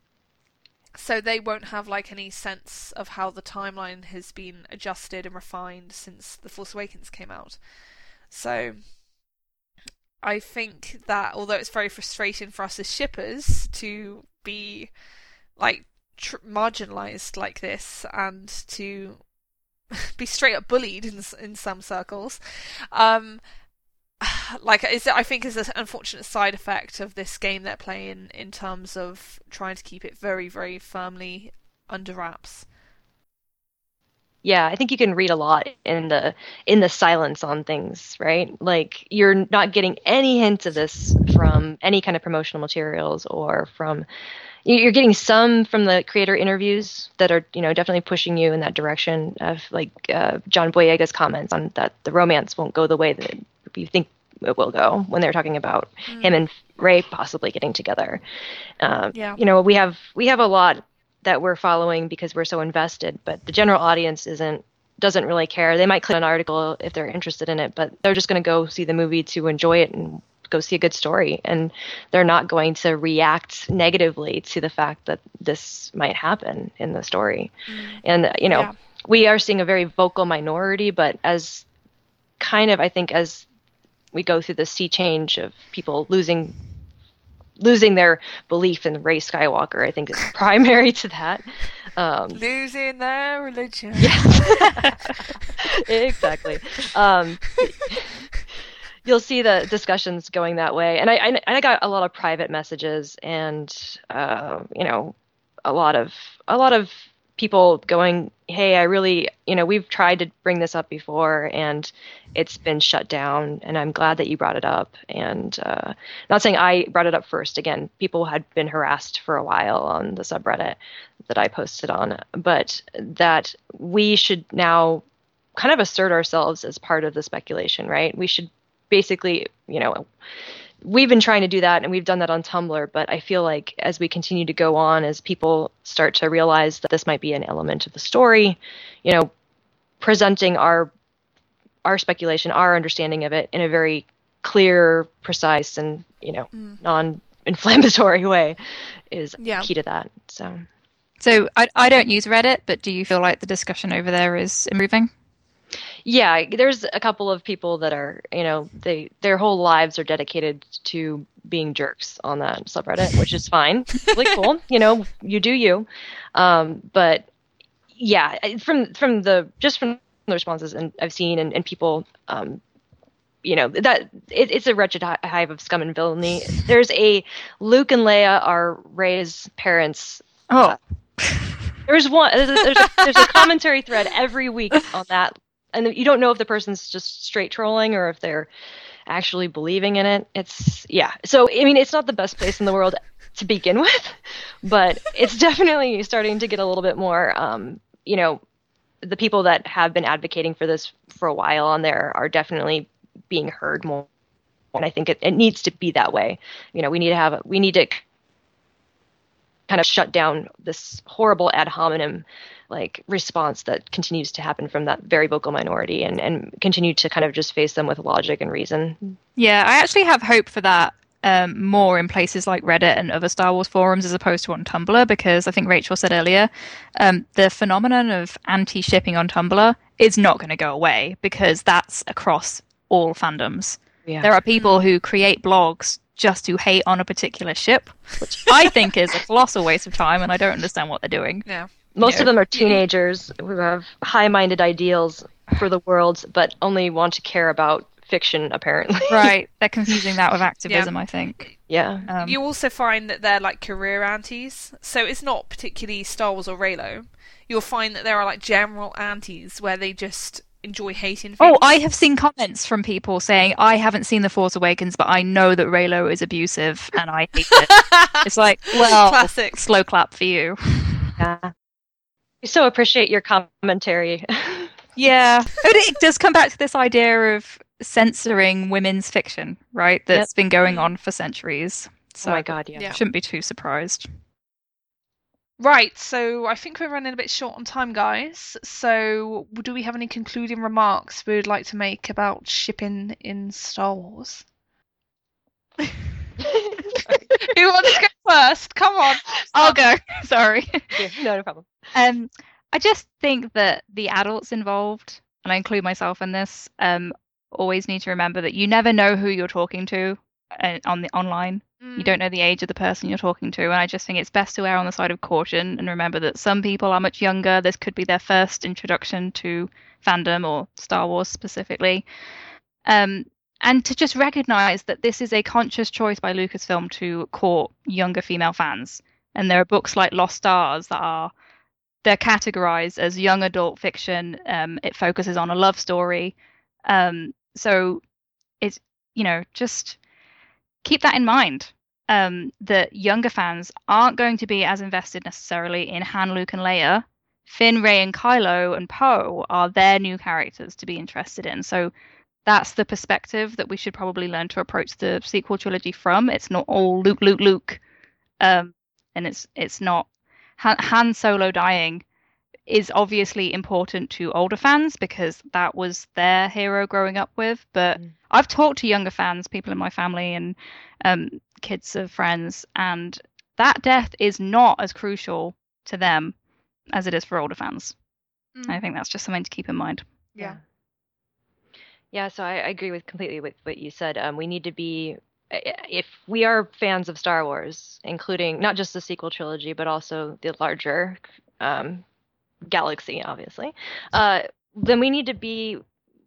So they won't have like any sense of how the timeline has been adjusted and refined since The Force Awakens came out. So I think that although it's very frustrating for us as shippers to be like tr- marginalized like this and to be straight up bullied in in some circles, um, like is I think is an unfortunate side effect of this game they're playing in terms of trying to keep it very very firmly under wraps. Yeah, I think you can read a lot in the in the silence on things, right? Like you're not getting any hints of this from any kind of promotional materials or from you- you're getting some from the creator interviews that are, you know, definitely pushing you in that direction of like uh, John Boyega's comments on that the romance won't go the way that you think it will go when they're talking about him and Rey possibly getting together. Um, Yeah. You know, we have we have a lot that we're following because we're so invested, but the general audience isn't doesn't really care. They might click an article if they're interested in it, but they're just going to go see the movie to enjoy it and go see a good story and they're not going to react negatively to the fact that this might happen in the story. And you know, Yeah. we are seeing a very vocal minority, but as kind of I think as we go through the sea change of people losing losing their belief in Rey Skywalker, I think is primary to that. Um, Losing their religion. exactly. Um, you'll see the discussions going that way, and I, I I got a lot of private messages, and uh, you know, a lot of a lot of people going, "Hey, I really, you know, we've tried to bring this up before, and it's been shut down, and I'm glad that you brought it up." And uh, not saying I brought it up first. Again, people had been harassed for a while on the subreddit that I posted on, but that we should now kind of assert ourselves as part of the speculation, right? We should basically, you know, we've been trying to do that and we've done that on Tumblr, but I feel like as we continue to go on, as people start to realize that this might be an element of the story, you know, presenting our our speculation, our understanding of it in a very clear, precise, and you know, mm. non-inflammatory way is Yeah. key to that. So. So I, I don't use Reddit, but do you feel like the discussion over there is improving? Yeah there's a couple of people that are you know they their whole lives are dedicated to being jerks on that subreddit which is fine. Really cool. You know you do you. Um, but yeah from from the just from the responses and i've seen and, and people um, you know that it, it's a wretched hive of scum and villainy. There's a luke and leia are rey's parents. Oh, there's one. There's a, there's a, there's a commentary thread every week on that, and you don't know if the person's just straight trolling or if they're actually believing in it. It's yeah. So I mean, it's not the best place in the world to begin with, but it's definitely starting to get a little bit more. Um, you know, the people that have been advocating for this for a while on there are definitely being heard more. And I think it, it needs to be that way. You know, we need to have we need to kind of shut down this horrible ad hominem like response that continues to happen from that very vocal minority and, and continue to kind of just face them with logic and reason. yeah. I actually have hope for that um, more in places like Reddit and other Star Wars forums as opposed to on Tumblr because I think Rachel said earlier um, the phenomenon of anti shipping on Tumblr is not going to go away because that's across all fandoms. Yeah. There are people who create blogs just to hate on a particular ship, which I think is a colossal waste of time, and I don't understand what they're doing. Yeah. Most Yeah. of them are teenagers who have high minded ideals for the world, but only want to care about fiction, apparently. Right? They're confusing that with activism, I think. yeah. Um, you also find that they're like career antis, so it's not particularly Star Wars or Reylo. You'll find that there are like general antis where they just enjoy hating. Fiction. Oh. I have seen comments from people saying, I haven't seen The Force Awakens, but I know that Reylo is abusive and I hate it. it's like, well, Classic. slow clap for you. yeah. We so appreciate your commentary. Yeah. But it does come back to this idea of censoring women's fiction, right? That's been going on for centuries. So oh my god, yeah. Yeah. shouldn't be too surprised. Right, so I think we're running a bit short on time, guys. So, do we have any concluding remarks we would like to make about shipping in Star Wars? Who wants to go first? Come on. I'll go. Sorry. Yeah, no, no problem. Um, I just think that the adults involved, and I include myself in this, um, always need to remember that you never know who you're talking to uh, on the online. You don't know the age of the person you're talking to, and I just think it's best to err on the side of caution and remember that some people are much younger. This could be their first introduction to fandom or Star Wars specifically. Um, and to just recognize that this is a conscious choice by Lucasfilm to court younger female fans. And there are books like Lost Stars that are they're categorized as young adult fiction. Um, it focuses on a love story. Um, so it's you know just keep that in mind. Um, that younger fans aren't going to be as invested necessarily in Han, Luke, and Leia. Finn, Rey, and Kylo and Poe are their new characters to be interested in. So that's the perspective that we should probably learn to approach the sequel trilogy from. It's not all Luke, Luke, Luke, um, and it's it's not Han, Han Solo dying is obviously important to older fans because that was their hero growing up with. But Mm. I've talked to younger fans, people in my family, and um, kids of friends, and that death is not as crucial to them as it is for older fans. Mm. I think that's just something to keep in mind. Yeah. Yeah, so I, I agree with completely with what you said. Um, we need to be, if we are fans of Star Wars, including not just the sequel trilogy, but also the larger um, galaxy, obviously, uh, then we need to be,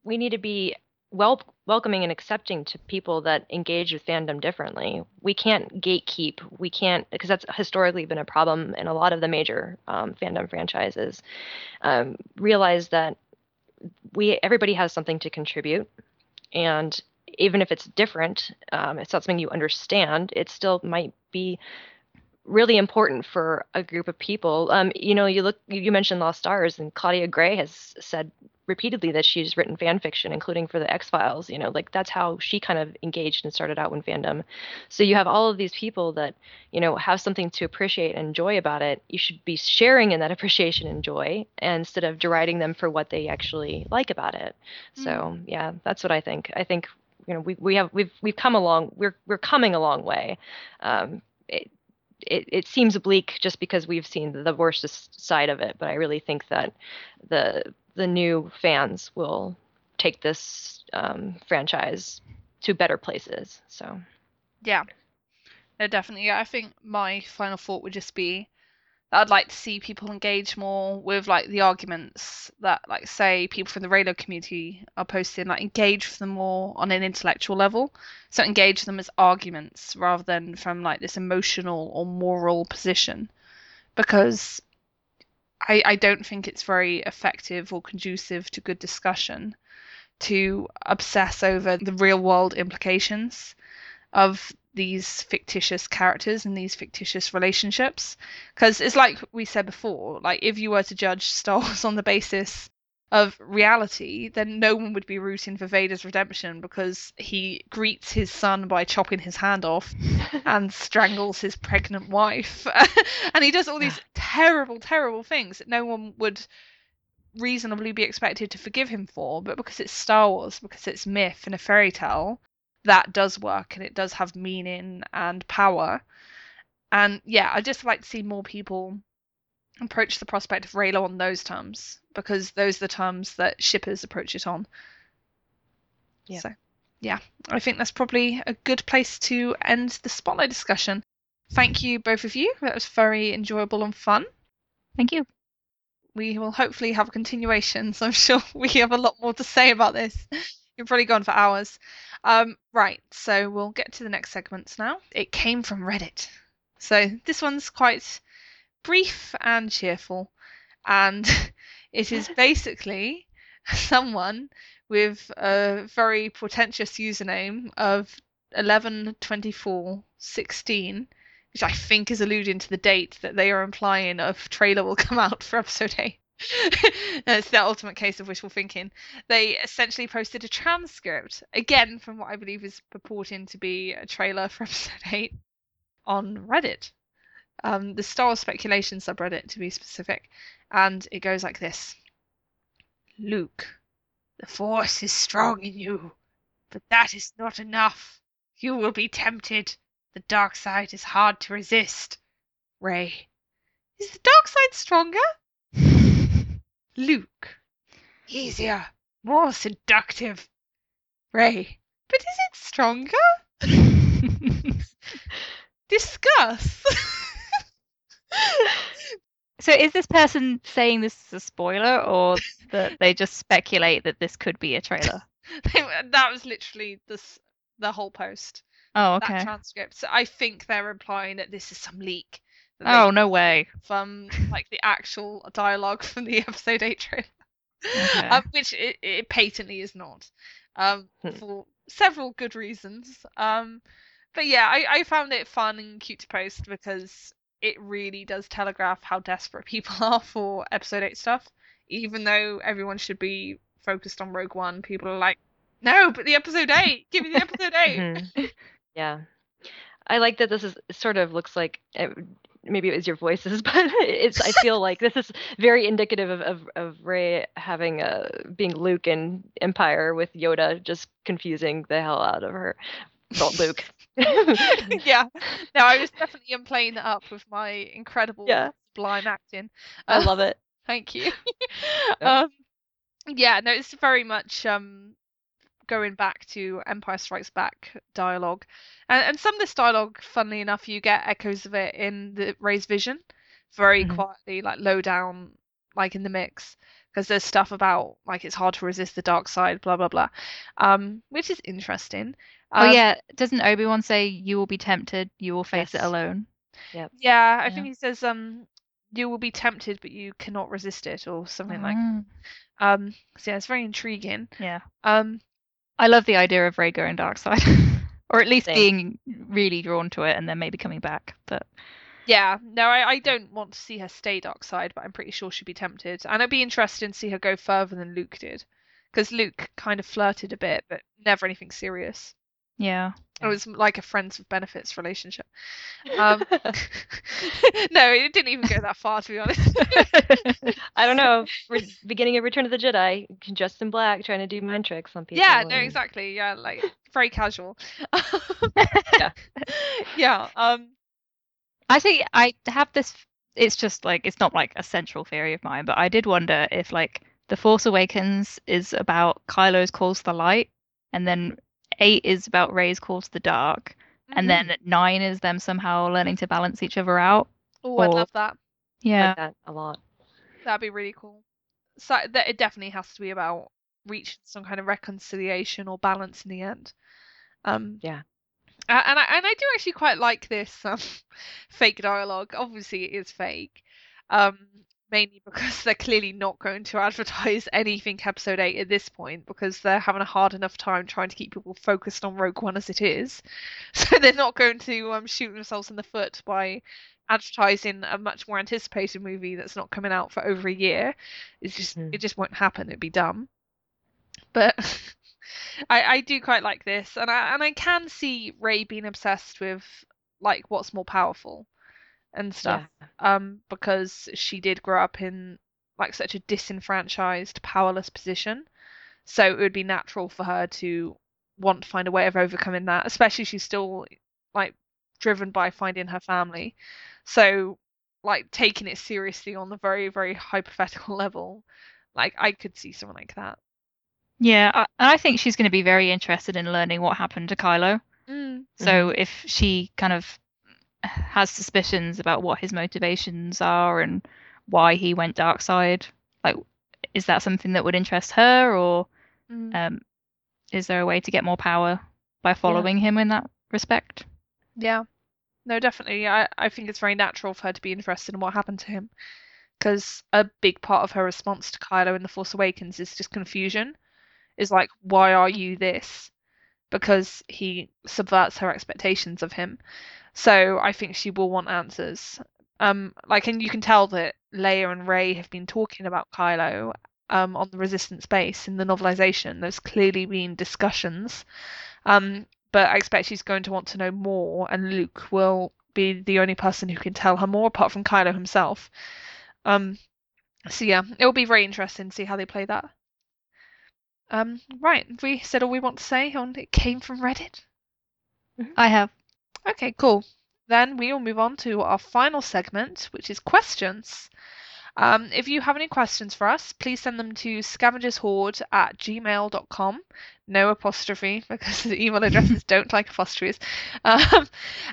we need to be wel- welcoming and accepting to people that engage with fandom differently. We can't gatekeep. We can't because that's historically been a problem in a lot of the major um, fandom franchises. Um, realize that we everybody has something to contribute. And even if it's different um, it's not something you understand it still might be really important for a group of people. Um, you know you look you mentioned lost stars and claudia gray has said repeatedly that she's written fan fiction including for the x files you know like that's how she kind of engaged and started out in fandom. So you have all of these people that you know have something to appreciate and enjoy about it. You should be sharing in that appreciation and joy instead of deriding them for what they actually like about it. So yeah that's what i think. I think you know we, we have we've we've come along we're we're coming a long way. Um it, it, it seems bleak just because we've seen the worst side of it but i really think that the the new fans will take this um, franchise to better places so Yeah. No, definitely. I think my final thought would just be I'd like to see people engage more with like the arguments that like say people from the Reylo community are posting, like engage with them more on an intellectual level. So engage them as arguments rather than from like this emotional or moral position. Because I, I don't think it's very effective or conducive to good discussion to obsess over the real world implications of these fictitious characters and these fictitious relationships. Because it's like we said before like if you were to judge star wars on the basis of reality then no one would be rooting for vader's redemption because he greets his son by chopping his hand off and strangles his pregnant wife. And he does all these terrible terrible things that no one would reasonably be expected to forgive him for but because it's star wars because it's myth and a fairy tale that does work and it does have meaning and power. And yeah, I just like to see more people approach the prospect of Reylo on those terms because those are the terms that shippers approach it on. Yeah. So yeah, I think that's probably a good place to end the spotlight discussion. Thank you both of you. That was very enjoyable and fun. Thank you. We will hopefully have a continuation, so I'm sure we have a lot more to say about this. You've probably gone for hours. Um, right, so we'll get to the next segments now. It came from Reddit. So this one's quite brief and cheerful. And it is basically someone with a very portentous username of 112416, which I think is alluding to the date that they are implying a trailer will come out for episode 8. it's the ultimate case of wishful thinking. They essentially posted a transcript, again from what I believe is purporting to be a trailer for episode 8, on Reddit. Um, the Star speculation subreddit, to be specific. And it goes like this Luke, the Force is strong in you, but that is not enough. You will be tempted. The dark side is hard to resist. Rey, is the dark side stronger? Luke. Easier, more seductive. Rey. But is it stronger? Discuss. So is this person saying this is a spoiler or that they just speculate that this could be a trailer? that was literally this the whole post. Oh, That okay. transcript. So I think they're implying that this is some leak. Oh, no way. from like the actual dialogue from the episode 8 trailer. Okay. um, which it, it patently is not um, Hmm. for several good reasons um, but yeah I, I found it fun and cute to post because it really does telegraph how desperate people are for episode 8 stuff even though everyone should be focused on rogue one people are like no but the episode 8 give me the episode 8 Mhm. yeah i like that this is sort of looks like uh, maybe it was your voices, but it's I feel like this is very indicative of of, of Rey having a being Luke in Empire with Yoda just confusing the hell out of her. Well, Luke. yeah. No, I was definitely playing that up with my incredible Yeah. sublime acting. I Uh, love it. Thank you. Yeah. um, yeah, no, it's very much um, going back to Empire Strikes Back dialogue, and, and some of this dialogue, funnily enough, you get echoes of it in the Rey's Vision, very Mhm. quietly, like low down, like in the mix, because there's stuff about like it's hard to resist the dark side, blah blah blah, um, which is interesting. oh Um, yeah, doesn't Obi Wan say you will be tempted, you will face it Yes. alone? Yeah, I Yeah. think he says um you will be tempted but you cannot resist it or something like Mm, um so yeah, it's very intriguing. yeah. Um I love the idea of Rey going dark side, or at least Same. being really drawn to it and then maybe coming back. But yeah, no, I, I don't want to see her stay dark side, but I'm pretty sure she'd be tempted. And it'd be interesting to see her go further than Luke did. Because Luke kind of flirted a bit, but never anything serious. Yeah, It was like a friends with benefits relationship. Um, no, it didn't even go that far, to be honest. I don't know. Re- beginning of Return of the Jedi, dressed in black, trying to do mind tricks on people. Yeah, no, exactly. Yeah, like very casual. Yeah. Yeah. Um. I think I have this. It's just like it's not like a central theory of mine, but I did wonder if like the Force Awakens is about Kylo's calls the light, and then eight is about Rey's call to the dark, and then nine is them somehow learning to balance each other out. Oh, I'd love that. Yeah, like that a lot. That'd be really cool. So that it definitely has to be about reaching some kind of reconciliation or balance in the end. Um. Yeah. a- And I and I do actually quite like this um fake dialogue. Obviously, it is fake. Um. Mainly because they're clearly not going to advertise anything episode 8 at this point because they're having a hard enough time trying to keep people focused on Rogue One as it is. So they're not going to um, shoot themselves in the foot by advertising a much more anticipated movie that's not coming out for over a year. It's just Hmm. it just won't happen. It'd be dumb. But I I do quite like this, and I and I can see Rey being obsessed with like what's more powerful and stuff Yeah. um, because she did grow up in like such a disenfranchised, powerless position. So it would be natural for her to want to find a way of overcoming that, especially she's still like driven by finding her family. So like taking it seriously on the very, very hypothetical level, like I could see someone like that. yeah. I, and I think she's going to be very interested in learning what happened to Kylo. Mm. So if she kind of has suspicions about what his motivations are and why he went dark side, like is that something that would interest her, or Mm. um, is there a way to get more power by following him in that respect? Yeah. No, definitely. I, I think it's very natural for her to be interested in what happened to him. Because a big part of her response to Kylo in The Force Awakens is just confusion. Is like, why are you this? Because he subverts her expectations of him. So I think she will want answers. Um, like, and you can tell that Leia and Rey have been talking about Kylo um, on the Resistance base in the novelization. There's clearly been discussions. Um, but I expect she's going to want to know more, and Luke will be the only person who can tell her more, apart from Kylo himself. Um, so yeah, it will be very interesting to see how they play that. Um, right, we said all we want to say on it came from Reddit. I have. Okay, cool. Then we will move on to our final segment, which is questions. Um, if you have any questions for us, please send them to scavengershorde at gmail.com. No apostrophe, because the email addresses don't like apostrophes. Um,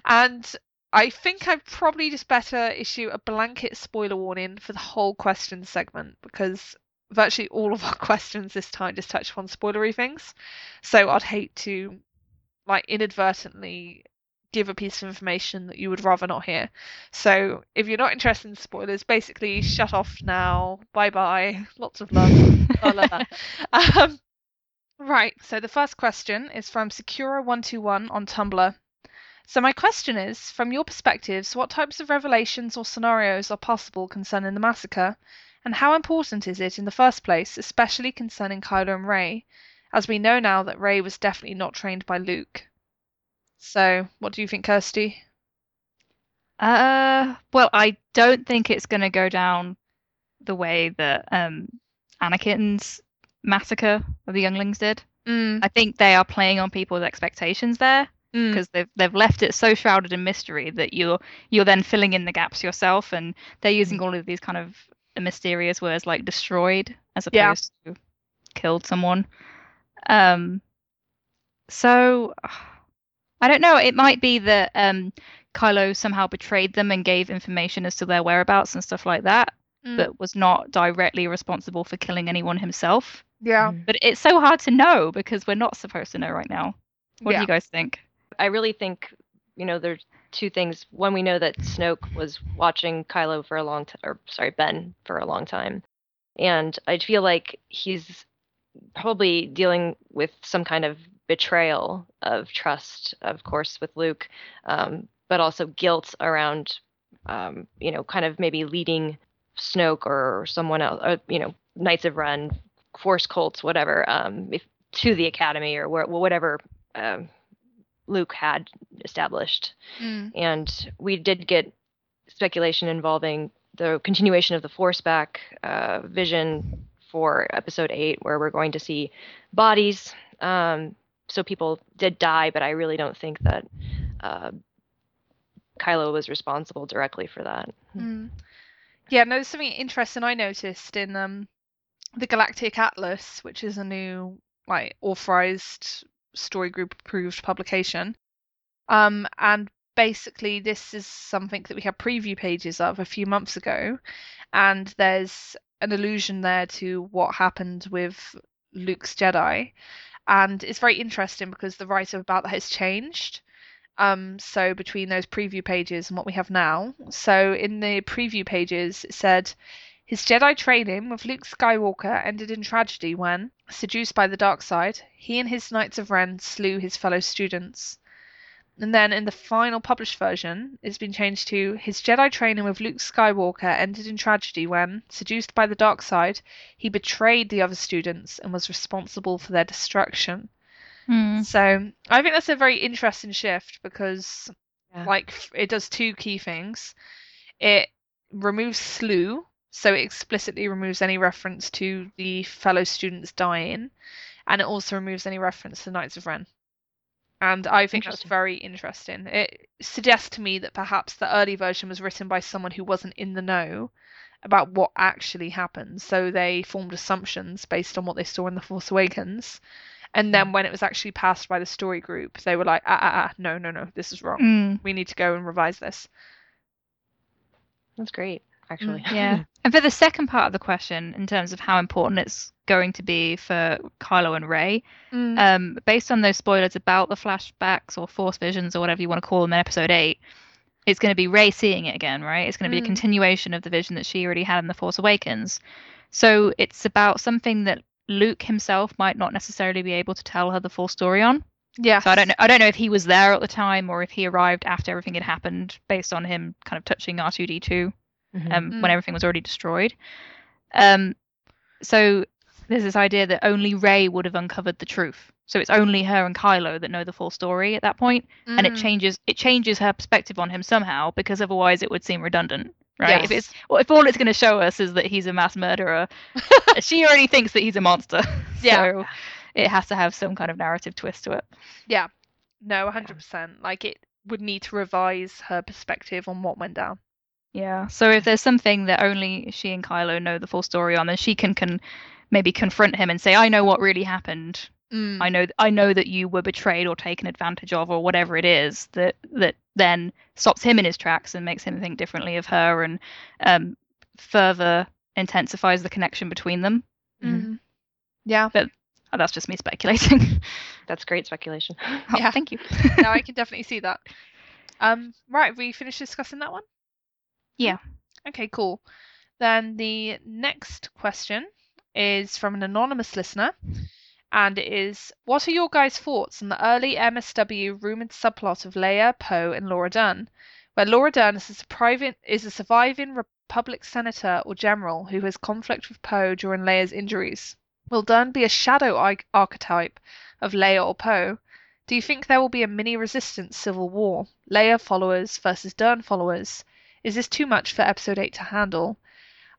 and I think I'd probably just better issue a blanket spoiler warning for the whole questions segment, because virtually all of our questions this time just touch upon spoilery things. So I'd hate to, like, inadvertently give a piece of information that you would rather not hear. So if you're not interested in spoilers, basically shut off now. Bye bye. Lots of love. La, la, la. Um, right. So the first question is from Secura121 on Tumblr. So my question is, from your perspectives, what types of revelations or scenarios are possible concerning the massacre, and how important is it in the first place, especially concerning Kylo and Rey, as we know now that Rey was definitely not trained by Luke. So, what do you think, Kirsty? Uh, well, I don't think it's going to go down the way that um, Anakin's massacre of the younglings did. Mm, I think they are playing on people's expectations there mm, because they've they've left it so shrouded in mystery that you're you're then filling in the gaps yourself, and they're using all of these kind of mysterious words like destroyed as Yeah. opposed to killed someone. Um, so I don't know. It might be that um, Kylo somehow betrayed them and gave information as to their whereabouts and stuff like that, mm. but was not directly responsible for killing anyone himself. yeah, Mm. But it's so hard to know because we're not supposed to know right now. What Yeah. do you guys think? I really think, you know, there's two things. One, we know that Snoke was watching Kylo for a long time, or sorry, Ben for a long time. And I feel like he's probably dealing with some kind of betrayal of trust, of course, with Luke, um, but also guilt around, um, you know, kind of maybe leading Snoke or someone else, or, you know, Knights of Ren, Force cults, whatever, um, if, to the Academy or where, whatever um, Luke had established. mm, And we did get speculation involving the continuation of the Force back uh, vision for Episode Eight, where we're going to see bodies. Um, so people did die, but I really don't think that uh, Kylo was responsible directly for that. mm. Yeah, no, there's something interesting I noticed in um the Galactic Atlas, which is a new like authorized story group approved publication. Um, and basically this is something that we had preview pages of a few months ago, and there's an allusion there to what happened with Luke's Jedi, and it's very interesting because the writer about that has changed. Um, so between those preview pages and what we have now, so in the preview pages it said his Jedi training with Luke Skywalker ended in tragedy when, seduced by the dark side, he and his Knights of Ren slew his fellow students. And then in the final published version, it's been changed to his Jedi training with Luke Skywalker ended in tragedy when, seduced by the dark side, he betrayed the other students and was responsible for their destruction. Hmm. So I think that's a very interesting shift because, Yeah. like, it does two key things. It removes slew, so it explicitly removes any reference to the fellow students dying, and it also removes any reference to Knights of Ren. And I think that's very interesting. It suggests to me that perhaps the early version was written by someone who wasn't in the know about what actually happened, so they formed assumptions based on what they saw in The Force Awakens. And then when it was actually passed by the story group, they were like, ah, ah, ah, no, no, no, this is wrong. Mm, We need to go and revise this. That's great, actually. yeah. and for the second part of the question, in terms of how important it's going to be for Kylo and Rey, um, based on those spoilers about the flashbacks or force visions or whatever you want to call them in episode eight, it's going to be Rey seeing it again, right? It's going to be Mm. a continuation of the vision that she already had in the Force Awakens. So it's about something that Luke himself might not necessarily be able to tell her the full story on. Yeah. So I don't know. I don't know if he was there at the time or if he arrived after everything had happened, based on him kind of touching R two D two Mhm. um, Mm. when everything was already destroyed. Um, so there's this idea that only Rey would have uncovered the truth. So it's only her and Kylo that know the full story at that point, and it Mm. changes it changes her perspective on him somehow because otherwise it would seem redundant, right? If it's well, if all it's going to show us is that he's a mass murderer, she already thinks that he's a monster. Yeah. So it has to have some kind of narrative twist to it. Yeah. No, 100%. Like, it would need to revise her perspective on what went down. Yeah. So if there's something that only she and Kylo know the full story on, then she can can maybe confront him and say, "I know what really happened. Mm. I know I know that you were betrayed or taken advantage of or whatever it is that that then stops him in his tracks and makes him think differently of her and um, further intensifies the connection between them. Mm. Yeah. Oh, that's just me speculating. That's great speculation. Oh, Yeah. Thank you. no, I can definitely see that. Um, right, have we finished discussing that one? Yeah. Okay, cool. Then the next question is from an anonymous listener, and it is What are your guys' thoughts on the early MSW rumored subplot of Leia, Poe, and Laura Dern, where Laura Dern is a, surviving, is a surviving Republic senator or general who has conflict with Poe during Leia's injuries? Will Dern be a shadow arch- archetype of Leia or Poe? Do you think there will be a mini resistance civil war? Leia followers versus Dern followers? Is this too much for episode 8 to handle?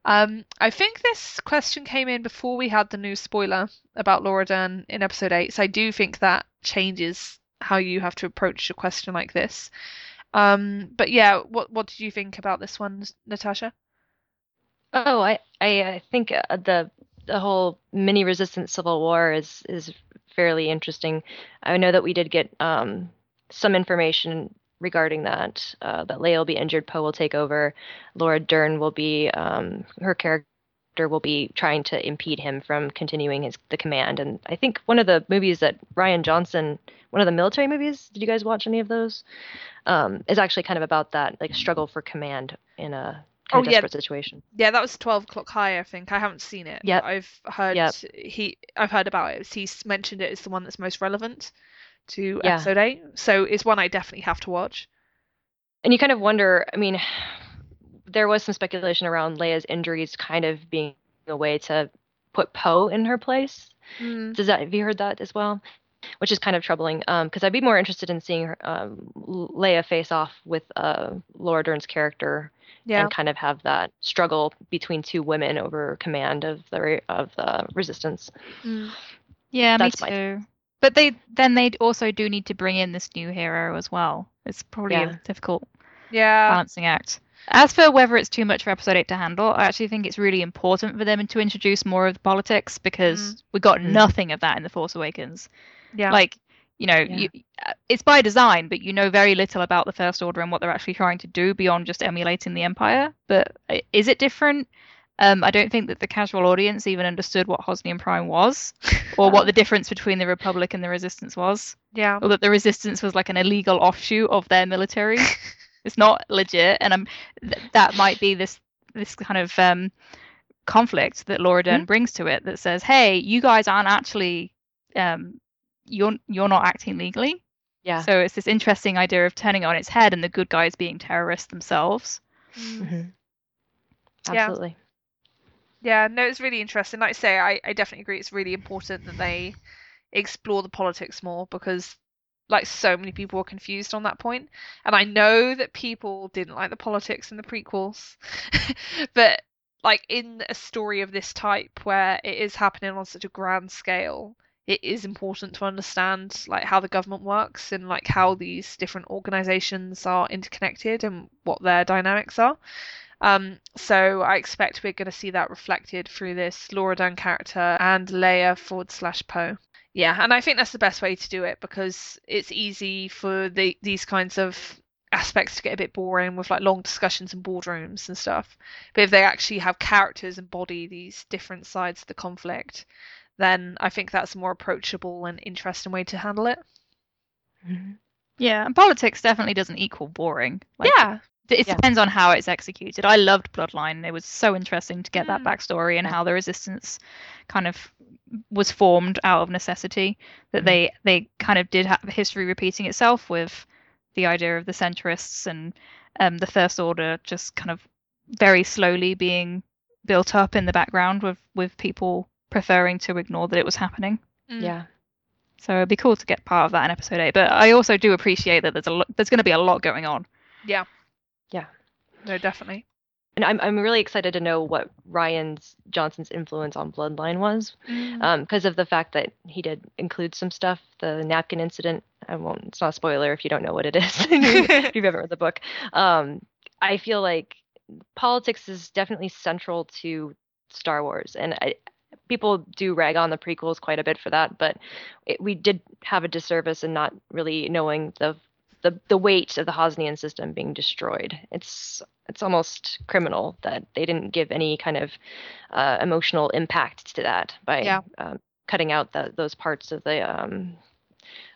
Um, I think this question came in before we had the new spoiler about Laura Dern in episode 8, so I do think that changes how you have to approach a question like this. Um, but yeah, what what did you think about this one, Natasha? Oh, I I, think uh, the the whole mini resistance civil war is is fairly interesting. I know that we did get um, some information regarding that. Uh, that Leia will be injured, Poe will take over, Laura Dern will be um, her character will be trying to impede him from continuing his the command. And I think one of the movies that Rian Johnson, one of the military movies, did you guys watch any of those? Um, is actually kind of about that, like struggle for command in a Oh, yeah. desperate situation. Yeah, that was twelve o'clock high. I think I haven't seen it. Yeah, I've heard Yep. he. I've heard about it. He's mentioned it as the one that's most relevant to Yeah. episode eight. So it's one I definitely have to watch. And you kind of wonder, I mean, there was some speculation around Leia's injuries kind of being a way to put Poe in her place. Mm, Does that have you heard that as well? Which is kind of troubling, because I'd be more interested in seeing her, um, Leia face off with uh, Laura Dern's character yeah. and kind of have that struggle between two women over command of the of the resistance. Mm. Yeah, me That's my- too. But they then they also do need to bring in this new hero as well. It's probably Yeah. a difficult Yeah. balancing act. As for whether it's too much for episode eight to handle, I actually think it's really important for them to introduce more of the politics because we got Mm. nothing of that in the Force Awakens. Yeah. Like, you know, Yeah. you, uh, it's by design, but you know very little about the First Order and what they're actually trying to do beyond just emulating the Empire. But uh, is it different? Um, I don't think that the casual audience even understood what Hosnian Prime was, or what the difference between the Republic and the Resistance was, yeah. or that the Resistance was like an illegal offshoot of their military. it's not legit, and I'm th- that might be this this kind of um, conflict that Laura Dern brings to it that says, "Hey, you guys aren't actually um, you're you're not acting legally." Yeah. So it's this interesting idea of turning it on its head and the good guys being terrorists themselves. Mm. hmm Yeah. Yeah, no, it's really interesting. Like I say, I, I definitely agree it's really important that they explore the politics more because like so many people were confused on that point. And I know that people didn't like the politics in the prequels. but like in a story of this type where it is happening on such a grand scale, it is important to understand like how the government works and like how these different organizations are interconnected and what their dynamics are. Um, so I expect we're going to see that reflected through this Laura Dern character and Leia forward slash Poe. Yeah, and I think that's the best way to do it because it's easy for the these kinds of aspects to get a bit boring with like long discussions in boardrooms and stuff. But if they actually have characters embody these different sides of the conflict, then I think that's a more approachable and interesting way to handle it. Mhm. Yeah, and politics definitely doesn't equal boring. Like, yeah, it Yeah. depends on how it's executed. I loved Bloodline. It was so interesting to get that Mm. backstory and Yeah. how the resistance kind of was formed out of necessity. That Mhm. they they kind of did have history repeating itself with the idea of the centrists and um, the First Order just kind of very slowly being built up in the background with with people preferring to ignore that it was happening. Mm. Yeah. So it'd be cool to get part of that in episode eight. But I also do appreciate that there's a lot, there's going to be a lot going on. yeah, Yeah. no, definitely. And I'm I'm really excited to know what Rian's Johnson's influence on Bloodline was, Mm. because of the fact that he did include some stuff. The napkin incident. I won't. It's not a spoiler if you don't know what it is. if you've ever read the book. Um, I feel like politics is definitely central to Star Wars, and I, people do rag on the prequels quite a bit for that, but it, we did have a disservice in not really knowing the the the weight of the Hosnian system being destroyed. It's it's almost criminal that they didn't give any kind of uh, emotional impact to that by Yeah. um, cutting out the, those parts of the um,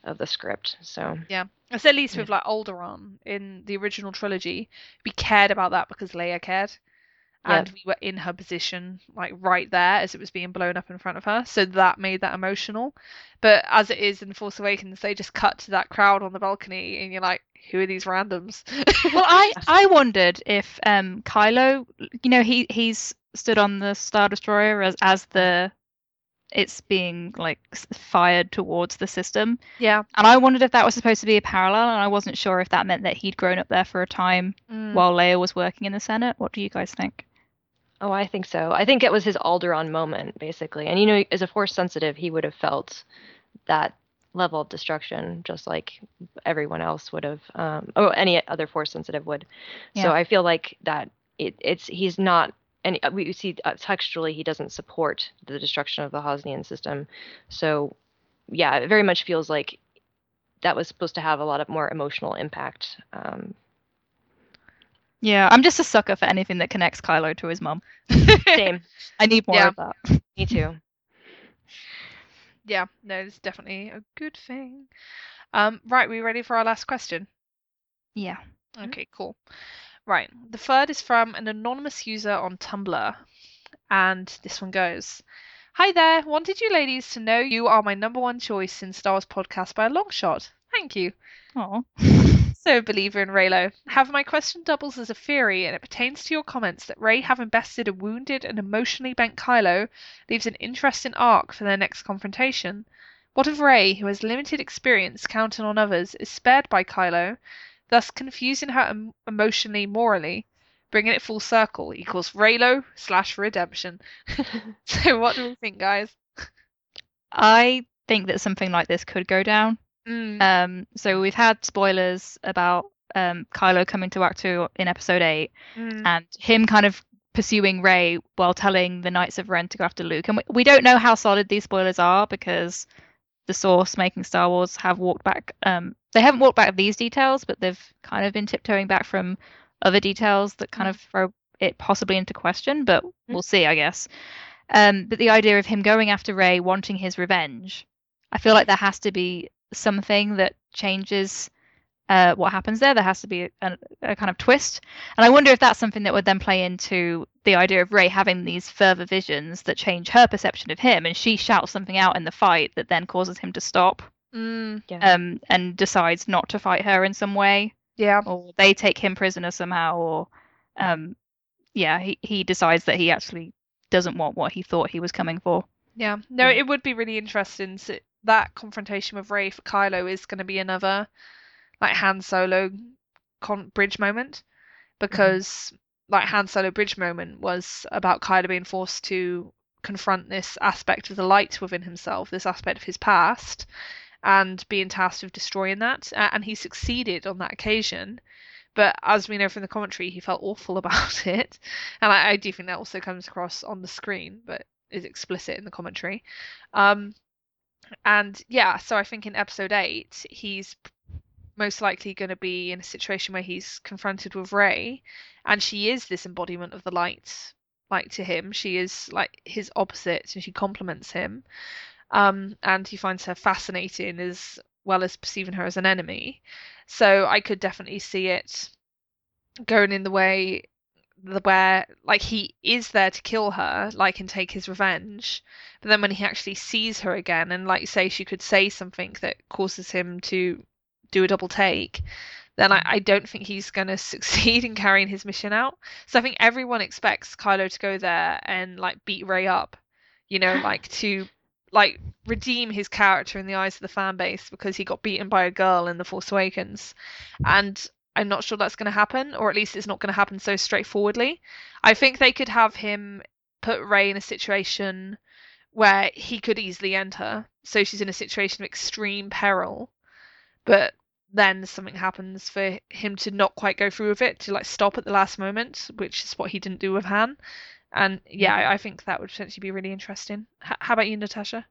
of the script. So yeah, said at least Yeah. with like Alderaan in the original trilogy, we cared about that because Leia cared. And we were in her position, like right there as it was being blown up in front of her. So that made that emotional. But as it is in Force Awakens, they just cut to that crowd on the balcony and you're like, who are these randoms? Well, I I wondered if um Kylo, you know, he he's stood on the Star Destroyer as as the it's being like fired towards the system. Yeah. And I wondered if that was supposed to be a parallel, and I wasn't sure if that meant that he'd grown up there for a time Mm. while Leia was working in the Senate. What do you guys think? Oh, I think so. I think it was his Alderaan moment, basically. And you know, as a Force sensitive, he would have felt that level of destruction, just like everyone else would have, um, or any other Force sensitive would. Yeah. So I feel like that it, it's he's not. And we see uh, textually he doesn't support the destruction of the Hosnian system. So, yeah, it very much feels like that was supposed to have a lot of more emotional impact. Um, Yeah, I'm just a sucker for anything that connects Kylo to his mom. same, I need more Yeah. of that. me too. yeah, no, it's definitely a good thing. Um, right, we ready for our last question? Yeah. Okay, cool. Right, the third is from an anonymous user on Tumblr, and this one goes Hi there, wanted you ladies to know you are my number one choice in Star Wars podcast by a long shot. Thank you. Oh. So, believer in Reylo, have my question doubles as a theory, and it pertains to your comments that Rey, having bested a wounded and emotionally bent Kylo, leaves an interesting arc for their next confrontation. What if Rey, who has limited experience counting on others, is spared by Kylo, thus confusing her em- emotionally, morally? Bringing it full circle equals Reylo slash redemption. so, what do we think, guys? I think that something like this could go down. Mm, Um, so we've had spoilers about um, Kylo coming to Ahch-To in Episode Eight, mm, and him kind of pursuing Rey while telling the Knights of Ren to go after Luke. And we, we don't know how solid these spoilers are because the source making Star Wars have walked back. Um, they haven't walked back these details, but they've kind of been tiptoeing back from other details that kind of throw it possibly into question. But we'll see, I guess. Um, but the idea of him going after Rey, wanting his revenge, I feel like there has to be something that changes uh, what happens there. There has to be a, a kind of twist, and I wonder if that's something that would then play into the idea of Rey having these further visions that change her perception of him, and she shouts something out in the fight that then causes him to stop mm, Yeah. um, and decides not to fight her in some way, yeah. or they take him prisoner somehow, or um, yeah, he he decides that he actually doesn't want what he thought he was coming for. Yeah, no, Yeah. it would be really interesting. So that confrontation with Rey for Kylo is going to be another like Han Solo con- bridge moment because like Han Solo bridge moment was about Kylo being forced to confront this aspect of the light within himself, this aspect of his past, and being tasked with destroying that. And he succeeded on that occasion. But as we know from the commentary, he felt awful about it. And I, I do think that also comes across on the screen, but is explicit in the commentary. Um, and yeah, so I think in episode eight, he's most likely going to be in a situation where he's confronted with Rey, and she is this embodiment of the light, like to him. She is like his opposite, and she complements him. Um, and he finds her fascinating as well as perceiving her as an enemy. So I could definitely see it going in the way the where like he is there to kill her, like and take his revenge. But then when he actually sees her again, and like say, she could say something that causes him to do a double take, then I, I don't think he's going to succeed in carrying his mission out. So I think everyone expects Kylo to go there and like beat Rey up, you know, like to like redeem his character in the eyes of the fan base because he got beaten by a girl in The Force Awakens. And I'm not sure that's going to happen, or at least it's not going to happen so straightforwardly. I think they could have him put Rey in a situation where he could easily end her. So she's in a situation of extreme peril, but then something happens for him to not quite go through with it, to like stop at the last moment, which is what he didn't do with Han. And yeah, mm. I, I think that would potentially be really interesting. H- how about you, Natasha?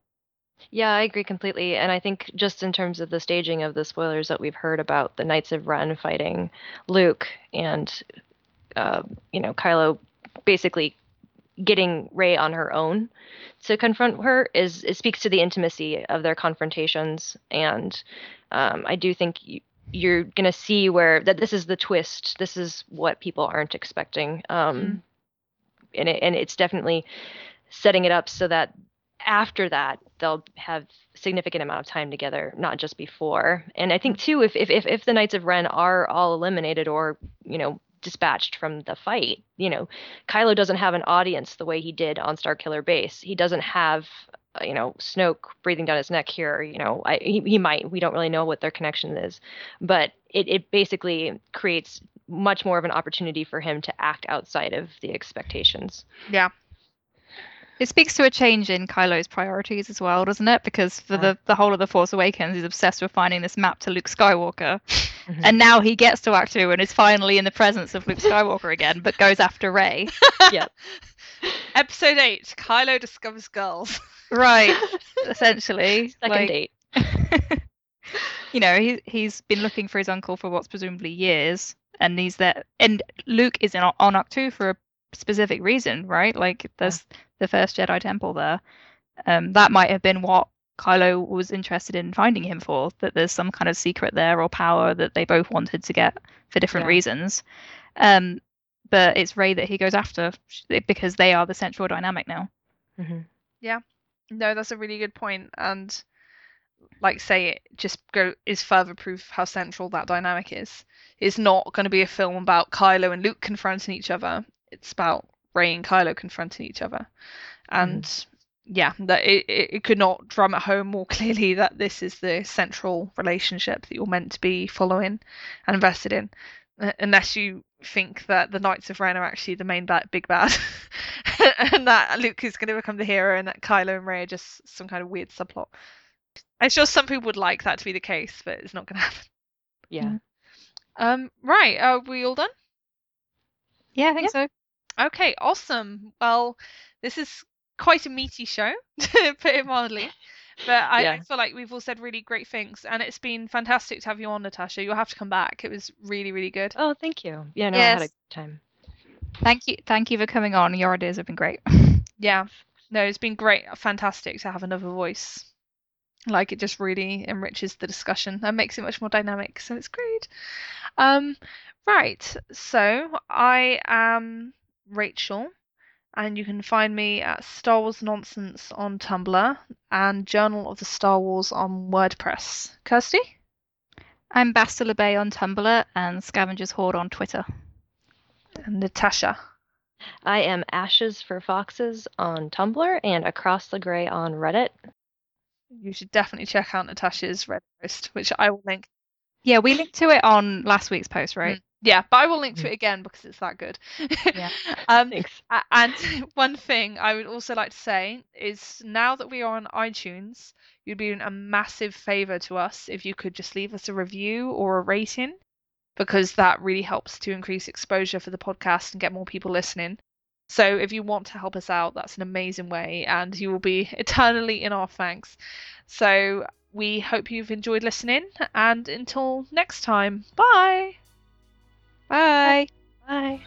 Yeah, I agree completely. And I think just in terms of the staging of the spoilers that we've heard about the Knights of Ren fighting Luke and, uh, you know, Kylo basically getting Rey on her own to confront her is it speaks to the intimacy of their confrontations. And um, I do think you, you're going to see where that this is the twist. This is what people aren't expecting. Um, and, it, and it's definitely setting it up so that after that they'll have significant amount of time together not just before and i think too if if if, the knights of ren are all eliminated or you know dispatched from the fight. You know, Kylo doesn't have an audience the way he did on Starkiller Base. He doesn't have uh, you know Snoke breathing down his neck here. You know, I, he he might. We don't really know what their connection is, but it it basically creates much more of an opportunity for him to act outside of the expectations. Yeah. It speaks to a change in Kylo's priorities as well, doesn't it? Because for the, the whole of the Force Awakens, he's obsessed with finding this map to Luke Skywalker, Mhm. and now he gets to Ahch-To and is finally in the presence of Luke Skywalker again, but goes after Rey. Yep. Episode 8 Kylo discovers girls. Right, essentially. Second like- date. you know, he he's been looking for his uncle for what's presumably years, and he's there. And Luke is in on Ahch-To for a specific reason, right? Like there's the first Jedi Temple there. Um, that might have been what Kylo was interested in finding him for. That there's some kind of secret there or power that they both wanted to get for different Yeah. reasons. Um, but it's Rey that he goes after because they are the central dynamic now. hmm No, that's a really good point, and like say it just go is further proof how central that dynamic is. It's not going to be a film about Kylo and Luke confronting each other. It's about Rey and Kylo confronting each other, and yeah, that it, it it could not drum it home more clearly that this is the central relationship that you're meant to be following and invested in, Uh, unless you think that the Knights of Ren are actually the main bad, big bad, and that Luke is going to become the hero, and that Kylo and Rey are just some kind of weird subplot. I'm sure some people would like that to be the case, but it's not going to happen. Yeah. Mm. Um, right, are we all done? Yeah, I think so. Okay, awesome. Well, this is quite a meaty show, to put it mildly. But I, I Yeah. feel like we've all said really great things, and it's been fantastic to have you on, Natasha. You'll have to come back. It was really, really good. Oh, thank you. Yeah, no, I had a Yes. good time. Thank you, thank you for coming on. Your ideas have been great. Yeah, no, it's been great, fantastic to have another voice. Like it just really enriches the discussion and makes it much more dynamic, so it's great. Um, right, so I am Rachel, and you can find me at Star Wars Nonsense on Tumblr and Journal of the Star Wars on WordPress. Kirsty? I'm Bastila Bay on Tumblr and Scavengers Horde on Twitter. And Natasha. I am Ashes for Foxes on Tumblr and Across the Gray on Reddit. You should definitely check out Natasha's Reddit post, which I will link. Yeah, we linked to it on last week's post, right? Mm. Yeah, but I will link to it again because it's that good. Yeah. um, Thanks. and one thing I would also like to say is now that we are on iTunes, you'd be a massive favor to us if you could just leave us a review or a rating because that really helps to increase exposure for the podcast and get more people listening. So if you want to help us out, that's an amazing way and you will be eternally in our thanks. So we hope you've enjoyed listening and until next time, bye. Bye. Bye.